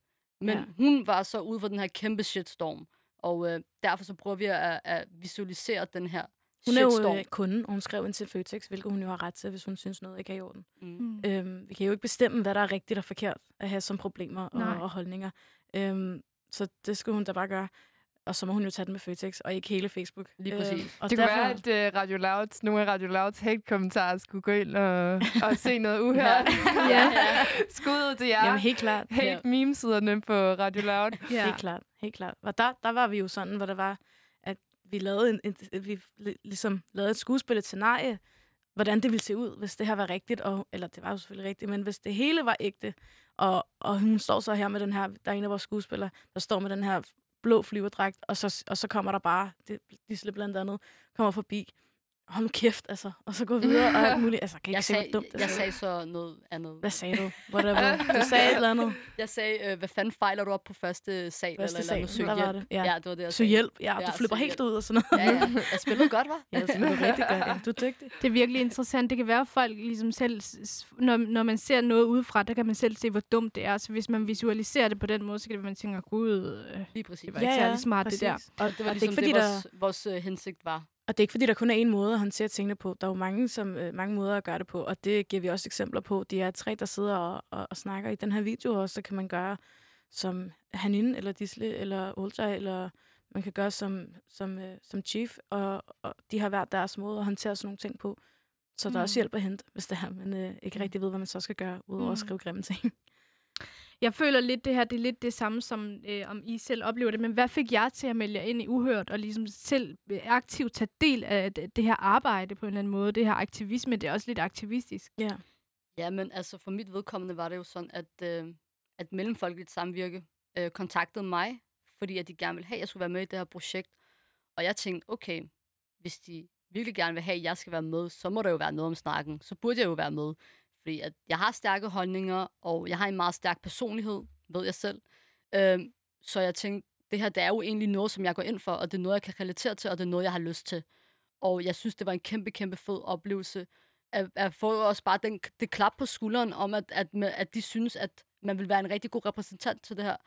Men ja. hun var så ude for den her kæmpe shitstorm. Og øh, derfor så prøver vi at, at visualisere den her Hun er jo shitstorm. øh, kunde, og hun skrev ind til Føtex, hvilket hun jo har ret til, hvis hun synes noget ikke er i orden. Mm. Øhm, vi kan jo ikke bestemme, hvad der er rigtigt og forkert at have som problemer Nej. og, og holdninger. Øhm, så det skulle hun da bare gøre. Og så må hun jo tage den med Føtex, og ikke hele Facebook. Lige præcis. og det derfor, kunne være, at uh, Radio Louds, nogle af Radio Louds hate-kommentarer skulle gå ind og, og se noget uhørt. Ja. Ja. Skud ud til jer. Jamen, helt klart. Hate meme-siderne på Radio Loud. Ja. Helt klart, helt klart. Og der, der var vi jo sådan, hvor der var, at vi lavede, en, en, vi li- ligesom lavede et skuespil, et scenarie, hvordan det ville se ud, hvis det her var rigtigt. Og, eller det var jo selvfølgelig rigtigt, men hvis det hele var ægte, og, og hun står så her med den her, der er en af vores skuespillere, der står med den her blå flyverdragt, og så, og så kommer der bare, det, Disle blandt andet, kommer forbi, hold nu kæft, altså, og så gå videre og alt muligt. Altså, jeg kan ikke jeg se, sagde, dumt det jeg sagde så noget andet. Hvad sagde du? Whatever. Du sagde et eller andet. Jeg sagde, øh, hvad fanden fejler du op på første sal? Første eller, eller sal, noget? der Søg var hjælp. det. Ja. ja, det var det, jeg sagde. hjælp. Ja, du flipper søg helt hjælp. ud og sådan noget. Ja, ja. Jeg spillede godt, var? Ja, du spillede rigtig godt. Ja, du er dygtig. Det er virkelig interessant. Det kan være, at folk ligesom selv, når, når man ser noget udefra, der kan man selv se, hvor dumt det er. Så hvis man visualiserer det på den måde, så kan det være, man tænker, gud, øh, Lige præcis. det var ikke særlig smart, det der. Og, det var det ligesom ikke fordi, det, der... vores, vores øh, hensigt var. Og det er ikke fordi, der kun er en måde at håndtere tingene på. Der er jo mange, som, øh, mange måder at gøre det på, og det giver vi også eksempler på. De er tre, der sidder og, og, og snakker i den her video, og så kan man gøre som Hanine, eller Disle, eller Olja, eller man kan gøre som, som, øh, som chief, og, og de har hver deres måde at håndtere sådan nogle ting på. Så der er Mm. også hjælp at hente, hvis det er, man øh, ikke rigtig ved, hvad man så skal gøre, udover at Mm. skrive grimme ting. Jeg føler lidt, det her det er lidt det samme, som øh, om I selv oplever det. Men hvad fik jer til at melde jer ind i Uhørt, og ligesom selv øh, aktivt tage del af det, det her arbejde på en eller anden måde? Det her aktivisme, det er også lidt aktivistisk. Ja. Ja, men altså for mit vedkommende var det jo sådan, at, øh, at Mellemfolkeligt Samvirke øh, kontaktede mig, fordi at de gerne ville have, at jeg skulle være med i det her projekt. Og jeg tænkte, okay, hvis de virkelig gerne vil have, at jeg skal være med, så må der jo være noget om snakken. Så burde jeg jo være med. Fordi at jeg har stærke holdninger, og jeg har en meget stærk personlighed, ved jeg selv. Øhm, så jeg tænkte, det her det er jo egentlig noget, som jeg går ind for, og det er noget, jeg kan relatere til, og det er noget, jeg har lyst til. Og jeg synes, det var en kæmpe, kæmpe fed oplevelse, at, at få også bare den, det klap på skulderen om, at, at, at de synes, at man vil være en rigtig god repræsentant til det her.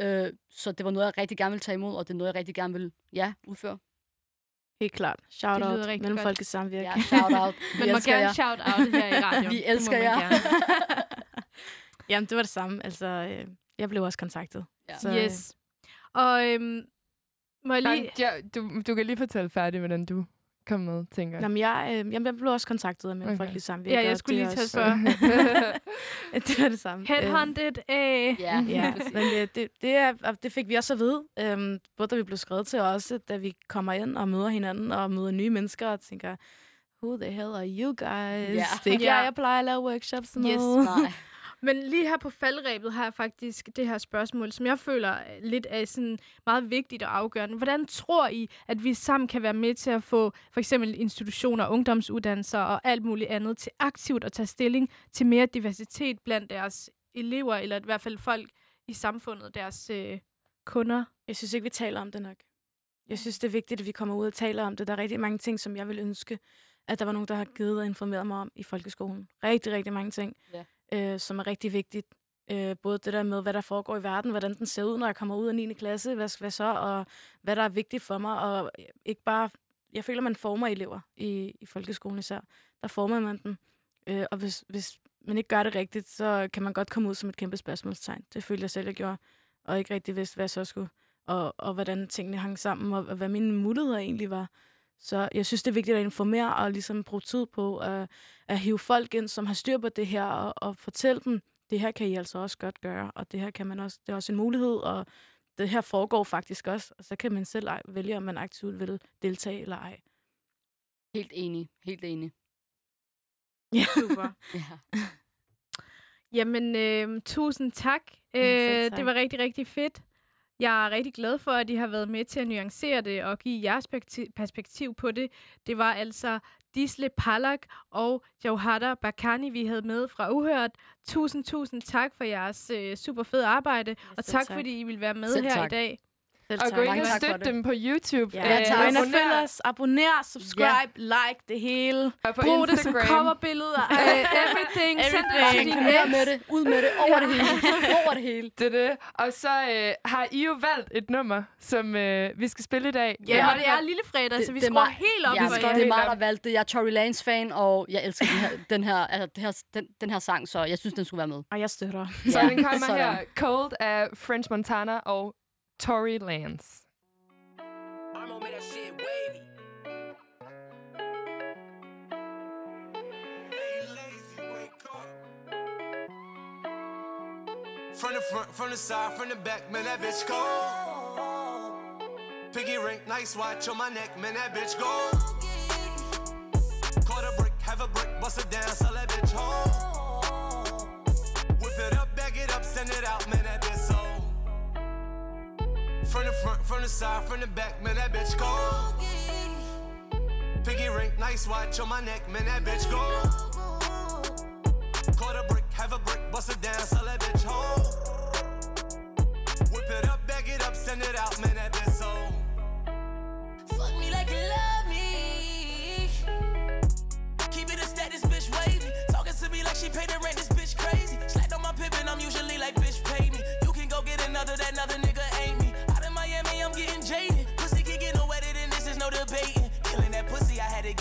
Øh, så det var noget, jeg rigtig gerne vil tage imod, og det er noget, jeg rigtig gerne vil ja, udføre. Helt klart. Shout Det lyder out rigtig mellem godt. folkets samvirke. Ja, shout out. Vi Man må elsker gerne jer. shout out her i radioen. Vi elsker jer. gerne. Jamen, det var det samme. Altså, øh, jeg blev også kontaktet. Ja. Så, øh, Yes. Og øhm, må jeg lige... Lige... Ja, du, du kan lige fortælle færdigt, hvordan du kom med, tænker jeg. Jamen, jeg, øh, jamen, jeg blev også kontaktet af Mellem Okay. Folkets Samvirke. Ja, jeg og skulle det lige er til at også- spørge. det var det samme. Headhunted, øh. Ja, Ja, præcis. men det, det, det, er, og det fik vi også at vide, øhm, både da vi blev skrevet til, og også da vi kommer ind og møder hinanden, og møder nye mennesker, og tænker, who the hell are you guys? Ja. Det er ikke Ja. jeg, jeg plejer at lave workshops med. Yes. Nej. Men lige her på faldrebet har jeg faktisk det her spørgsmål, som jeg føler lidt er sådan meget vigtigt og afgørende. Hvordan tror I, at vi sammen kan være med til at få for eksempel institutioner, ungdomsuddannelser og alt muligt andet til aktivt at tage stilling til mere diversitet blandt deres elever, eller i hvert fald folk i samfundet, deres øh, kunder? Jeg synes ikke, vi taler om det nok. Jeg synes, det er vigtigt, at vi kommer ud og taler om det. Der er rigtig mange ting, som jeg vil ønske, at der var nogen, der har givet og informeret mig om i folkeskolen. Rigtig, rigtig mange ting, Ja øh, som er rigtig vigtigt. Øh, både det der med, hvad der foregår i verden, hvordan den ser ud, når jeg kommer ud af 9. klasse, hvad, hvad så, og hvad der er vigtigt for mig. Og ikke bare, jeg føler, man former elever i, i folkeskolen især. Der former man dem. Øh, og hvis, hvis man ikke gør det rigtigt, så kan man godt komme ud som et kæmpe spørgsmålstegn. Det følte jeg selv, jeg gjorde. Og ikke rigtig vidste, hvad jeg så skulle. Og, og hvordan tingene hang sammen, og, og hvad mine muligheder egentlig var. Så jeg synes, det er vigtigt at informere og ligesom bruge tid på at, at hive folk ind, som har styr på det her, og, og fortælle dem, det her kan I altså også godt gøre, og det her kan man også, det er også en mulighed, og det her foregår faktisk også, og så kan man selv vælge, om man aktivt vil deltage eller ej. Helt enig. Helt enig. Ja. Super. Ja. Jamen, øh, tusind tak. Ja, Øh, tak. det var rigtig, rigtig fedt. Jeg er rigtig glad for, at I har været med til at nuancere det og give jeres perspekti- perspektiv på det. Det var altså Disle Palak og Jauhada Bakani, vi havde med fra Uhørt. Tusind, tusind tak for jeres øh, super fede arbejde, og selv tak, tak. fordi I vil være med Selv her tak. i dag. Selv Og gå ind og tak støtte dem på YouTube. Ja, Øh, tak. Ind og abonner- følg os, abonner, subscribe, like, det hele. Og på Brug det som Instagram. coverbilleder. Uh, everything. Send det til Everything. Ud ex. med det. Ud med det. Over det hele. Over det hele. Det er det. Og så øh, har I jo valgt et nummer, som øh, vi skal spille i dag. Ja, og det er lille fredag, Det- så vi det er skruer helt op Ja, for det, er mig, der valgte det. Jeg er Tory Lanez fan, og jeg elsker den her, den her, altså, det her, den, den her sang, så jeg synes, den skulle være med. Og jeg støtter. Så Ja, den kommer her. Cold af French Montana og Tory Lanez. From the front, from the side, from the back, man, that bitch go. Piggy ring, nice watch on my neck, man, that bitch go. Caught a brick, have a brick, bust it down, sell that bitch home. Whip it up, bag it up, send it out, man, that bitch so. From the front, from the side, from the back, man, that bitch go. Piggy ring, nice watch on my neck, man, that bitch go. Caught a brick, have a brick, bust it down, sell that bitch home. Whip it up, bag it up, send it out, man, that bitch so. Fuck me like you love me. Keep it a status, bitch wavy. Talking to me like she paid the rent, this bitch crazy. Slapped on my pippin', I'm usually like, bitch, pay me. You can go get another, that another nigga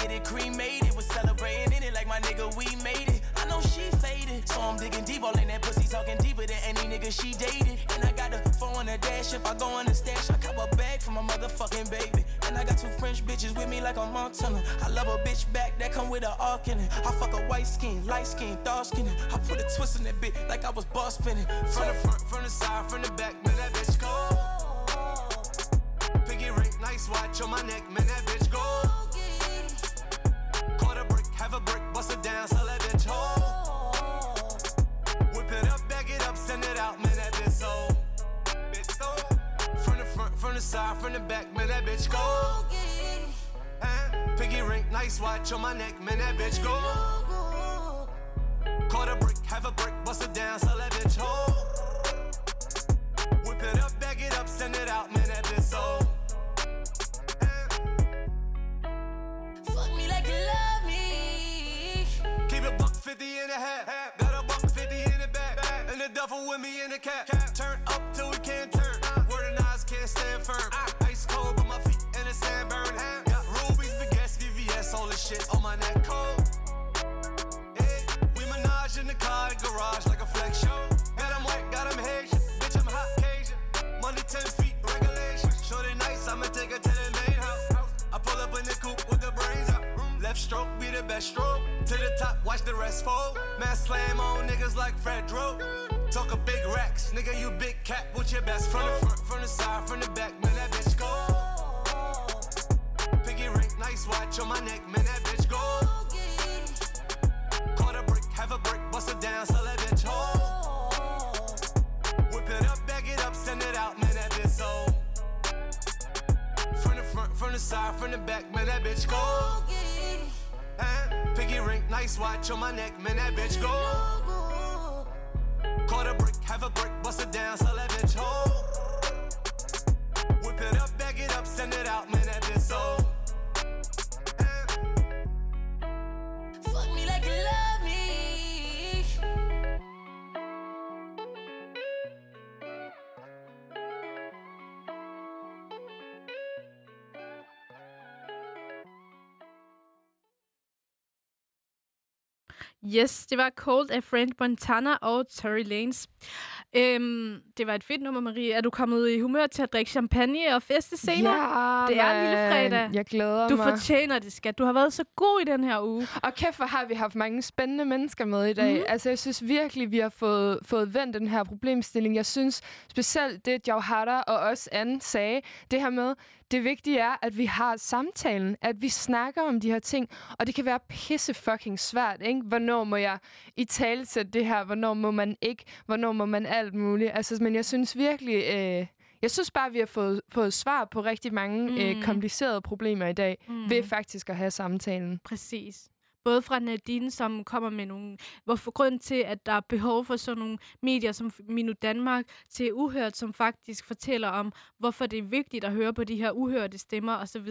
get it cremated. Celebrating in it like my nigga, we made it. I know she faded, so I'm digging deep all in that pussy, talking deeper than any nigga she dated. And I got the phone on the dash, if I go on the stash, I cop a bag for my motherfucking baby. And I got two French bitches with me like a Montana. I love a bitch back that come with a arc in it. I fuck a white skin, light skin, dark skin. I put a twist in that bitch like I was boss spinning. From the front, from the side, from the back, man, that bitch go. Piggy ring, nice watch on my neck, man, that bitch go. Down, sell that bitch home. Whip it up, bag it up, send it out, man, that bitch so. Bitch so. From the front, from the side, from the back, man, that bitch go. Piggy ring, nice watch on my neck, man, that bitch go. Caught a brick, have a brick, bust it down, sell that bitch home. Whip it up, bag it up, send it out, man, that bitch so. 50 in the hat, got a buck 50 in the back, and the duffel with me in the cap. Turn up till we can't turn, word and eyes can't stand firm. Ice cold, but my feet in the sand burn. Got rubies, baguettes, VVS, all this shit on my neck cold. Hey, we menage in the car, garage like Left stroke be the best stroke. To the top, watch the rest fold. Man slam on niggas like Fred Dro. Talk a big racks, nigga you big cat. What's your best from the front, from the side, from the back, man that bitch go. Piggy ring, nice watch on my neck, man that bitch go. Caught a brick, have a brick, bust it down, sell that bitch whole. Whip it up, bag it up, send it out, man, that bitch sold. From the side, from the back, man, that bitch go. Huh? Piggy ring, nice watch on my neck, man, that bitch go. Caught a brick, have a brick, bust it down, sell that bitch whole. Whip it up, bag it up, send it out, man, that bitch sold. Yes, det var Cold af Friend Montana og Tory Lanez. Øhm, det var et fedt nummer, Marie. Er du kommet i humør til at drikke champagne og feste senere? Ja, det er en lille fredag. Jeg glæder Du mig. fortjener det, skat. Du har været så god i den her uge. Og kæft, hvor har vi haft mange spændende mennesker med i dag. Mm. Altså, jeg synes virkelig, vi har fået, fået vendt den her problemstilling. Jeg synes specielt det, Jauhara og også Anne sagde, det her med, det vigtige er, at vi har samtalen, at vi snakker om de her ting, og det kan være pisse fucking svært, ikke? Hvornår må jeg i tale det her, hvornår må man ikke, hvornår må man alt muligt. Altså, men jeg synes virkelig, øh, jeg synes bare, vi har fået, fået svar på rigtig mange mm. øh, Mm. komplicerede problemer i dag, mm. ved faktisk at have samtalen. Præcis. Både fra Nadine, som kommer med nogle... Hvorfor grund til, at der er behov for sådan nogle medier som Minu Danmark, til Uhørt, som faktisk fortæller om, hvorfor det er vigtigt at høre på de her uhørte stemmer osv.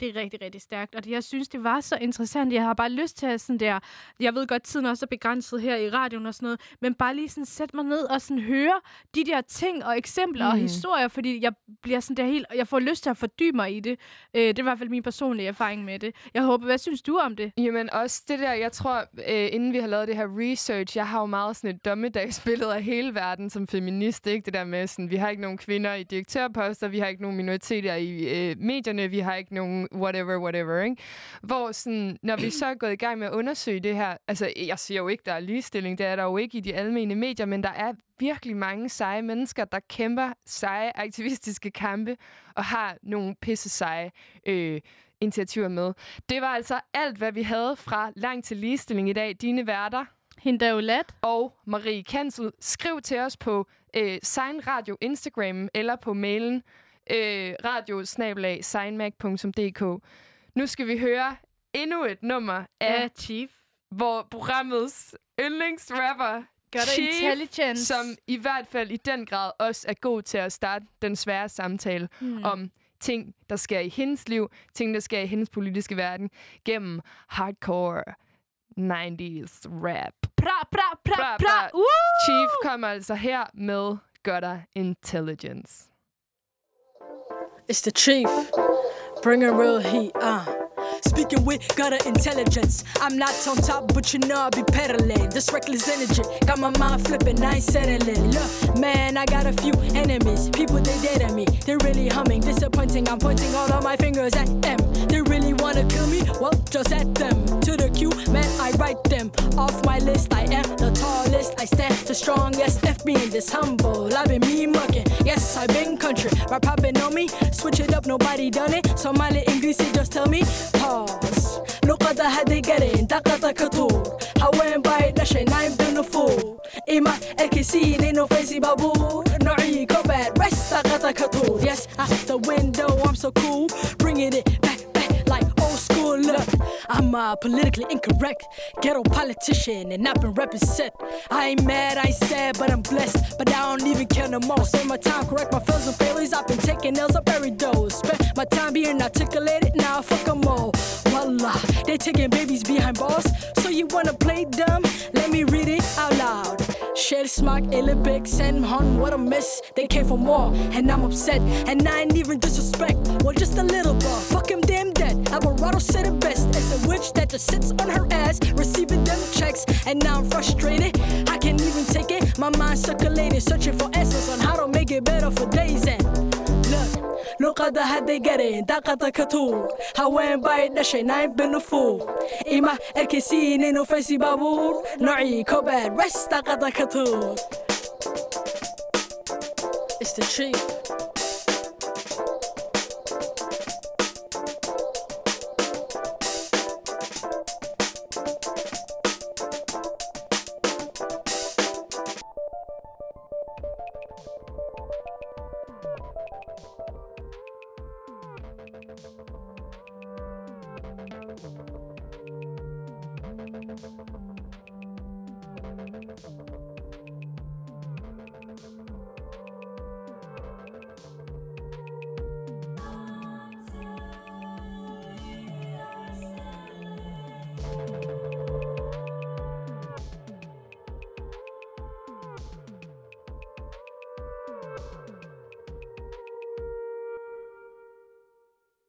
Det er rigtig, rigtig stærkt. Og det, jeg synes, det var så interessant. Jeg har bare lyst til at sådan der... Jeg ved godt, tiden også er begrænset her i radioen og sådan noget, men bare lige sådan sætte mig ned og sådan høre de der ting og eksempler mm. og historier, fordi jeg bliver sådan der helt... Jeg får lyst til at fordybe mig i det. Øh, det er i hvert fald min personlige erfaring med det. Jeg håber, hvad synes du om det? Jamen også det der, jeg tror, øh, inden vi har lavet det her research, jeg har jo meget sådan et dommedagsbillede af hele verden som feminist, ikke? Det der med sådan, vi har ikke nogen kvinder i direktørposter, vi har ikke nogen minoriteter i øh, medierne, vi har ikke nogen whatever, whatever, ikke? Hvor sådan, når vi så er gået i gang med at undersøge det her, altså jeg siger jo ikke, der er ligestilling, det er der jo ikke i de almene medier, men der er virkelig mange seje mennesker, der kæmper seje aktivistiske kampe og har nogle pisse seje øh, initiativer med. Det var altså alt, hvad vi havde fra Lang til Ligestilling i dag. Dine værter. Hinda Ulat. Og Marie Kansel. Skriv til os på øh, Sign Radio Instagram eller på mailen øh, radiosnabelag Nu skal vi høre endnu et nummer af Ja, Chief. Hvor programmets yndlingsrapper Gør det Chief, intelligence. som i hvert fald i den grad også er god til at starte den svære samtale mm. om ting, der sker i hendes liv, ting, der sker i hendes politiske verden, gennem hardcore 90s rap. Pra, pra, pra, pra. bra. Uh! Chief kommer altså her med Gutter Intelligence. It's the chief. Bring a real heat, uh. Speaking with gutter intelligence. I'm not on top, but you know I be peddling. This reckless energy got my mind flipping, I ain't settling. Look, man, I got a few enemies. People they dead at me, they really humming. Disappointing, I'm pointing all of my fingers at them They really wanna kill me? Well, just at them. To the queue, man, I write them off my list. I am the tallest, I stand the strongest. F me in this humble, I've been me mucking. Yes, I've been country, rap popping on me. Switch it up, nobody done it. Somali English, just tell me pause. لقد هدي قرين دقة كطور هوين بايد نشي نايم بنفور إما الكسي لينو فيزي بابور نوعي كوباد بس دقة كطور Yes, out the window, I'm so cool Bringing it Look, I'm a politically incorrect. Ghetto politician and I've been represent I ain't mad, I ain't sad, but I'm blessed. But I don't even care no more. Spend my time, correct my fails and failures. I've been taking L's up every dose. Spend my time being articulated, now fuck fuck 'em all. Wallah, they taking babies behind bars. So you wanna play dumb? Let me read it out loud Illibig, send hun, what a miss. They came for more, and I'm upset. And I ain't even disrespect Well, just a little bit, fuck him damn dead Alvarado said it best. It's a witch that just sits on her ass Receiving them checks. And now I'm frustrated I can't even take it. My mind circulating Searching for answers on how to make it better for days and Look, luqada hadday gareen daaqada ka haween bay dhashay nayn binufuur ima erkaysiin inuu faysi baabuur nocii kobaad wes daaqada ka